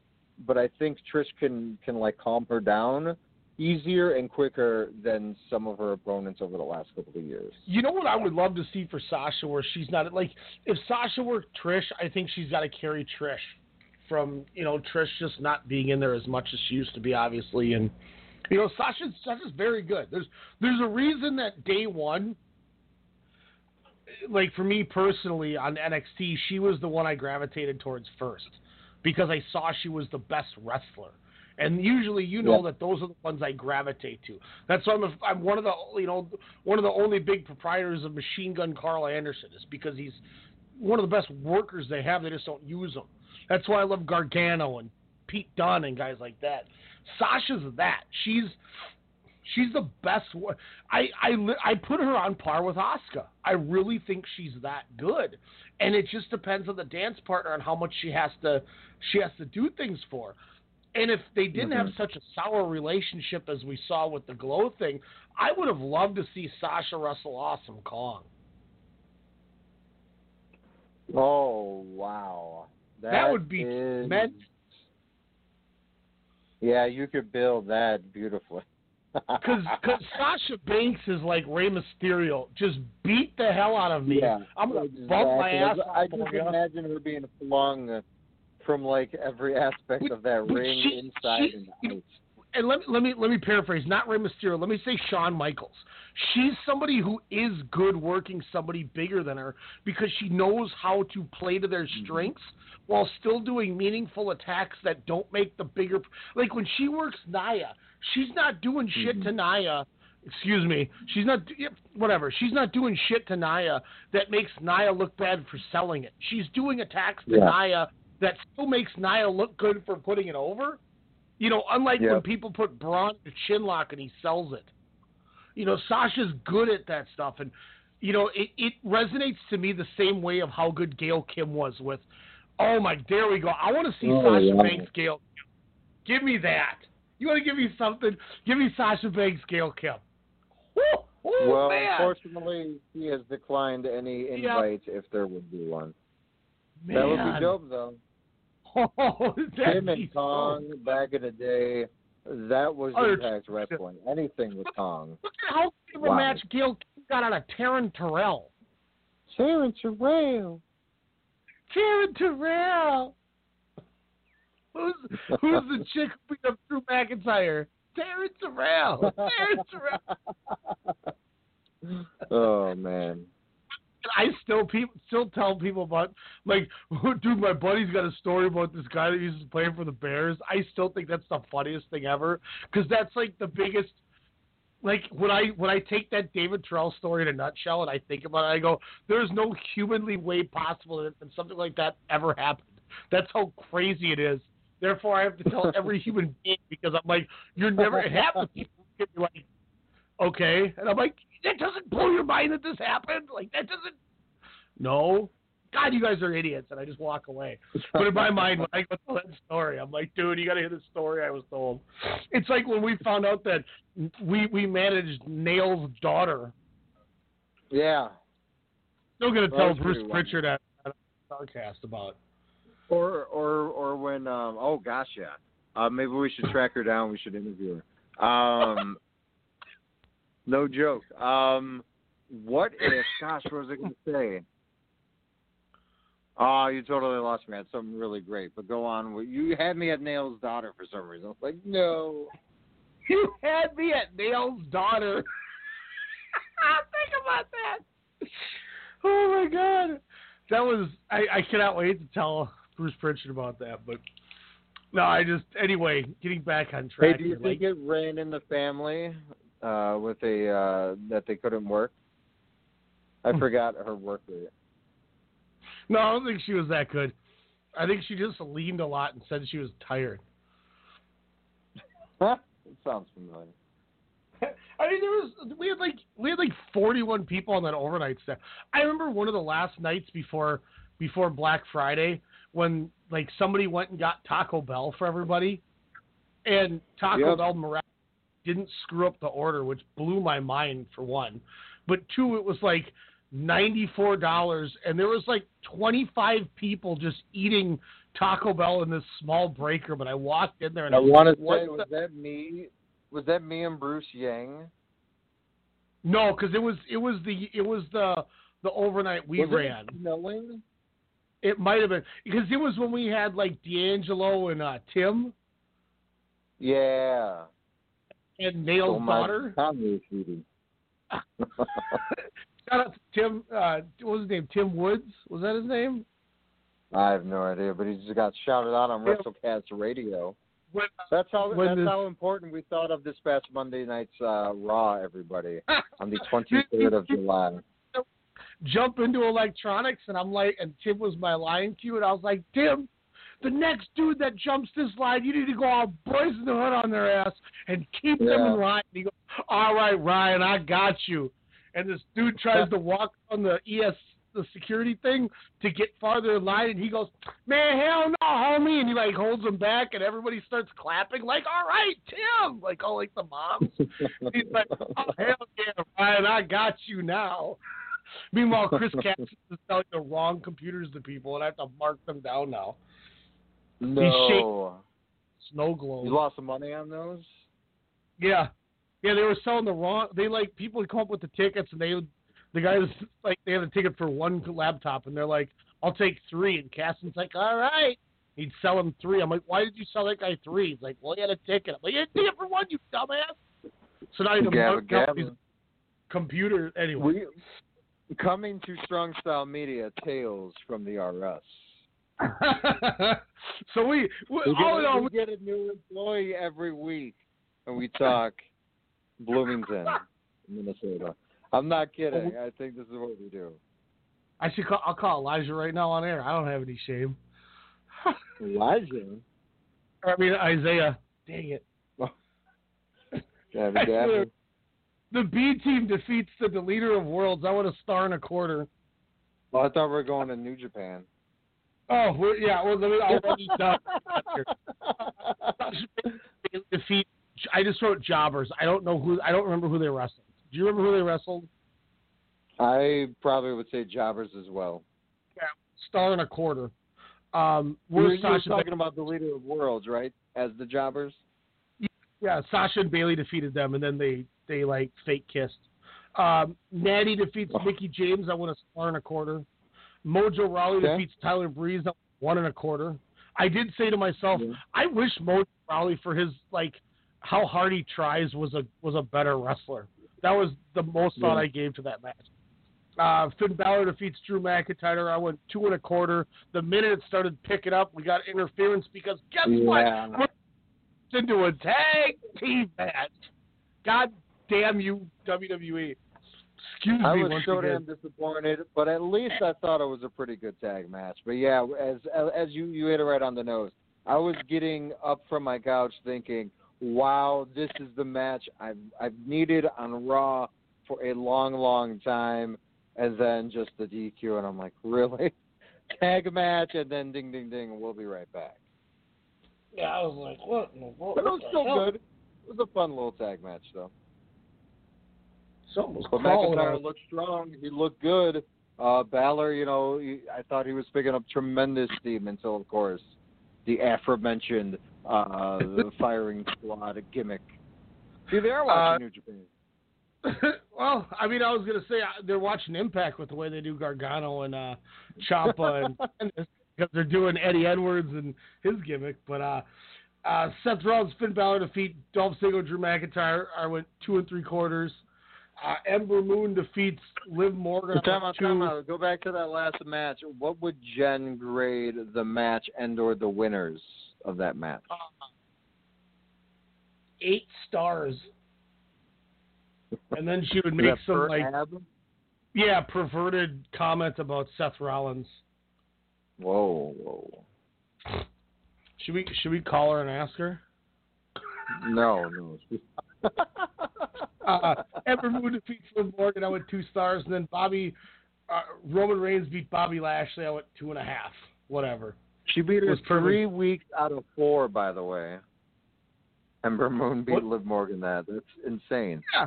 K: But I think Trish can can like calm her down easier and quicker than some of her opponents over the last couple of years.
H: You know what I would love to see for Sasha, where she's not like if Sasha were Trish, I think she's got to carry Trish from you know Trish just not being in there as much as she used to be, obviously, and you know Sasha's Sasha's very good. There's there's a reason that day one, like for me personally on NXT, she was the one I gravitated towards first because I saw she was the best wrestler. And usually, you know
K: Yeah.
H: that those are the ones I gravitate to. That's why I'm, a, I'm one of the you know one of the only big proprietors of Machine Gun Karl Anderson is because he's one of the best workers they have. They just don't use him. That's why I love Gargano and Pete Dunne and guys like that. Sasha's that. She's she's the best. wo- I I I put her on par with Oscar. I really think she's that good, and it just depends on the dance partner and how much she has to she has to do things for. And if they didn't have
K: Mhm.
H: such a sour relationship as we saw with the glow thing, I would have loved to see Sasha wrestle Awesome Kong.
K: Oh wow,
H: That would be
K: is-
H: meant.
K: Yeah, you could build that beautifully.
H: Because cause Sasha Banks is like Rey Mysterio. Just beat the hell out of me.
K: Yeah,
H: I'm gonna bump my ass.
K: exactly. I just imagine her being flung from like every aspect of that ring
H: she-
K: inside
H: she-
K: and out.
H: and let me let me let me paraphrase. Not Rey Mysterio. Let me say Shawn Michaels. She's somebody who is good working somebody bigger than her because she knows how to play to their
K: Mm-hmm.
H: strengths while still doing meaningful attacks that don't make the bigger. Like when she works Nia, she's not doing shit
K: Mm-hmm.
H: to Nia. Excuse me. She's not whatever. She's not doing shit to Nia that makes Nia look bad for selling it. She's doing attacks to
K: Yeah.
H: Nia that still makes Nia look good for putting it over. You know, unlike when people put Braun to chin lock and he sells it. You know, Sasha's good at that stuff, and you know, it, it resonates to me the same way of how good Gail Kim was with Oh my, there we go. I want to see
K: Oh,
H: Sasha
K: wow.
H: Banks Gail. Give me that. You want to give me something? Give me Sasha Banks Gail Kim. Woo, woo,
K: well,
H: man.
K: unfortunately, he has declined any
H: Yeah.
K: invite if there would be one. That would be dope, though.
H: Oh, that'd
K: and Kong back in the day, that was
H: Oh,
K: Impact Wrestling. Anything with Kong.
H: Look at how big of a
K: Wow.
H: match Gail Kim got out of Taryn Terrell.
K: Taryn Terrell.
H: Taryn Terrell. Who's who's the chick who beat up Drew McIntyre? Taryn Terrell. Taryn Terrell.
K: Oh man.
H: I still people still tell people about like, dude, my buddy's got a story about this guy that used to play for the Bears. I still think that's the funniest thing ever because that's like the biggest. Like when I when I take that David Terrell story in a nutshell and I think about it, I go, "There's no humanly way possible that that something like that ever happened." That's how crazy it is. Therefore, I have to tell every human being because I'm like, "You're never." Half the people get me like, "Okay," and I'm like, "That doesn't blow your mind that this happened? Like that doesn't." No. God, you guys are idiots, and I just walk away. But in my mind, when I go tell that story, I'm like, dude, you got to hear the story I was told. It's like when we found out that we we managed Nail's daughter.
K: Yeah.
H: Still gonna tell Bruce Prichard at, podcast about.
K: Or or or when um oh gosh yeah. Uh maybe we should track her down, we should interview her. Um no joke. Um what if gosh, what was I gonna say? Oh, you totally lost me. I had something really great. But go on. You had me at Nail's daughter for some reason. I was like, no.
H: You had me at Nail's daughter. Think about that. Oh my god, that was I, I cannot wait to tell Bruce Prichard about that. But no, I just anyway getting back on track.
K: Hey, do you think it ran in the family uh with a uh that they couldn't work? I forgot her work rate.
H: No, I don't think she was that good. I think she just leaned a lot and said she was tired.
K: Huh? It sounds familiar.
H: I mean, there was we had like we had like forty one people on that overnight staff. I remember one of the last nights before before Black Friday when like somebody went and got Taco Bell for everybody, and Taco
K: Yep.
H: Bell didn't screw up the order, which blew my mind for one. But two, it was like ninety four dollars, and there was like twenty five people just eating Taco Bell in this small breaker. But I walked in there and
K: I
H: was
K: want to
H: like, "What
K: say,
H: the
K: was that me? Was that me and Bruce Yang?
H: No, because it was it was the it was the the overnight we
K: Was it
H: ran.
K: snowing?
H: It might have been because it was when we had like D'Angelo and uh, Tim
K: Yeah.
H: and Nail's
K: Oh,
H: daughter. Shout out to Tim. Uh, what was his name? Tim Woods. Was that his name?
K: I have no idea, but he just got shouted out on
H: Yeah.
K: WrestleCast radio.
H: When,
K: That's how that's
H: this-
K: how important we thought of this past Monday night's uh, Raw. Everybody on the 23rd of July.
H: Jump into electronics, and I'm like, and Tim was my line cue, and I was like, Tim. The next dude that jumps this line, you need to go all boys in the hood on their ass and keep them in line. And he goes, "All right, Ryan, I got you." And this dude tries to walk on the ES the security thing to get farther in line, and he goes, "Man, hell no, homie!" And he like holds him back, and everybody starts clapping, like, "All right, Tim!" Like all like the moms. He's like, "Oh hell yeah, Ryan, I got you now." Meanwhile, Chris Cassidy is selling the wrong computers to people, and I have to mark them down now.
K: No.
H: Snow globe.
K: You lost some money on those?
H: Yeah, yeah, they were selling the wrong. They like people would come up with the tickets, and they would. The guys like they had a ticket for one laptop, and they're like, "I'll take three. And Caston's like, "All right." He'd sell him three. I'm like, "Why did you sell that guy three? He's like, "Well, he had a ticket." I'm like, "You had a ticket for one, you dumbass." So now you have to
K: Gabba
H: mark up
K: gabba.
H: his computer anyway.
K: We, coming to Strong Style Media, Tales from the RS.
H: so we, we,
K: We
H: all in all,
K: we get a new employee every week, and we talk Bloomington, Minnesota. I'm not kidding. Oh, I think this is what we do.
H: I should call. I'll call Elijah right now on air. I don't have any shame.
K: Elijah.
H: I mean Isaiah. Dang it.
K: Gabba.
H: swear, The B team defeats the deleter of worlds. I want a star and a quarter.
K: Well, I thought we were going to New Japan.
H: Oh, yeah. Well, let me. I'll run these down. Defeat. I just wrote jobbers. I don't know who. I don't remember who they wrestled. Do you remember who they wrestled?
K: I probably would say jobbers as well.
H: Yeah, star and a quarter. Um,
K: you're talking about the leader of worlds, right? As the jobbers.
H: Yeah, Sasha and Bayley defeated them, and then they they like fake kissed. Um, Natty defeats Mickie James. I won a star and a quarter. Mojo Rawley
K: Okay.
H: defeats Tyler Breeze. I one and a quarter. I did say to myself, I wish Mojo Rawley for his like how hard he tries was a was a better wrestler. That was the most thought
K: Yeah.
H: I gave to that match. Uh, Finn Balor defeats Drew McIntyre. I went two and a quarter. The minute it started picking up, we got interference because guess
K: Yeah.
H: what? We're into a tag team match. God damn you, WWE. Excuse me.
K: I
H: was
K: so damn disappointed, but at least I thought it was a pretty good tag match. But yeah, as as you you hit it right on the nose. I was getting up from my couch thinking, "Wow, this is the match I've I've needed on Raw for a long, long time." And then just the DQ, and I'm like, "Really? Tag match?" And then ding, ding, ding. We'll be right back.
H: Yeah, I was like, what? in the world?
K: But it was still
H: hell?
K: good. It was a fun little tag match, though.
H: Something was
K: But McIntyre
H: on.
K: looked strong. He looked good. Uh, Balor, you know, he, I thought he was picking up tremendous steam until, of course, the aforementioned uh, the firing squad gimmick. See, they are watching
H: Uh,
K: New Japan.
H: well, I mean, I was gonna say uh, they're watching Impact with the way they do Gargano and uh, Ciampa and, and because they're doing Eddie Edwards and his gimmick. But uh, uh, Seth Rollins, Finn Balor defeat Dolph Ziggler, Drew McIntyre. I went two and three quarters. Uh, Ember Moon defeats Liv Morgan. I
K: Time
H: went
K: out, time out. Go back to that last match. What would Jen grade the match and or the winners of that match?
H: eight stars. And then she would make some like
K: ab?
H: yeah perverted comment about Seth Rollins.
K: Whoa, whoa.
H: Should we should we call her and ask her?
K: No, no.
H: uh, Ember Moon defeats Liv Morgan. I went two stars, and then Bobby uh, Roman Reigns beat Bobby Lashley. I went two and a half. Whatever.
K: She beat her
H: perfect.
K: three weeks out of four, by the way. Ember Moon beat
H: What?
K: Liv Morgan that. That's insane.
H: Yeah.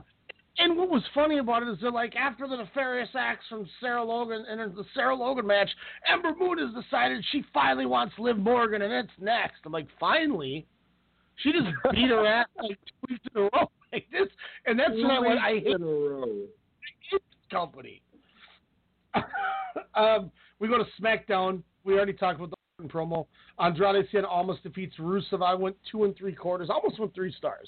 H: And what was funny about it is they're like after the nefarious acts from Sarah Logan and the Sarah Logan match, Ember Moon has decided she finally wants Liv Morgan and it's next. I'm like, finally? She just beat her ass like two weeks in a row like this, and that's when I. I hate
K: in a row.
H: this company. um, we go to SmackDown. We already talked about the promo. Andrade Cien Almas defeats Rusev. I went two and three quarters, almost went three stars.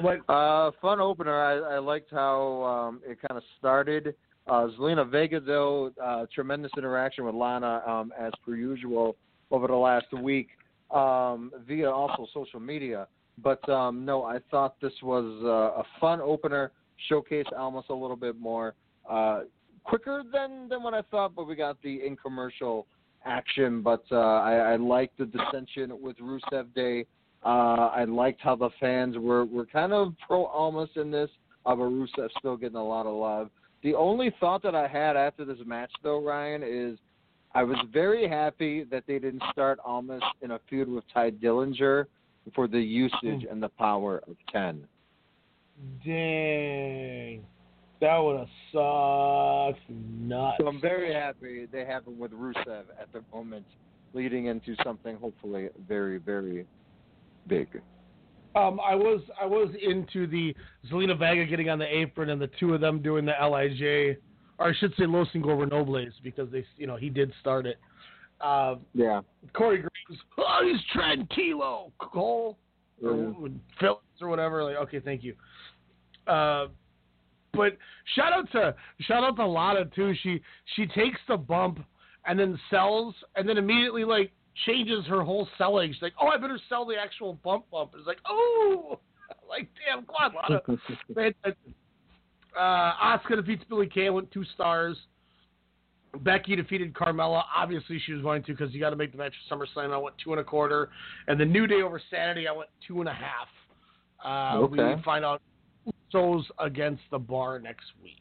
H: What?
K: Uh, fun opener. I, I liked how um, it kind of started. Uh, Zelina Vega, though, uh, tremendous interaction with Lana um, as per usual over the last week um, via also social media. But um, no, I thought this was uh, a fun opener. Showcase almost a little bit more uh, quicker than than what I thought, but we got the in commercial action. But uh, I, I liked the dissension with Rusev Day. Uh, I liked how the fans were, were kind of pro Almas in this, uh, but Rusev still getting a lot of love. The only thought that I had after this match, though, Ryan, is I was very happy that they didn't start Almas in a feud with Tye Dillinger for the usage and the power of 10.
H: Dang. That would have sucked nuts.
K: So I'm very happy they have him with Rusev at the moment, leading into something hopefully very, very big.
H: Um, I was I was into the Zelina Vega getting on the apron and the two of them doing the Lij, or I should say Los Ingobernables because they you know he did start it. Uh,
K: Yeah.
H: Corey Graves, oh he's Trent Kilo Cole, or
K: Mhm.
H: Phillips or whatever. Like okay, thank you. Uh, but shout out to shout out to Lana too. She she takes the bump and then sells and then immediately like changes her whole selling. She's like, oh, I better sell the actual bump bump. It's like, oh, like damn, on, Lana. Fantastic. uh, Asuka defeats Billie Kay. Went two stars. Becky defeated Carmella. Obviously, she was going to because you got to make the match for SummerSlam. I went two and a quarter. And the New Day over Saturday, I went two and a half. Uh,
K: Okay.
H: We find out Usos against the Bar next week.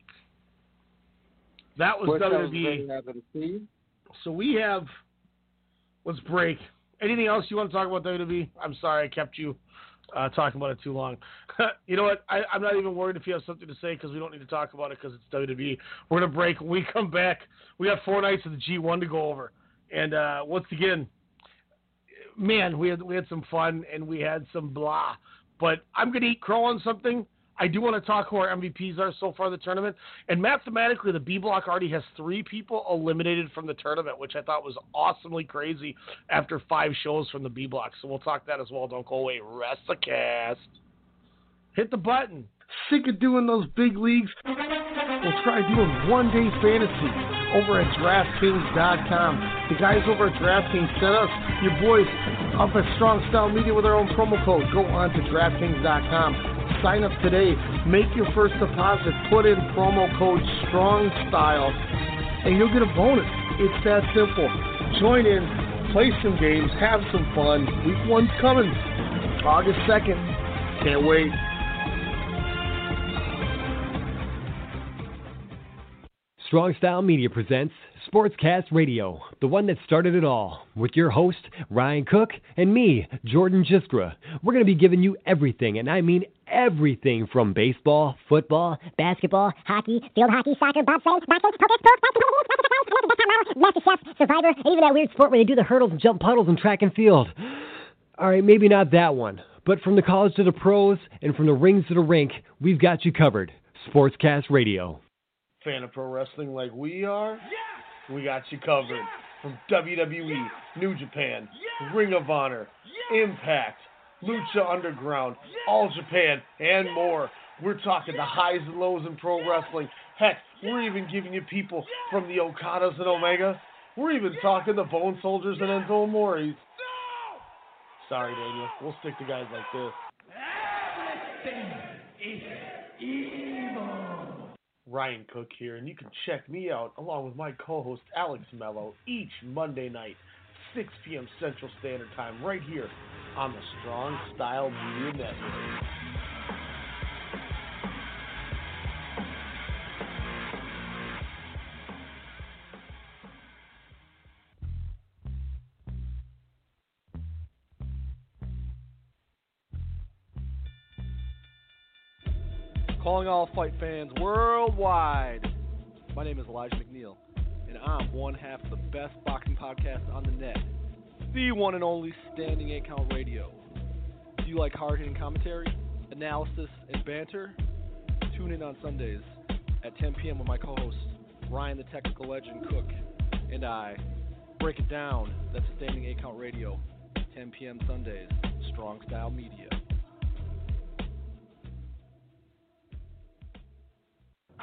H: That was WWE. So we have. Let's break. Anything else you want to talk about WWE? I'm sorry I kept you uh, talking about it too long. you know what? I, I'm not even worried if you have something to say because we don't need to talk about it because it's WWE. We're gonna break. When we come back, we have four nights of the G1 to go over, and uh, once again, man, we had we had some fun and we had some blah. But I'm gonna eat crow on something. I do want to talk who our MVPs are so far the tournament. And mathematically, the B block already has three people eliminated from the tournament, which I thought was awesomely crazy after five shows from the B block. So we'll talk that as well. Don't go away. Rest the cast. Hit the button.
U: Sick of doing those big leagues? We'll try doing one day fantasy over at DraftKings.com. The guys over at DraftKings sent us your boys up at Strong Style Media with our own promo code. Go on to DraftKings.com sign up today. Make your first deposit. Put in promo code Strong Style, and you'll get a bonus. It's that simple. Join in, play some games, have some fun. Week one's coming, August second. Can't wait.
M: Strong Style Media presents Sportscast Radio, the one that started it all, with your host, Ryan Cook, and me, Jordan Jiskra. We're going to be giving you everything, and I mean everything from baseball, football,
V: basketball, hockey, field hockey, soccer, bobsledding, boxing, poker, sports, master chef, survivor, and even that weird sport where they do the hurdles and jump puddles and track and field.
M: All right, maybe not that one, but from the college to the pros and from the rings to the rink, we've got you covered. Sportscast Radio.
H: Fan of pro wrestling like we are? Yeah! We got you covered. From WWE, New Japan, Ring of Honor, Impact, Lucha Underground, All Japan, and more. We're talking the highs and lows in pro wrestling. Heck, we're even giving you people from the Okadas and Omega. We're even talking the Bone Soldiers and Enzo Amore's. Sorry, Daniel. We'll stick to guys like this. Ryan Cook here, and you can check me out along with my co-host Alex Mello each Monday night, 6 p.m. Central Standard Time, right here on the Strong Style Media Network.
I: Calling all fight fans worldwide. My name is Elijah McNeil, and I'm one half of the best boxing podcast on the net, the one and only Standing 8 Count Radio. Do you like hard hitting commentary, analysis, and banter? Tune in on Sundays at 10 p.m. with my co host, Ryan the Technical Legend Cook, and I. Break it down. That's Standing 8 Count Radio, 10 p.m. Sundays, Strong Style Media.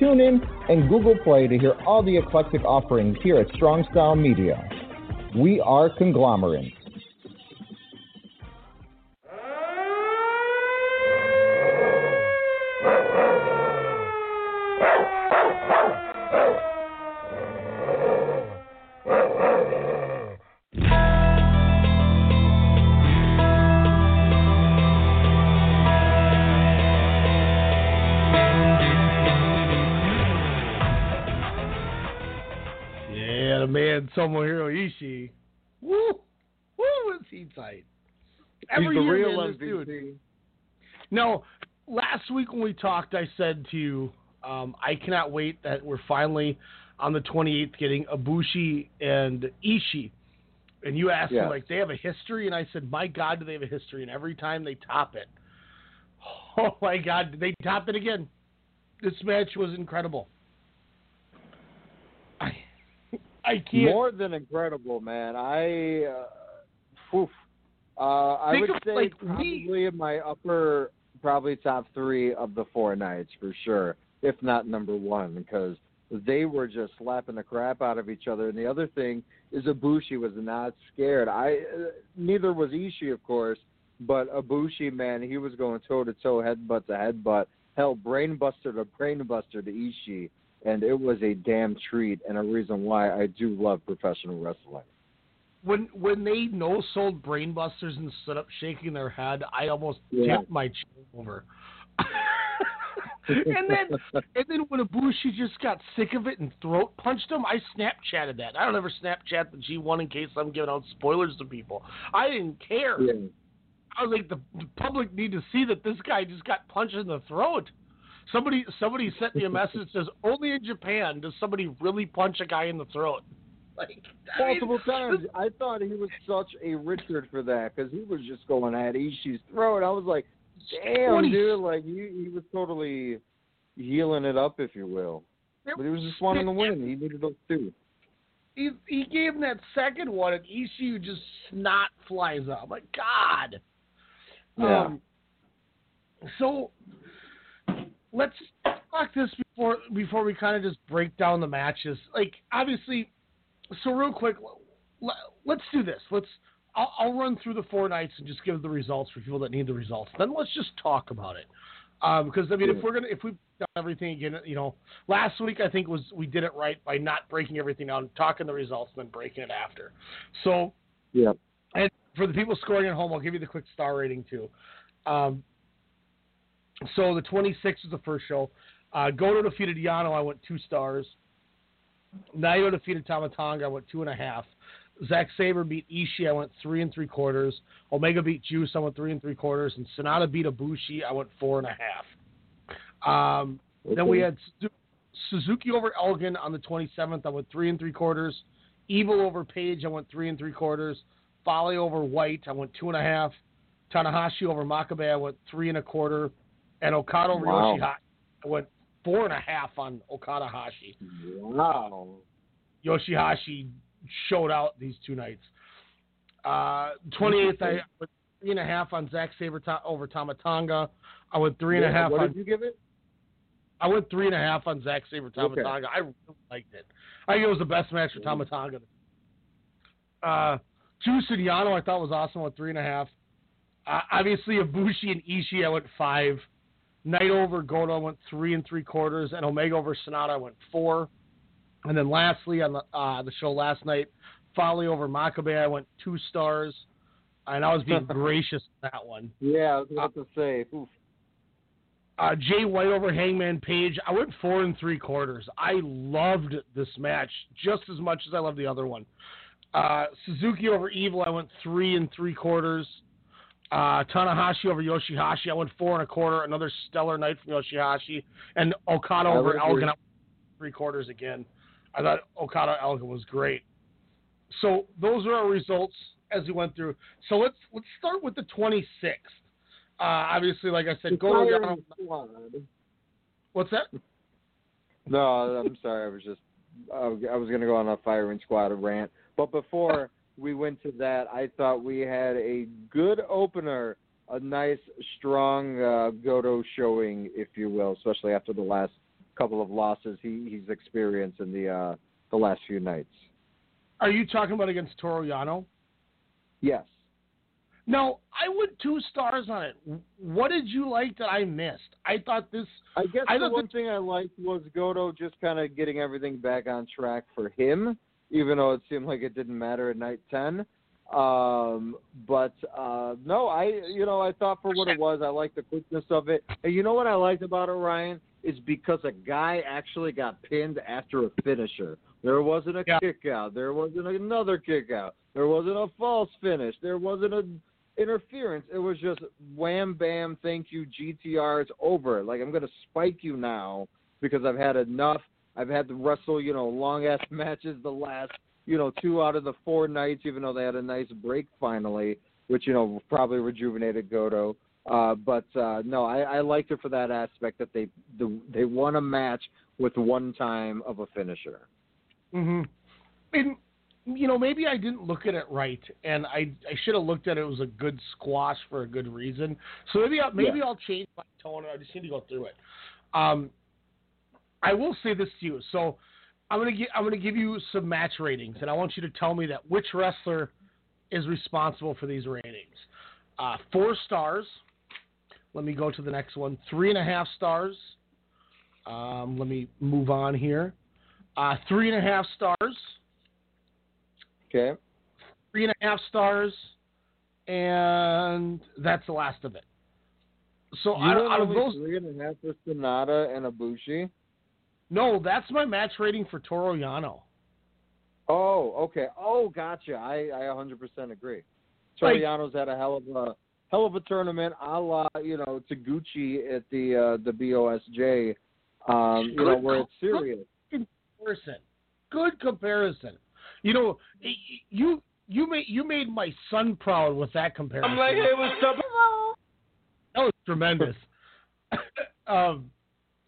K: TuneIn, and Google Play to hear all the eclectic offerings here at Strong Style Media. We are conglomerates.
H: Man Tomohiro Ishii. Woo! Woo! Is he tight? Every
W: He's the
H: year,
W: real
H: man,
W: MVP.
H: dude. No, last week when we talked, I said to you, um, I cannot wait that we're finally on the 28th getting Ibushi and Ishii. And you asked me, like, they have a history? And I said, my God, do they have a history? And every time they top it, oh my God, they topped it again. This match was incredible. I, I can't.
X: More than incredible, man. I, uh, whew. uh, I
H: Think
X: would
H: of,
X: say
H: like, we-
X: probably in my upper, probably top three of the four nights for sure, if not number one, because
K: they were just slapping the crap out of each other. And the other thing is Ibushi was not scared. I uh, neither was Ishii, of course, but Ibushi, man, he was going toe to toe, headbutt to headbutt. Hell, brainbuster to brainbuster to Ishii, and it was a damn treat and a reason why I do love professional wrestling.
H: When when they no sold brainbusters and stood up shaking their head, I almost
K: Yeah.
H: tipped my chair over. and then and then when Ibushi just got sick of it and throat punched him, I Snapchatted that. I don't ever Snapchat the G1 in case I'm giving out spoilers to people. I didn't care.
K: Yeah.
H: I was like, the, the public need to see that this guy just got punched in the throat. Somebody somebody sent me a message that says only in Japan does somebody really punch a guy in the throat. Like I mean,
K: Multiple times. I thought he was such a Richard for that because he was just going at Ishii's throat. I was like, damn,
H: 20
K: dude. Like, he, he was totally healing it up, if you will. But he was just wanting to win. He needed those two.
H: he, he gave him that second one, and ECU just snot flies out. My God.
K: Yeah.
H: Um, so let's talk this before before we kind of just break down the matches. Like obviously, so real quick, let's do this. Let's. I'll, I'll run through the four nights and just give the results for people that need the results. Then let's just talk about it. Um, because I mean, if we're gonna if we done everything again, you know, last week I think was we did it right by not breaking everything down, talking the results, and then breaking it after. So
K: Yeah.
H: and for the people scoring at home, I'll give you the quick star rating too. Um, so the 26th was the first show. Uh, Goto defeated Yano. I went two stars. Naito defeated Tama Tonga. I went two and a half. Zack Sabre beat Ishii. I went three and three quarters. Omega beat Juice. I went three and three quarters. And Sanada beat Ibushi. I went four and a half. Um, Then we had Suzuki over Elgin on the 27th. I went three and three quarters. Evil over Page. I went three and three quarters. Fale over White. I went two and a half. Tanahashi over Makabe. I went three and a quarter. And Okada over
K: Wow.
H: Yoshihashi. I went four and a half on Okada Hashi.
K: Wow.
H: Yoshihashi showed out these two nights. Uh, 28th, I went three and a half on Zack Sabre to- over Tama Tonga. I went three and a half
K: What
H: on
K: did you give it?
H: I went three and a half on Zack Sabre
K: Okay.
H: Tama Tonga. I really liked it. I think it was the best match for Tama Tonga. Uh, Juice and I thought was awesome. Went three and a half. Uh, obviously, Ibushi and Ishii I went five. Naito over Goto went three and three quarters, and Omega over Sanada I went four. And then lastly on the uh, the show last night, Fale over Makabe I went two stars, and I was being gracious in that one.
K: Yeah, I was about to say. Oof.
H: Uh, Jay White over Hangman Page. I went four and three quarters. I loved this match just as much as I loved the other one. Uh, Suzuki over Evil. I went three and three quarters. Uh, Tanahashi over Yoshihashi. I went four and a quarter. Another stellar night from Yoshihashi. And Okada
K: I
H: over. Elgin. Three quarters again. I thought Okada Elgin was great. So those are our results as we went through. So let's let's start with the 26th. Uh, obviously, like I said,
K: Goto
H: What's that?
K: No, I'm sorry. I was just I was going to go on a firing squad rant, but before we went to that, I thought we had a good opener, a nice, strong uh, Goto showing, if you will, especially after the last couple of losses he, he's experienced in the uh, the last few nights.
H: Are you talking about against Toru Yano?
K: Yes.
H: No, I went two stars on it. What did you like that I missed? I thought this.
K: I guess
H: I
K: the one thing I liked was Goto just kind of getting everything back on track for him, even though it seemed like it didn't matter at night ten. Um, but uh, no, I you know I thought for what it was, I liked the quickness of it. And you know what I liked about it, Ryan, is because a guy actually got pinned after a finisher. There wasn't a kick out. There wasn't another kick out. There wasn't a false finish. There wasn't an interference. It was just wham bam, thank you, GTR, it's over. Like I'm gonna spike you now because I've had enough. I've had to wrestle, you know, long ass matches the last, you know, two out of the four nights, even though they had a nice break finally, which, you know, probably rejuvenated Goto. Uh, but uh, no, I, I liked it for that aspect that they the, they won a match with one time of a finisher.
H: Mm-hmm. And you know, maybe I didn't look at it right, and I I should have looked at it was a good squash for a good reason. So maybe I, maybe
K: Yeah.
H: I'll change my tone. I just need to go through it. Um, I will say this to you. So I'm gonna gi- I'm gonna give you some match ratings, and I want you to tell me that which wrestler is responsible for these ratings. Uh, four stars. Let me go to the next one. Three and a half stars. Um, let me move on here. Uh, three and a half stars.
K: Okay.
H: Three and a half stars, and that's the last of it. So
K: you
H: out, of those,
K: three and a half for Sanada and Ibushi.
H: No, that's my match rating for Toru Yano.
K: Oh, okay. Oh, gotcha. I, I 100% agree.
H: Like-
K: Toru Yano's had a hell of a hell of a tournament, a la you know Taguchi at the uh, the BOSJ. Um, you know where it's
H: call.
K: serious.
H: comparison. Good comparison. You know, y- y- you you made you made my son proud with that comparison.
G: I'm like, hey, what's up?
H: That was tremendous. um,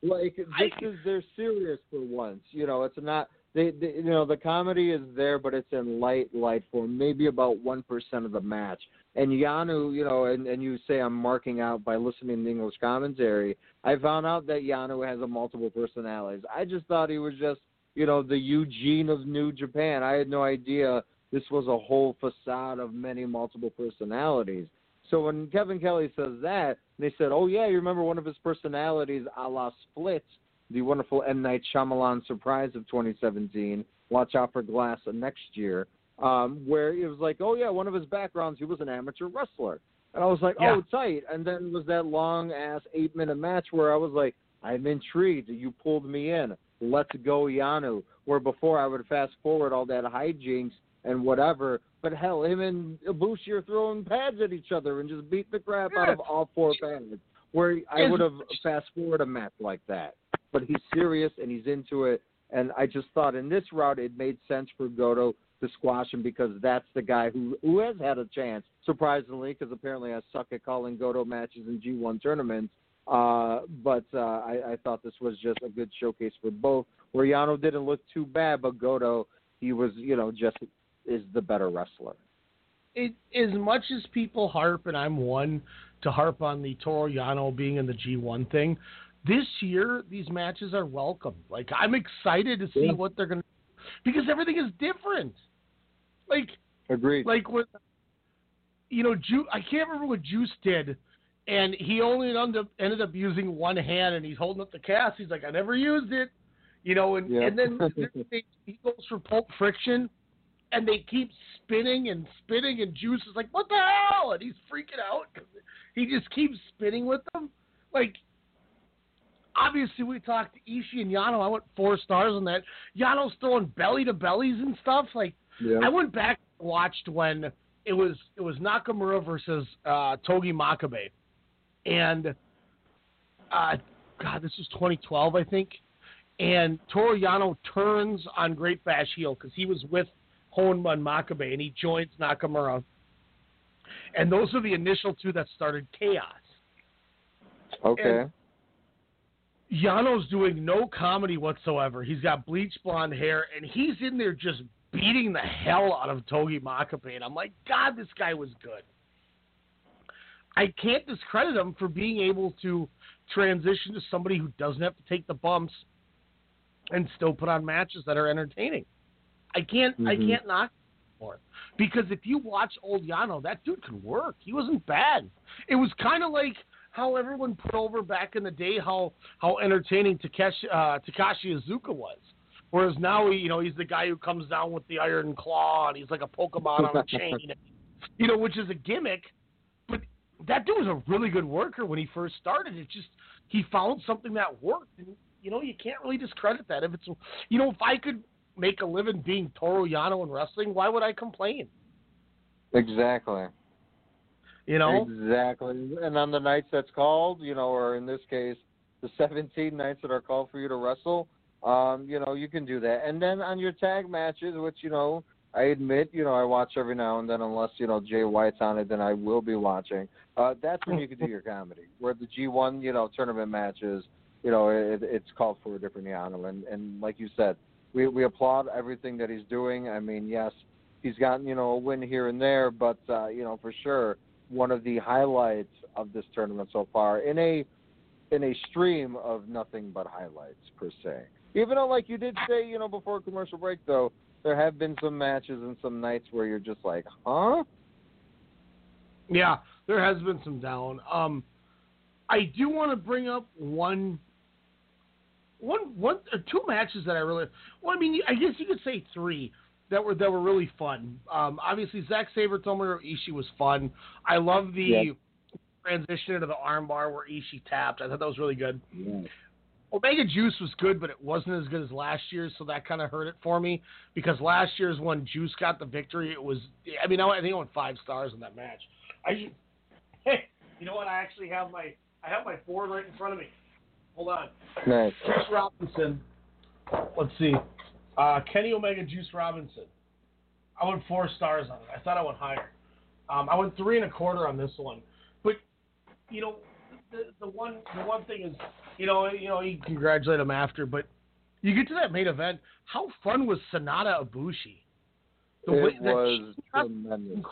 K: Like this is they're serious for once. You know, it's not. They, they, you know, the comedy is there, but it's in light, light form. Maybe about one percent of the match. And Yano, you know, and, and you say I'm marking out by listening to English commentary. I found out that Yano has a multiple personalities. I just thought he was just, you know, the Eugene of New Japan. I had no idea this was a whole facade of many multiple personalities. So when Kevin Kelly says that, they said, "Oh yeah, you remember one of his personalities, a la Split, the wonderful M Night Shyamalan surprise of 2017. Watch out for Glass next year." Um, where it was like, "Oh yeah, one of his backgrounds, he was an amateur wrestler," and I was like,
H: Yeah.
K: "Oh tight." And then it was that long ass eight minute match where I was like, "I'm intrigued. You pulled me in. Let's go, Yano." Where before I would fast forward all that hijinks and whatever. But hell, him and Ibushi are throwing pads at each other and just beat the crap out of all four pads. Where I would have fast forward a match like that. But he's serious and he's into it. And I just thought in this route it made sense for Goto to squash him because that's the guy who who has had a chance. Surprisingly, because apparently I suck at calling Goto matches in G1 tournaments. Uh, but uh, I, I thought this was just a good showcase for both. Where Yano didn't look too bad, but Goto, he was, you know, just is the better wrestler.
H: it, as much as people harp, and I'm one to harp on the Toru Yano being in the G1 thing, this year these matches are welcome. Like I'm excited to see
K: Yeah.
H: what they're gonna, because everything is different. Like
K: Agreed.
H: like what, you know, Ju- I can't remember what Juice did, and he only ended up, ended up using one hand, and he's holding up the cast. He's like, I never used it, you know, and
K: Yeah.
H: and then he goes for Pulp Friction, and they keep spinning and spinning, and Juice is like, "What the hell?" And he's freaking out 'cause he just keeps spinning with them. Like, obviously, we talked to Ishii and Yano. I went four stars on that. Yano's throwing belly to bellies and stuff. Like,
K: Yeah.
H: I went back and watched when it was it was Nakamura versus uh, Togi Makabe, and uh, God, this was 2012, I think. And Toru Yano turns on Great Bash Heel because he was with Honma and Makabe, and he joins Nakamura. And those are the initial two that started chaos.
K: Okay.
H: And- Yano's doing no comedy whatsoever. He's got bleach blonde hair, and he's in there just beating the hell out of Togi Makabe. And I'm like, God, this guy was good. I can't discredit him for being able to transition to somebody who doesn't have to take the bumps and still put on matches that are entertaining. I can't I
K: Mhm.
H: can't knock for. Because if you watch old Yano, that dude could work. He wasn't bad. It was kind of like how everyone put over back in the day how how entertaining Takeshi uh, Takashi Iizuka was. Whereas now, he, you know, he's the guy who comes down with the iron claw and he's like a Pokemon on a chain, you know, which is a gimmick. But that dude was a really good worker when he first started. It just he found something that worked, and you know, you can't really discredit that. If it's, you know, if I could make a living being Toru Yano in wrestling, why would I complain?
K: Exactly.
H: You know,
K: Exactly. And on the nights that's called, you know, or in this case, the 17 nights that are called for you to wrestle, um, you know, you can do that. And then on your tag matches, which, you know, I admit, you know, I watch every now and then, unless, you know, Jay White's on it, then I will be watching. Uh, that's when you can do your comedy. Where the G1, you know, tournament matches, you know, it, it's called for a different Yano. And, and like you said, we, we applaud everything that he's doing. I mean, yes, he's gotten, you know, a win here and there, but, uh, you know, for sure, one of the highlights of this tournament so far in a in a stream of nothing but highlights per se. Even though, like you did say, you know, before commercial break, though, there have been some matches and some nights where you're just like, huh?
H: Yeah, there has been some down. Um, I do want to bring up one, one, one, uh, two matches that I really. Well, I mean, I guess you could say three that were that were really fun. Um, obviously, Zack Sabre Tomohiro Ishii was fun. I love the
K: Yeah.
H: transition into the armbar where Ishii tapped. I thought that was really good.
K: Yeah.
H: Omega Juice was good, but it wasn't as good as last year's, so that kind of hurt it for me. Because last year's when Juice got the victory, it was. I mean, I, I think I went five stars in that match. I should. Hey, you know what? I actually have my I have my board right in front of me. Hold on.
K: Nice.
H: Juice Robinson. Let's see. Uh, Kenny Omega Juice Robinson. I went four stars on it. I thought I went higher. Um, I went three and a quarter on this one. But you know, the the one the one thing is, you know, you know, you congratulate him after, but you get to that main event. How fun was Sanada Ibushi? The
K: it
H: way that
K: was tremendous.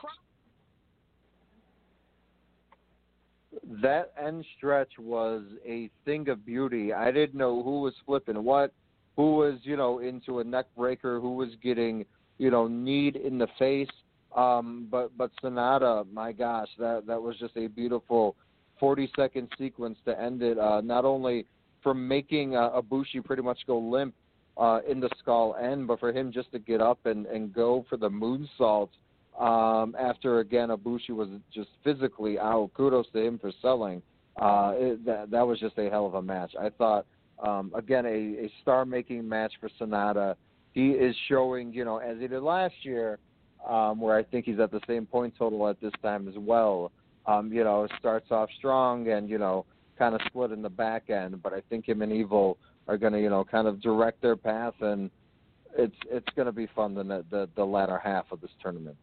K: That end stretch was a thing of beauty. I didn't know who was flipping what, who was, you know, into a neck breaker, who was getting, you know, kneed in the face. Um, but but Sanada, my gosh, that that was just a beautiful 40 second sequence to end it. Uh, not only for making uh, Ibushi pretty much go limp uh, in the skull end, but for him just to get up and and go for the moonsault um, after again Ibushi was just physically out. Kudos to him for selling. Uh, it, that that was just a hell of a match. I thought um, again a, a star-making match for Sanada. He is showing, you know, as he did last year, um, where I think he's at the same point total at this time as well. Um, you know, starts off strong and you know kind of split in the back end, but I think him and Evil are going to you know kind of direct their path and it's it's going to be fun the, the the latter half of this tournament.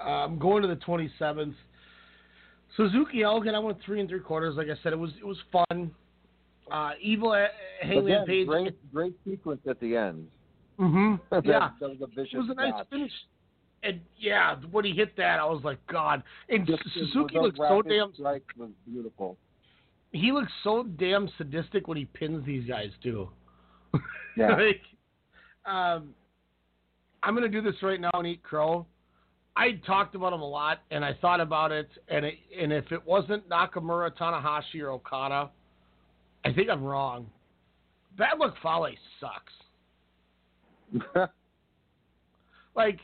H: I'm going to the 27th. Suzuki Elgin, I went three and three quarters. Like I said, it was it was fun. Uh, Evil uh, Page.
K: great great sequence at the end.
H: Mm-hmm.
K: That-
H: yeah,
K: that was a vicious
H: it was a nice
K: botch.
H: finish. And yeah, when he hit that, I was like, God. And
K: Just-
H: Suzuki looks so damn.
K: strikes was beautiful.
H: He looks so damn sadistic when he pins these guys too.
K: Yeah.
H: like, um, I'm gonna do this right now and eat crow. I talked about him a lot, and I thought about it, and it, and if it wasn't Nakamura, Tanahashi, or Okada, I think I'm wrong. Bad Luck Fale sucks. like,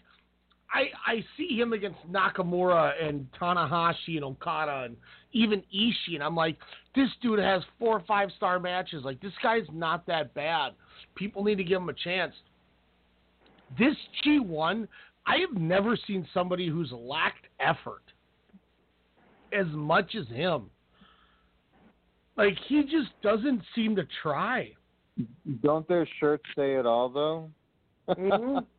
H: I I see him against Nakamura and Tanahashi and Okada and even Ishii, and I'm like, this dude has four or five star matches. Like, this guy's not that bad. People need to give him a chance. This G1, I have never seen somebody who's lacked effort as much as him. Like, he just doesn't seem to try.
K: Don't their shirts say it all though?
H: Mhm.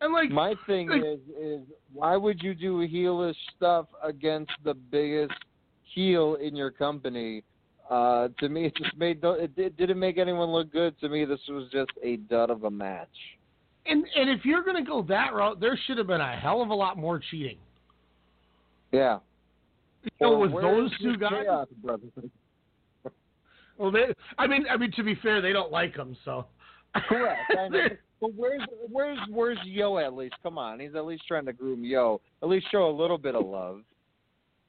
H: And like
K: my thing
H: like-
K: is is why would you do heelish stuff against the biggest heel in your company? Uh, to me, it just made no. It, it didn't make anyone look good. To me, this was just a dud of a match.
H: And and if you're gonna go that route, there should have been a hell of a lot more cheating.
K: Yeah.
H: You know,
K: Or
H: with those two guys.
K: Chaos
H: Well, they. I mean, I mean to be fair, they don't like him, so.
K: Correct. I know. But where's where's where's Yo at least? Come on, he's at least trying to groom Yo. At least show a little bit of love.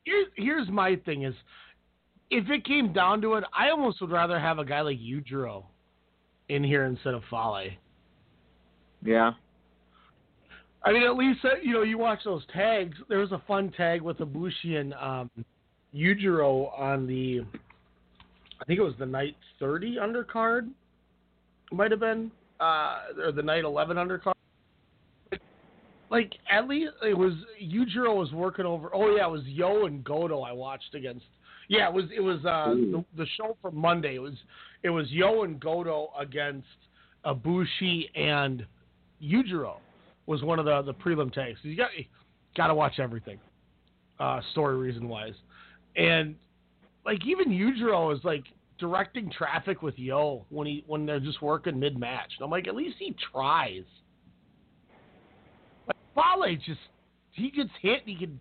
H: Here's here's my thing is, if it came down to it, I almost would rather have a guy like Yujiro in here instead of Fale.
K: Yeah.
H: I mean, at least uh, you know you watch those tags. There was a fun tag with Ibushi and um, Yujiro on the, I think it was the night thirty undercard, might have been, uh, or the night eleven undercard. Like at least it was Yujiro was working over. Oh yeah, it was Yo and Goto I watched against. Yeah, it was it was uh, the, the show from Monday. It was it was Yo and Goto against Ibushi and Yujiro was one of the the prelim tags. You got got to watch everything, uh, story reason wise, and like even Yujiro is like directing traffic with Yo when he when they're just working mid match. I'm like, at least he tries. Like Fale just he gets hit, and he can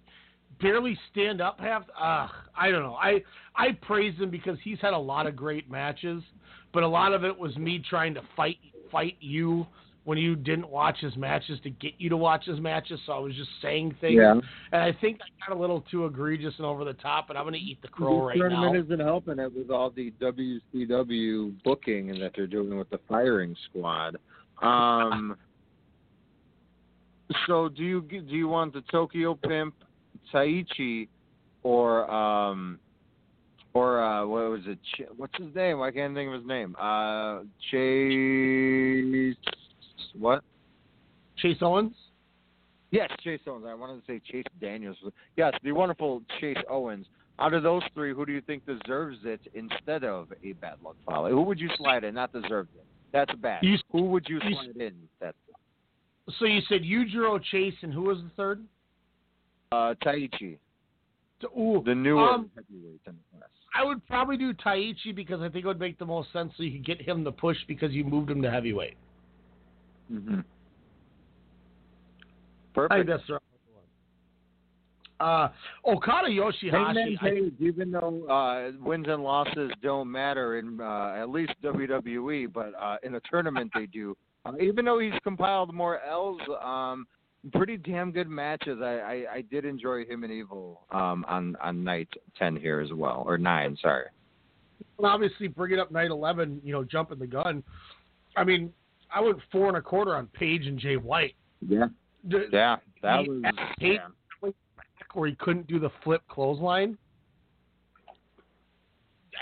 H: barely stand up half. I don't know. I I praise him because he's had a lot of great matches, but a lot of it was me trying to fight fight you when you didn't watch his matches to get you to watch his matches. So I was just saying things,
K: Yeah.
H: and I think I got a little too egregious and over the top. And I'm going to eat the crow
K: the
H: right
K: tournament
H: now.
K: isn't helping it with all the WCW booking and that they're doing with the firing squad. Um, so do you do you want the Tokyo Pimp, Taichi, or um, or uh, what was it? What's his name? I can't think of his name. Uh, Chase. What?
H: Chase Owens.
K: Yes, Chase Owens. I wanted to say Chase Daniels. Yes, the wonderful Chase Owens. Out of those three, who do you think deserves it instead of a Bad Luck Fale? Who would you slide in? Not deserved it. That's bad.
H: You-
K: who would you
H: you-
K: slide in? That's
H: So you said Yujiro Chase, and who was the third?
K: uh, Taichi,
H: Ooh,
K: the newer
H: um,
K: heavyweight in the class.
H: I would probably do Taichi because I think it would make the most sense so you could get him the push because you moved him to heavyweight.
K: Mm-hmm. Perfect.
H: that's right. Uh, Okada Yoshihashi.
K: Page, even though uh, wins and losses don't matter in uh, at least WWE, but uh, in a tournament they do. Uh, even though he's compiled more L's, um, pretty damn good matches. I, I, I did enjoy him and Evil um, on on night ten here as well, or nine. Sorry.
H: well, obviously, bringing up night 11, you know, jumping the gun. I mean, I went four and a quarter on Page and Jay White.
K: Yeah.
H: The-
K: Yeah, that was.
H: Page
K: yeah.
H: where he couldn't do the flip clothesline.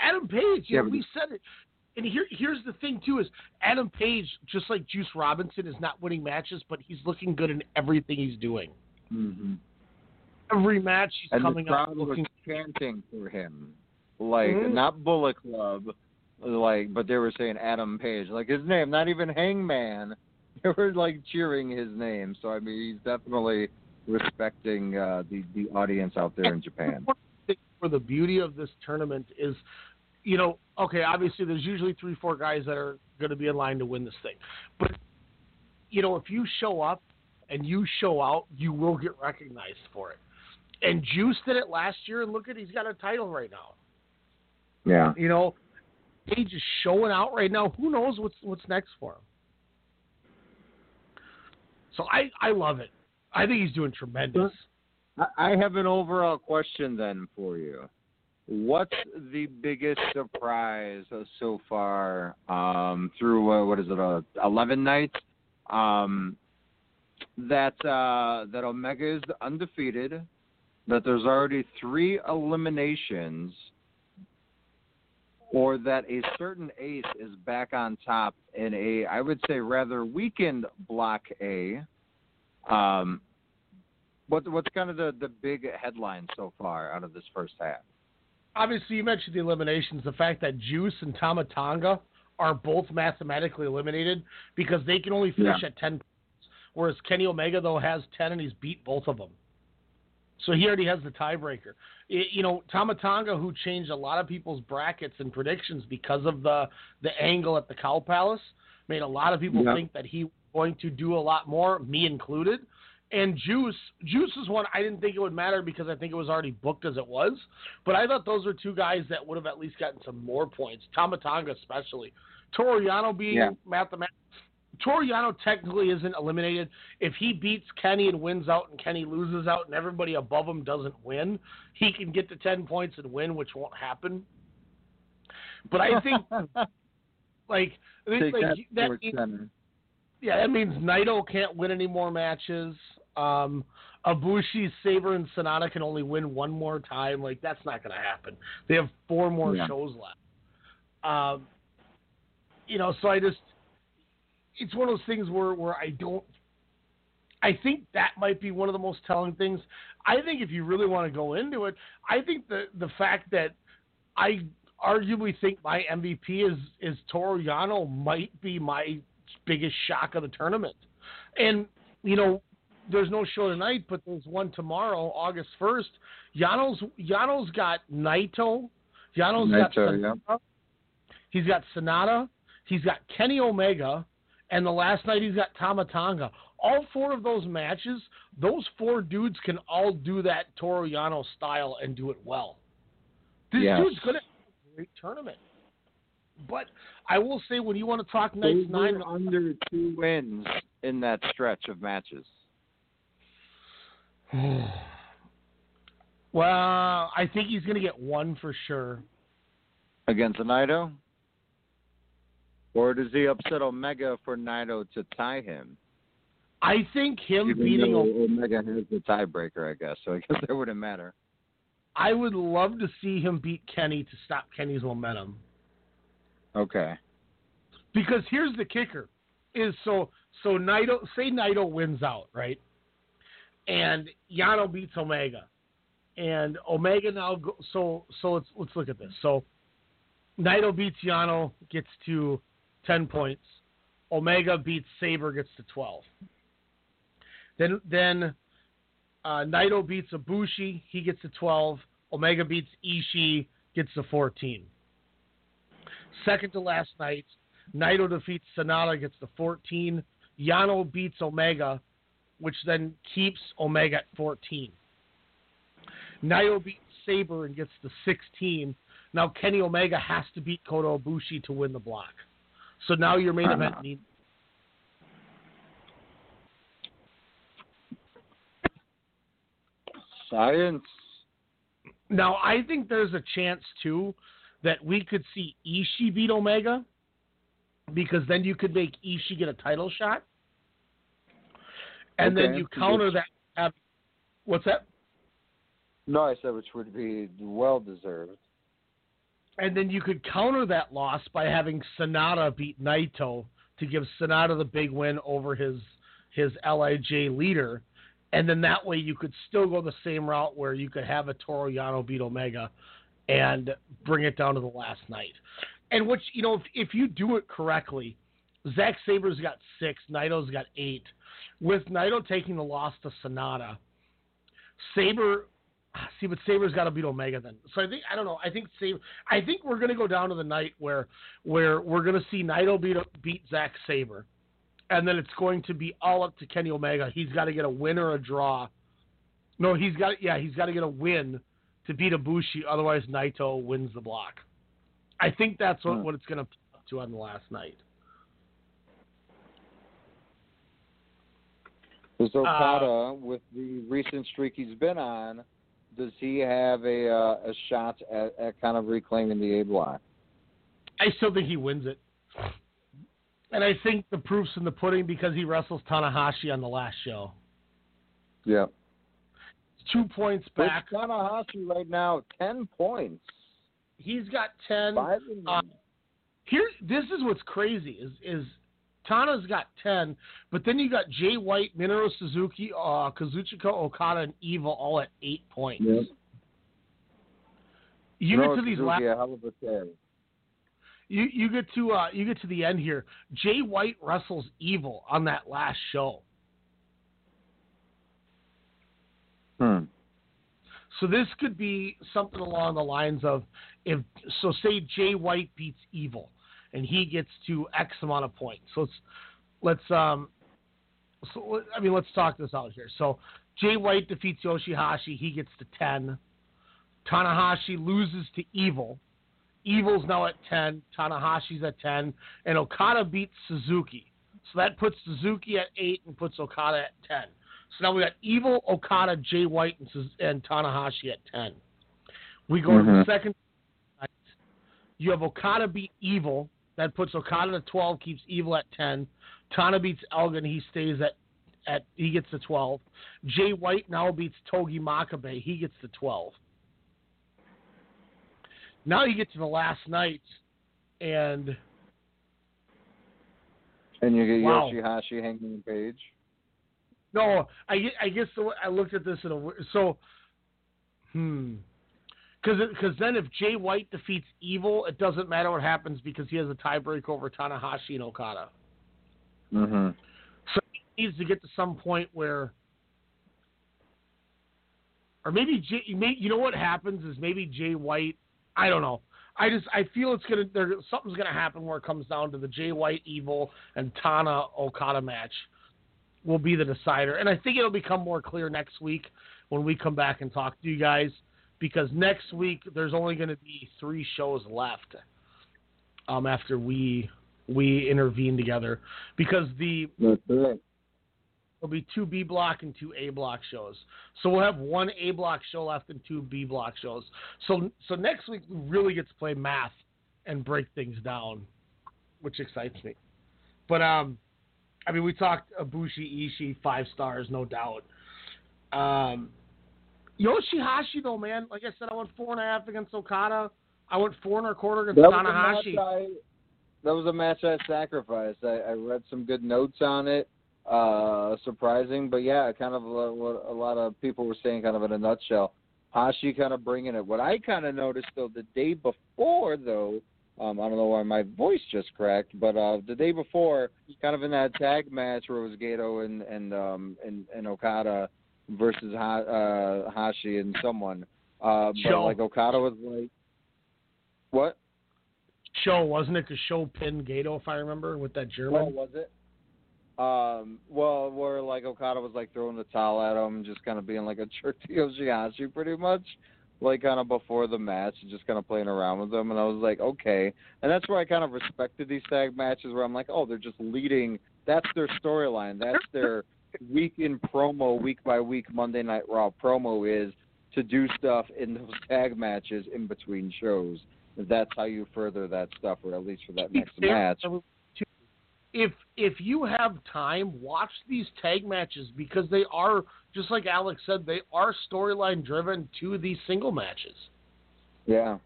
H: Adam Page,
K: Yeah,
H: we said it. And here, here's the thing too: is Adam Page, just like Juice Robinson, is not winning matches, but he's looking good in everything he's doing.
K: Mm-hmm.
H: Every match he's
K: And
H: coming
K: the
H: up
K: crowd was
H: looking.
K: chanting for him, like
H: Mhm.
K: not Bullet Club, like, but they were saying Adam Page, like his name, not even Hangman. They were like cheering his name. So I mean, he's definitely respecting uh, the the audience out there in Japan.
H: for the beauty of this tournament is, you know, okay, obviously there's usually three, four guys that are going to be in line to win this thing, but you know, if you show up and you show out, you will get recognized for it. And Juice did it last year, and look at he's got a title right now.
K: Yeah.
H: You know, Page is showing out right now. Who knows what's what's next for him? So I I love it. I think he's doing tremendous.
K: I- have an overall question then for you. What's the biggest surprise so far um, through uh, what is it, uh, eleven nights? Um, that uh, that Omega is undefeated. That there's already three eliminations, or that a certain ace is back on top in a, I would say, rather weakened Block A. Um, what what's kind of the the big headline so far out of this first half?
H: obviously you mentioned the eliminations. The fact that Juice and Tama Tonga are both mathematically eliminated because they can only finish
K: Yeah.
H: at ten, points, whereas Kenny Omega though has ten and he's beat both of them. So he already has the tiebreaker. It- you know, Tama Tonga, who changed a lot of people's brackets and predictions because of the the angle at the Cow Palace, made a lot of people
K: Yeah.
H: think that he was going to do a lot more, me included. And Juice, Juice is one I didn't think it would matter because I think it was already booked as it was. But I thought those were two guys that would have at least gotten some more points. Tama Tonga especially. Toru Yano being
K: Yeah.
H: mathematics. Toru Yano technically isn't eliminated. If he beats Kenny and wins out and Kenny loses out and everybody above him doesn't win, he can get to 10 points and win, which won't happen. But I think, like, I think, like
K: that,
H: that means- yeah, that means Naito can't win any more matches. Um, Ibushi, Sabre, and Sanada can only win one more time. Like that's not going to happen. They have four more
K: Yeah.
H: shows left. Um, you know, so I just it's one of those things where where I don't. I think that might be one of the most telling things. I think if you really want to go into it, I think the the fact that I arguably think my MVP is is Yano might be my biggest shock of the tournament. And you know, there's no show tonight, but there's one tomorrow, August first. Yano's Yano's got Naito. Yano's got
K: Naito,
H: Sanada. He's got Sanada. He's got Kenny Omega, and the last night he's got Tama Tonga. All four of those matches, those four dudes can all do that Toru Yano style and do it well. This
K: Yes.
H: dude's gonna have a great tournament. But I will say, when you want to talk nights nine,
K: under two wins in that stretch of matches.
H: well, I think he's going to get one for sure.
K: Against Naito? Or does he upset Omega for Naito to tie him?
H: I think him
K: Even
H: beating.
K: Omega has the tiebreaker, I guess. So I guess that wouldn't matter.
H: I would love to see him beat Kenny to stop Kenny's momentum.
K: Okay.
H: Because here's the kicker: is so so Naito say Naito wins out, right? And Yano beats Omega, and Omega now go, so so let's let's look at this. So Naito beats Yano, gets to ten points. Omega beats Sabre, gets to twelve. Then then uh, Naito beats Ibushi, he gets to twelve. Omega beats Ishii, gets to fourteen. Second to last night, Naito defeats Sanada, gets to 14. Yano beats Omega, which then keeps Omega at 14. Naito beats Sabre and gets to 16. Now Kenny Omega has to beat Kota Ibushi to win the block. So now your main event uh-huh. needs.
K: Science.
H: Now I think there's a chance too that we could see Ishii beat Omega because then you could make Ishii get a title shot. And then you counter that. What's that?
K: No, I said which would be well deserved.
H: And then you could counter that loss by having Sanada beat Naito to give Sanada the big win over his his Lij leader. And then that way you could still go the same route where you could have a Toru Yano beat Omega and bring it down to the last night. And which, you know, if, if you do it correctly, Zack Sabre's got six, Naito's got eight. With Naito taking the loss to Sanada, Sabre see, but Sabre's got to beat Omega then. So I think I don't know. I think Sabre. I think we're gonna go down to the night where where we're gonna see Naito beat beat Zack Sabre, and then it's going to be all up to Kenny Omega. He's got to get a win or a draw. No, he's got yeah, he's got to get a win to beat Ibushi. Otherwise, Naito wins the block. I think that's what, what it's gonna up to on the last night. Uh,
K: Okada, with the recent streak he's been on, does he have a uh, a shot at, at kind of reclaiming the A block?
H: I still think he wins it. And I think the proof's in the pudding because he wrestles Tanahashi on the last show.
K: Yeah.
H: Two points
K: Which
H: back.
K: Tanahashi right now, ten points.
H: He's got ten.
K: Five
H: Uh, here, this is what's crazy is is Tana's got ten, but then you got Jay White, Minoru Suzuki, uh, Kazuchika Okada, and Evil all at eight points.
K: Yep.
H: You
K: No,
H: get to these
K: Suzuki,
H: last.
K: a hell of a carry.
H: You you get to uh you get to the end here. Jay White wrestles Evil on that last show.
K: Hmm.
H: So this could be something along the lines of if so say Jay White beats Evil and he gets to X amount of points. So let's let's um so I mean let's talk this out here. So Jay White defeats Yoshihashi, he gets to 10. Tanahashi loses to Evil. Evil's now at 10, Tanahashi's at 10, and Okada beats Suzuki. So that puts Suzuki at 8 and puts Okada at 10. So now we got Evil, Okada, Jay White, and, Suz- and Tanahashi at 10. We go to the second. You have Okada beat Evil. That puts Okada at 12, keeps Evil at 10. Tana beats Elgin. He stays at, at he gets to 12. Jay White now beats Togi Makabe. He gets to 12. Now you get to the last night, and
K: And you get
H: Wow.
K: Yoshihashi, Hangman Page.
H: No, I, I guess the I looked at this in a so, hmm, because then if Jay White defeats Evil, it doesn't matter what happens because he has a tiebreak over Tanahashi and Okada.
K: Mm-hmm.
H: So he needs to get to some point where, or maybe Jay, may, you know what happens is maybe Jay White. I don't know. I just I feel it's gonna there something's gonna happen where it comes down to the Jay White Evil and Tana Okada match will be the decider, and I think it'll become more clear next week when we come back and talk to you guys because next week there's only going to be three shows left um, after we we intervene together because the There'll be two B block and two A block shows. So we'll have one A block show left and two B block shows. So so next week we really get to play math and break things down, which excites me. But um, I mean we talked Ibushi Ishii five stars no doubt. Um, Yoshihashi though man, like I said, I went four and a half against Okada. I went four and a quarter against
K: That was,
H: Tanahashi.
K: I, that was a match I sacrificed. I, I read some good notes on it. Uh, surprising, but yeah, kind of what what a lot of people were saying, kind of in a nutshell. Hashi kind of bringing it. What I kind of noticed though, the day before though, um, I don't know why my voice just cracked, but uh, the day before, kind of in that tag match where it was Gedo and and um and, and Okada versus ha- uh, Hashi and someone. Uh, but
H: Show.
K: like Okada was like, what?
H: Show wasn't it to show pin Gedo if I remember with that German?
K: What was it? Um, well, where like Okada was like throwing the towel at him, just kind of being like a jerk to Yoshihashi, pretty much, like kind of before the match, just kind of playing around with him, and I was like, okay, and that's where I kind of respected these tag matches, where I'm like, oh, they're just leading. That's their storyline. That's their week in promo, week by week Monday Night Raw promo is to do stuff in those tag matches in between shows. That's how you further that stuff, or at least for that next match.
H: if if you have time, watch these tag matches because they are just like Alex said, they are storyline driven to these single matches.
K: Yeah.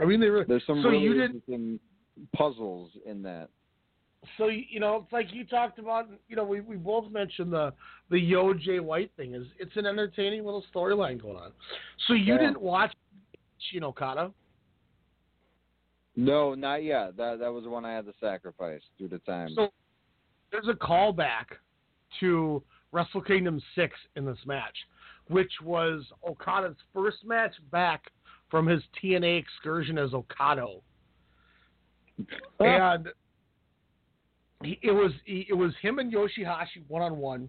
H: I mean, they were,
K: There's some
H: so
K: really
H: you did
K: interesting puzzles in that.
H: So you know it's like you talked about. You know, we we both mentioned the the Yo Jay White thing is it's an entertaining little storyline going on. So you
K: Yeah.
H: didn't watch Shin Okada?
K: No, not yet. That that was the one I had to sacrifice due to time.
H: So there's a callback to Wrestle Kingdom 6 in this match, which was Okada's first match back from his TNA excursion as Okato. and he, it was he, it was him and Yoshihashi one on one.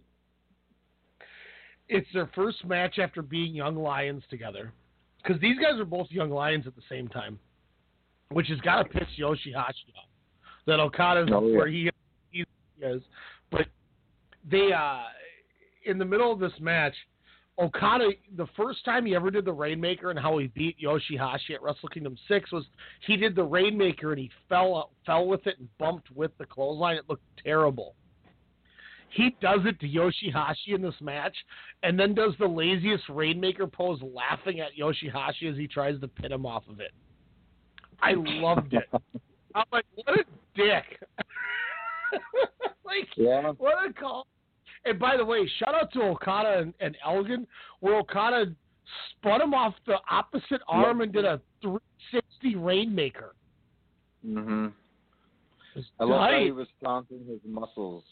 H: It's their first match after being young lions together, because these guys are both young lions at the same time, which has got to piss Yoshihashi off. That Okada's
K: Oh, yeah.
H: where he he is, but they uh in the middle of this match, Okada the first time he ever did the Rainmaker and how he beat Yoshihashi at Wrestle Kingdom Six was he did the Rainmaker and he fell fell with it and bumped with the clothesline. It looked terrible. He does it to Yoshihashi in this match, and then does the laziest Rainmaker pose, laughing at Yoshihashi as he tries to pin him off of it. I loved it. I'm like, what a dick! like,
K: Yeah.
H: what a call! And by the way, shout out to Okada and, and Elgin, where Okada spun him off the opposite arm and did a 360 Rainmaker. Mm-hmm.
K: I love how he was taunting his muscles.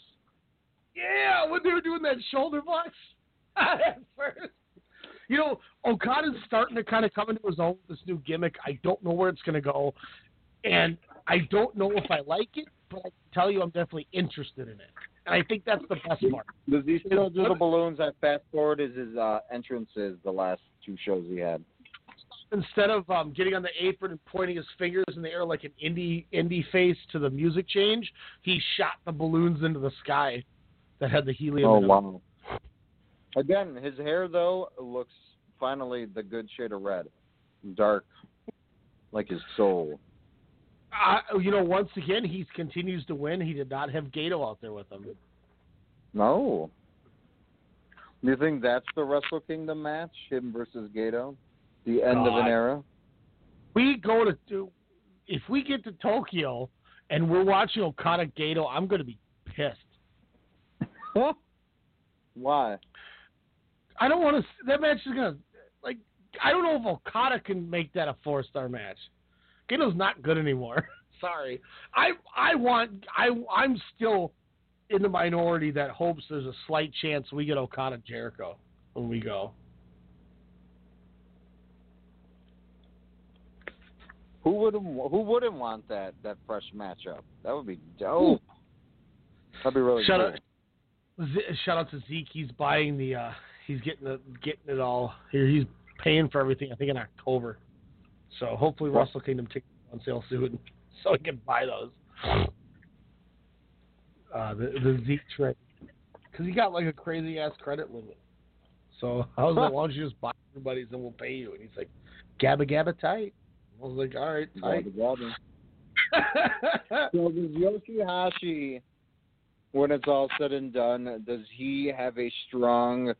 H: Yeah, when they were doing that shoulder box at first. You know, Okada's starting to kind of come into his own with this new gimmick. I don't know where it's going to go, and I don't know if I like it, but I can tell you I'm definitely interested in it. And I think that's the best part.
K: Does he still do the balloons? I fast forward is his uh, entrances the last two shows he had.
H: Instead of um, getting on the apron and pointing his fingers in the air like an indie indie face to the music change, he shot the balloons into the sky that had the helium.
K: Oh
H: in them.
K: wow! Again, his hair though looks finally the good shade of red, dark, like his soul.
H: Uh, you know, once again, he continues to win. He did not have Gedo out there with him.
K: No. Do you think that's the Wrestle Kingdom match, him versus Gedo, the end of an era?
H: We go to do if we get to Tokyo and we're watching Okada Gedo, I'm going to be pissed.
K: Why?
H: I don't want to. That match is going to like. I don't know if Okada can make that a four star match. Gedo's not good anymore. Sorry. I I want. I I'm still in the minority that hopes there's a slight chance we get Okada Jericho when we go.
K: Who wouldn't Who wouldn't want that that fresh matchup? That would be dope. That'd be really
H: Shout
K: cool.
H: out, Z- shout out to Zeke. He's buying the. uh He's getting the getting it all here. He's paying for everything. I think in October. So hopefully Wrestle Kingdom tickets on sale soon, so he can buy those. Uh, the the Zeke trade because he got like a crazy ass credit limit. So I was like, why don't you just buy everybody's and we'll pay you? And he's like, gabba gabba tight. I was like, all right, tight.
K: Gabba so does Yoshihashi, when it's all said and done, does he have a strong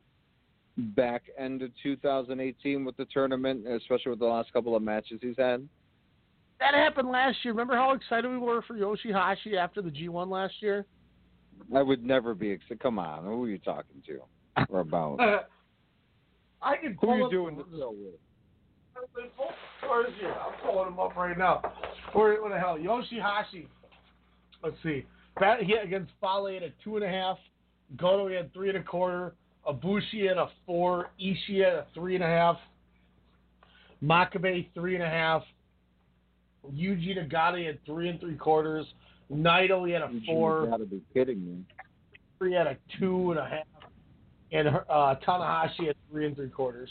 K: back end of 2018 with the tournament, especially with the last couple of matches he's had?
H: That happened last year. Remember how excited we were for Yoshihashi after the G1 last year?
K: I would never be excited. Come on, who are you talking to or about?
H: I can
K: Who
H: pull
K: are you
H: up
K: doing
H: the-
K: the show with?
H: Where is he? I'm pulling him up right now. Where, what the hell? Yoshihashi. Let's see. Bat, he against Fale at a two and a half. Goto he had three and a quarter. Ibushi at a four. Ishii at a three and a half. Makabe three and a half. Yuji Nagata had three and three quarters. Naito he had a four.
K: You gotta be kidding me.
H: Three had a two and a half. And uh, Tanahashi had three and three quarters.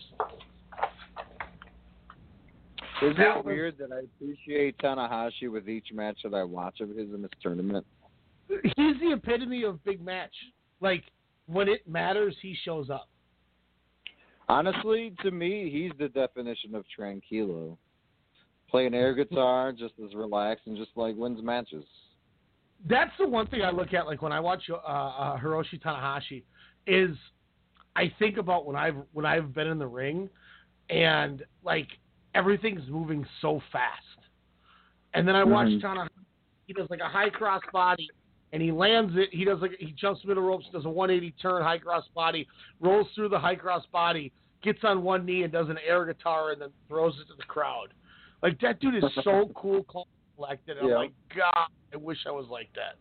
K: Is
H: That
K: it weird that I appreciate Tanahashi with each match that I watch of his in this tournament?
H: he's the epitome of big match. Like when it matters, he shows up.
K: Honestly, to me, he's the definition of tranquilo. Playing air guitar, just as relaxed and just like wins matches.
H: That's the one thing I look at. Like when I watch uh, uh, Hiroshi Tanahashi, is I think about when I've when I've been in the ring, and like everything's moving so fast, and then I watch
K: Mhm.
H: Tanahashi. He does like a high cross body, and he lands it. He does like he jumps middle ropes, does a 180 turn, high cross body, rolls through the high cross body, gets on one knee and does an air guitar, and then throws it to the crowd. Like that dude is so cool, collected. And
K: Yeah.
H: I'm like, God, I wish I was like that.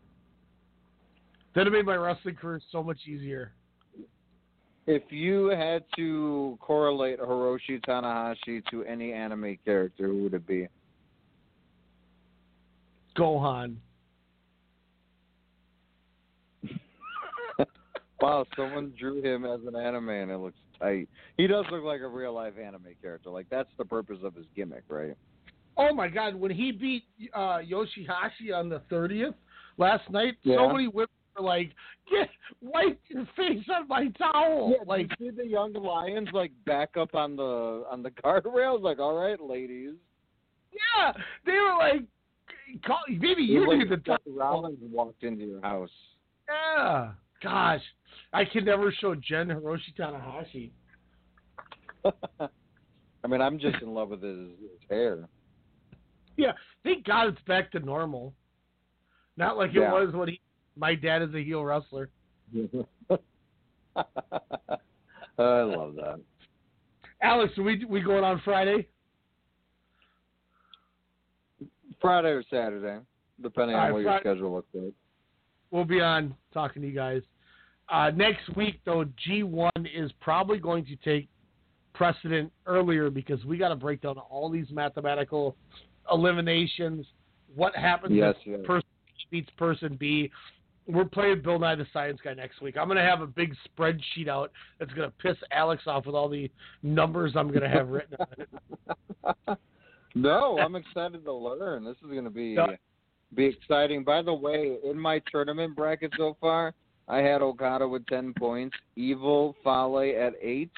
H: That'd have made my wrestling career so much easier.
K: If you had to correlate Hiroshi Tanahashi to any anime character, who would it be?
H: Gohan.
K: Wow, someone drew him as an anime and it looks tight. He does look like a real life anime character. Like that's the purpose of his gimmick, right?
H: Oh my God, when he beat uh, Yoshihashi on the 30th last night,
K: Yeah.
H: so many women were like, "Get wipe your face on my towel."
K: Yeah,
H: like
K: see the young lions like back up on the on the guardrails. Like, all right, ladies.
H: Yeah, they were like, call, maybe you need to
K: like
H: talk.
K: Seth Rollins walked into your house.
H: Yeah, gosh, I can never show Jen Hiroshi Tanahashi.
K: I mean, I'm just in love with his, his hair.
H: Yeah, thank God it's back to normal. Not like it was when he. My dad is a heel wrestler.
K: I love that.
H: Alex, are we we going on Friday?
K: Friday or Saturday, depending on what your schedule looks like.
H: We'll be on talking to you guys. Uh, next week, though, G1 is probably going to take precedent earlier because we got to break down all these mathematical eliminations. What happens
K: Yes,
H: if
K: yes.
H: person beats person B? We're playing Bill Nye the Science Guy next week. I'm going to have a big spreadsheet out that's going to piss Alex off with all the numbers I'm going to have written on it.
K: No, I'm excited to learn. This is going to be
H: Yeah.
K: be exciting. By the way, in my tournament bracket so far, I had Okada with ten points, Evil Fale at eight,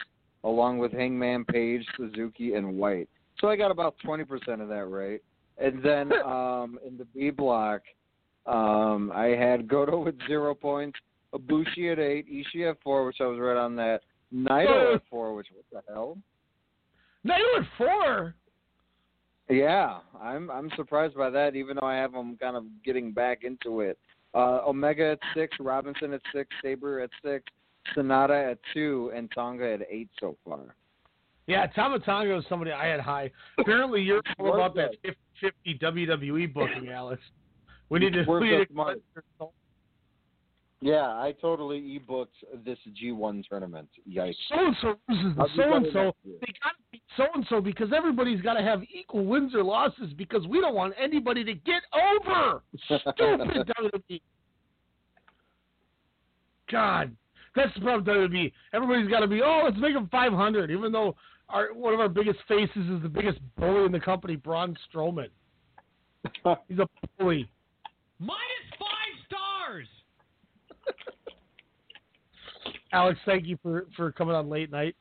K: along with Hangman Page, Suzuki, and White. So I got about twenty percent of that right. And then um, in the B block, um, I had Goto with zero points, Ibushi at eight, Ishii at four, which I was right on that. Naito at four, which what the hell?
H: Naito at four.
K: Yeah, I'm I'm surprised by that. Even though I have them kind of getting back into it. Uh, Omega at six, Robinson at six, Sabre at six, Sanada at two, and Tonga at eight so far.
H: Yeah, Tama Tonga is somebody I had high. Apparently, you're all about that 50 WWE booking, Alex. We need to.
K: Worth
H: We need
K: it,
H: to.
K: Yeah, I totally e-booked this G1 tournament. Yikes!
H: so and so loses so and so. They got to beat so and so because everybody's got to have equal wins or losses because we don't want anybody to get over. Stupid WWE. God, that's the problem with WWE. Everybody's got to be, oh, let's make them 500, even though our one of our biggest faces is the biggest bully in the company, Braun Strowman. He's a bully.
Y: Minus five.
H: Alex, thank you for, for coming on late night.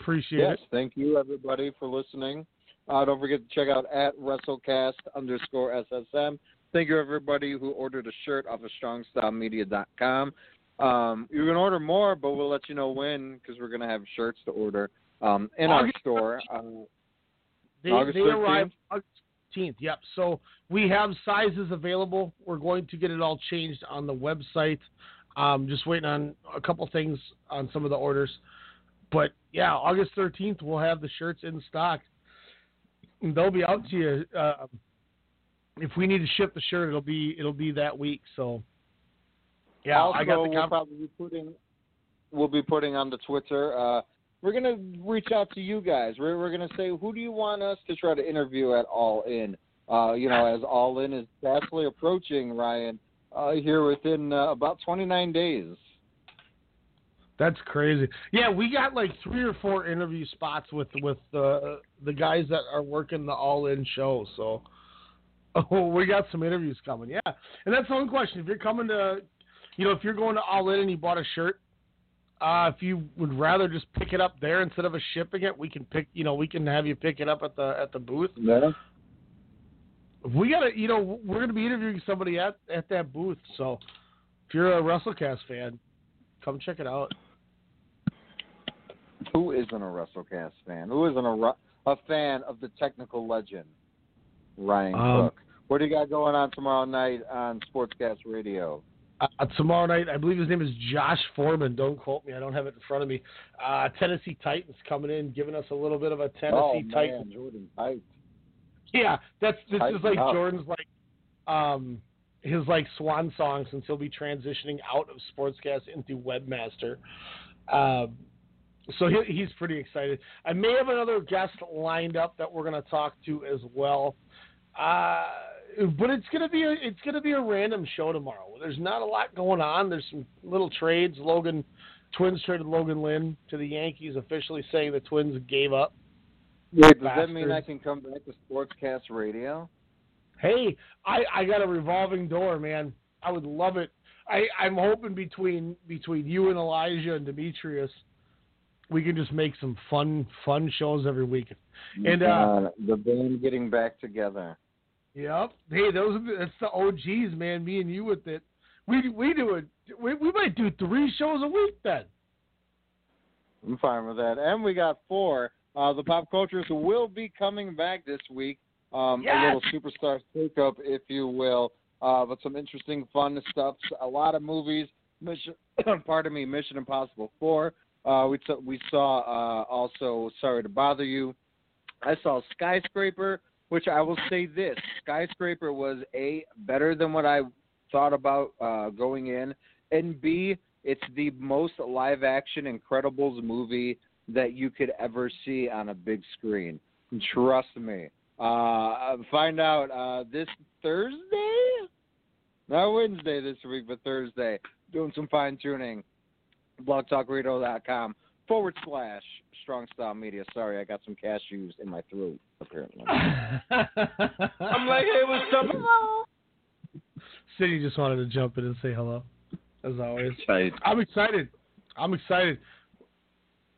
H: Appreciate
K: yes,
H: it.
K: thank you everybody for listening. Uh, don't forget to check out at WrestleCast underscore SSM. Thank you everybody who ordered a shirt off of StrongStyleMedia.com. Um, you can order more, but we'll let you know when because we're gonna have shirts to order um, in our store. Uh,
H: They,
K: August
H: they
K: 13th?
H: arrive August 15th. Yep. So we have sizes available. We're going to get it all changed on the website. Um, just waiting on a couple things on some of the orders. But yeah, August 13th we'll have the shirts in stock. And they'll be out to you. Uh, if we need to ship the shirt, it'll be it'll be that week. So yeah,
K: also,
H: I got the
K: we'll probably be putting we'll be putting on the Twitter. Uh, we're gonna reach out to you guys. We're we're gonna say who do you want us to try to interview at All In. Uh, you know, as All In is fastly approaching, Ryan, uh, here within uh, about 29 days.
H: That's crazy. Yeah, we got like three or four interview spots with with uh, the guys that are working the All In show. So, oh, we got some interviews coming. Yeah, and that's the one question. If you're coming to, you know, if you're going to All In and you bought a shirt, uh, if you would rather just pick it up there instead of us shipping it, we can pick. You know, we can have you pick it up at the at the booth.
K: Yeah.
H: We gotta, you know, we're gonna be interviewing somebody at at that booth. So, if you're a WrestleCast fan, come check it out.
K: Who isn't a WrestleCast fan? Who isn't a a fan of the technical legend, Ryan
H: Um,
K: Cook? What do you got going on tomorrow night on Sportscast Radio?
H: Uh, tomorrow night, I believe his name is Josh Foreman. Don't quote me; I don't have it in front of me. Uh, Tennessee Titans coming in, giving us a little bit of a Tennessee
K: oh, man,
H: Titans.
K: Jordan Haidt.
H: Yeah, that's this is like
K: up.
H: Jordan's like um his like swan song since he'll be transitioning out of Sportscast into Webmaster. Um, so he, he's pretty excited. I may have another guest lined up that we're going to talk to as well. Uh, but it's gonna be a it's gonna be a random show tomorrow. There's not a lot going on. There's some little trades. Logan Twins traded Logan Lynn to the Yankees, officially saying the Twins gave up.
K: Wait, does that mean I can come back to Sportscast Radio?
H: Hey, I, I got a revolving door, man. I would love it. I, I'm hoping between between you and Elijah and Demetrius, we can just make some fun fun shows every week. And uh,
K: Uh, the band getting back together.
H: Yep, hey, those are the, that's the OGs, man. Me and you with it. We we do it. We, we might do three shows a week then.
K: I'm fine with that. And we got four. Uh, the pop cultures will be coming back this week. Um,
H: Yes!
K: A little superstar shakeup, if you will. Uh, but some interesting, fun stuff. A lot of movies. Mission, pardon me, Mission Impossible Four. Uh, we saw, we saw uh, also Sorry to Bother You. I saw Skyscraper, which I will say this: Skyscraper was a better than what I thought about uh, going in, and B, it's the most live action Incredibles movie that you could ever see on a big screen. Trust me. Uh, find out uh, this Thursday, not Wednesday this week, but Thursday. Doing some fine tuning. BlogTalkRadio.com forward slash Strong Style Media. Sorry, I got some cashews in my throat. Apparently.
H: I'm like, hey, what's up? City just wanted to jump in and say hello, as always.
K: Right.
H: I'm excited. I'm excited.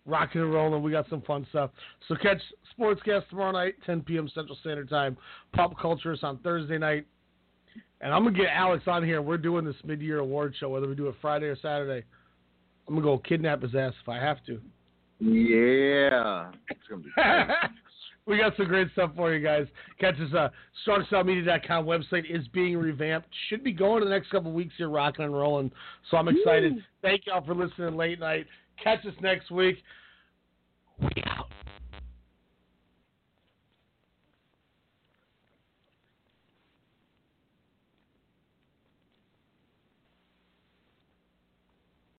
H: Rocking and rolling. We got some fun stuff. So catch Sportscast tomorrow night, 10 p.m. Central Standard Time. Pop Culture is on Thursday night. And I'm gonna get Alex on here. We're doing this mid-year award show, whether we do it Friday or Saturday. I'm gonna go kidnap his ass if I have to.
K: Yeah. It's gonna be
H: we got some great stuff for you guys. Catch us. Uh, StrongStyleMedia.com website is being revamped. Should be going in the next couple weeks here, rocking and rolling. So I'm excited. Thank y'all for listening late night. Catch us next week.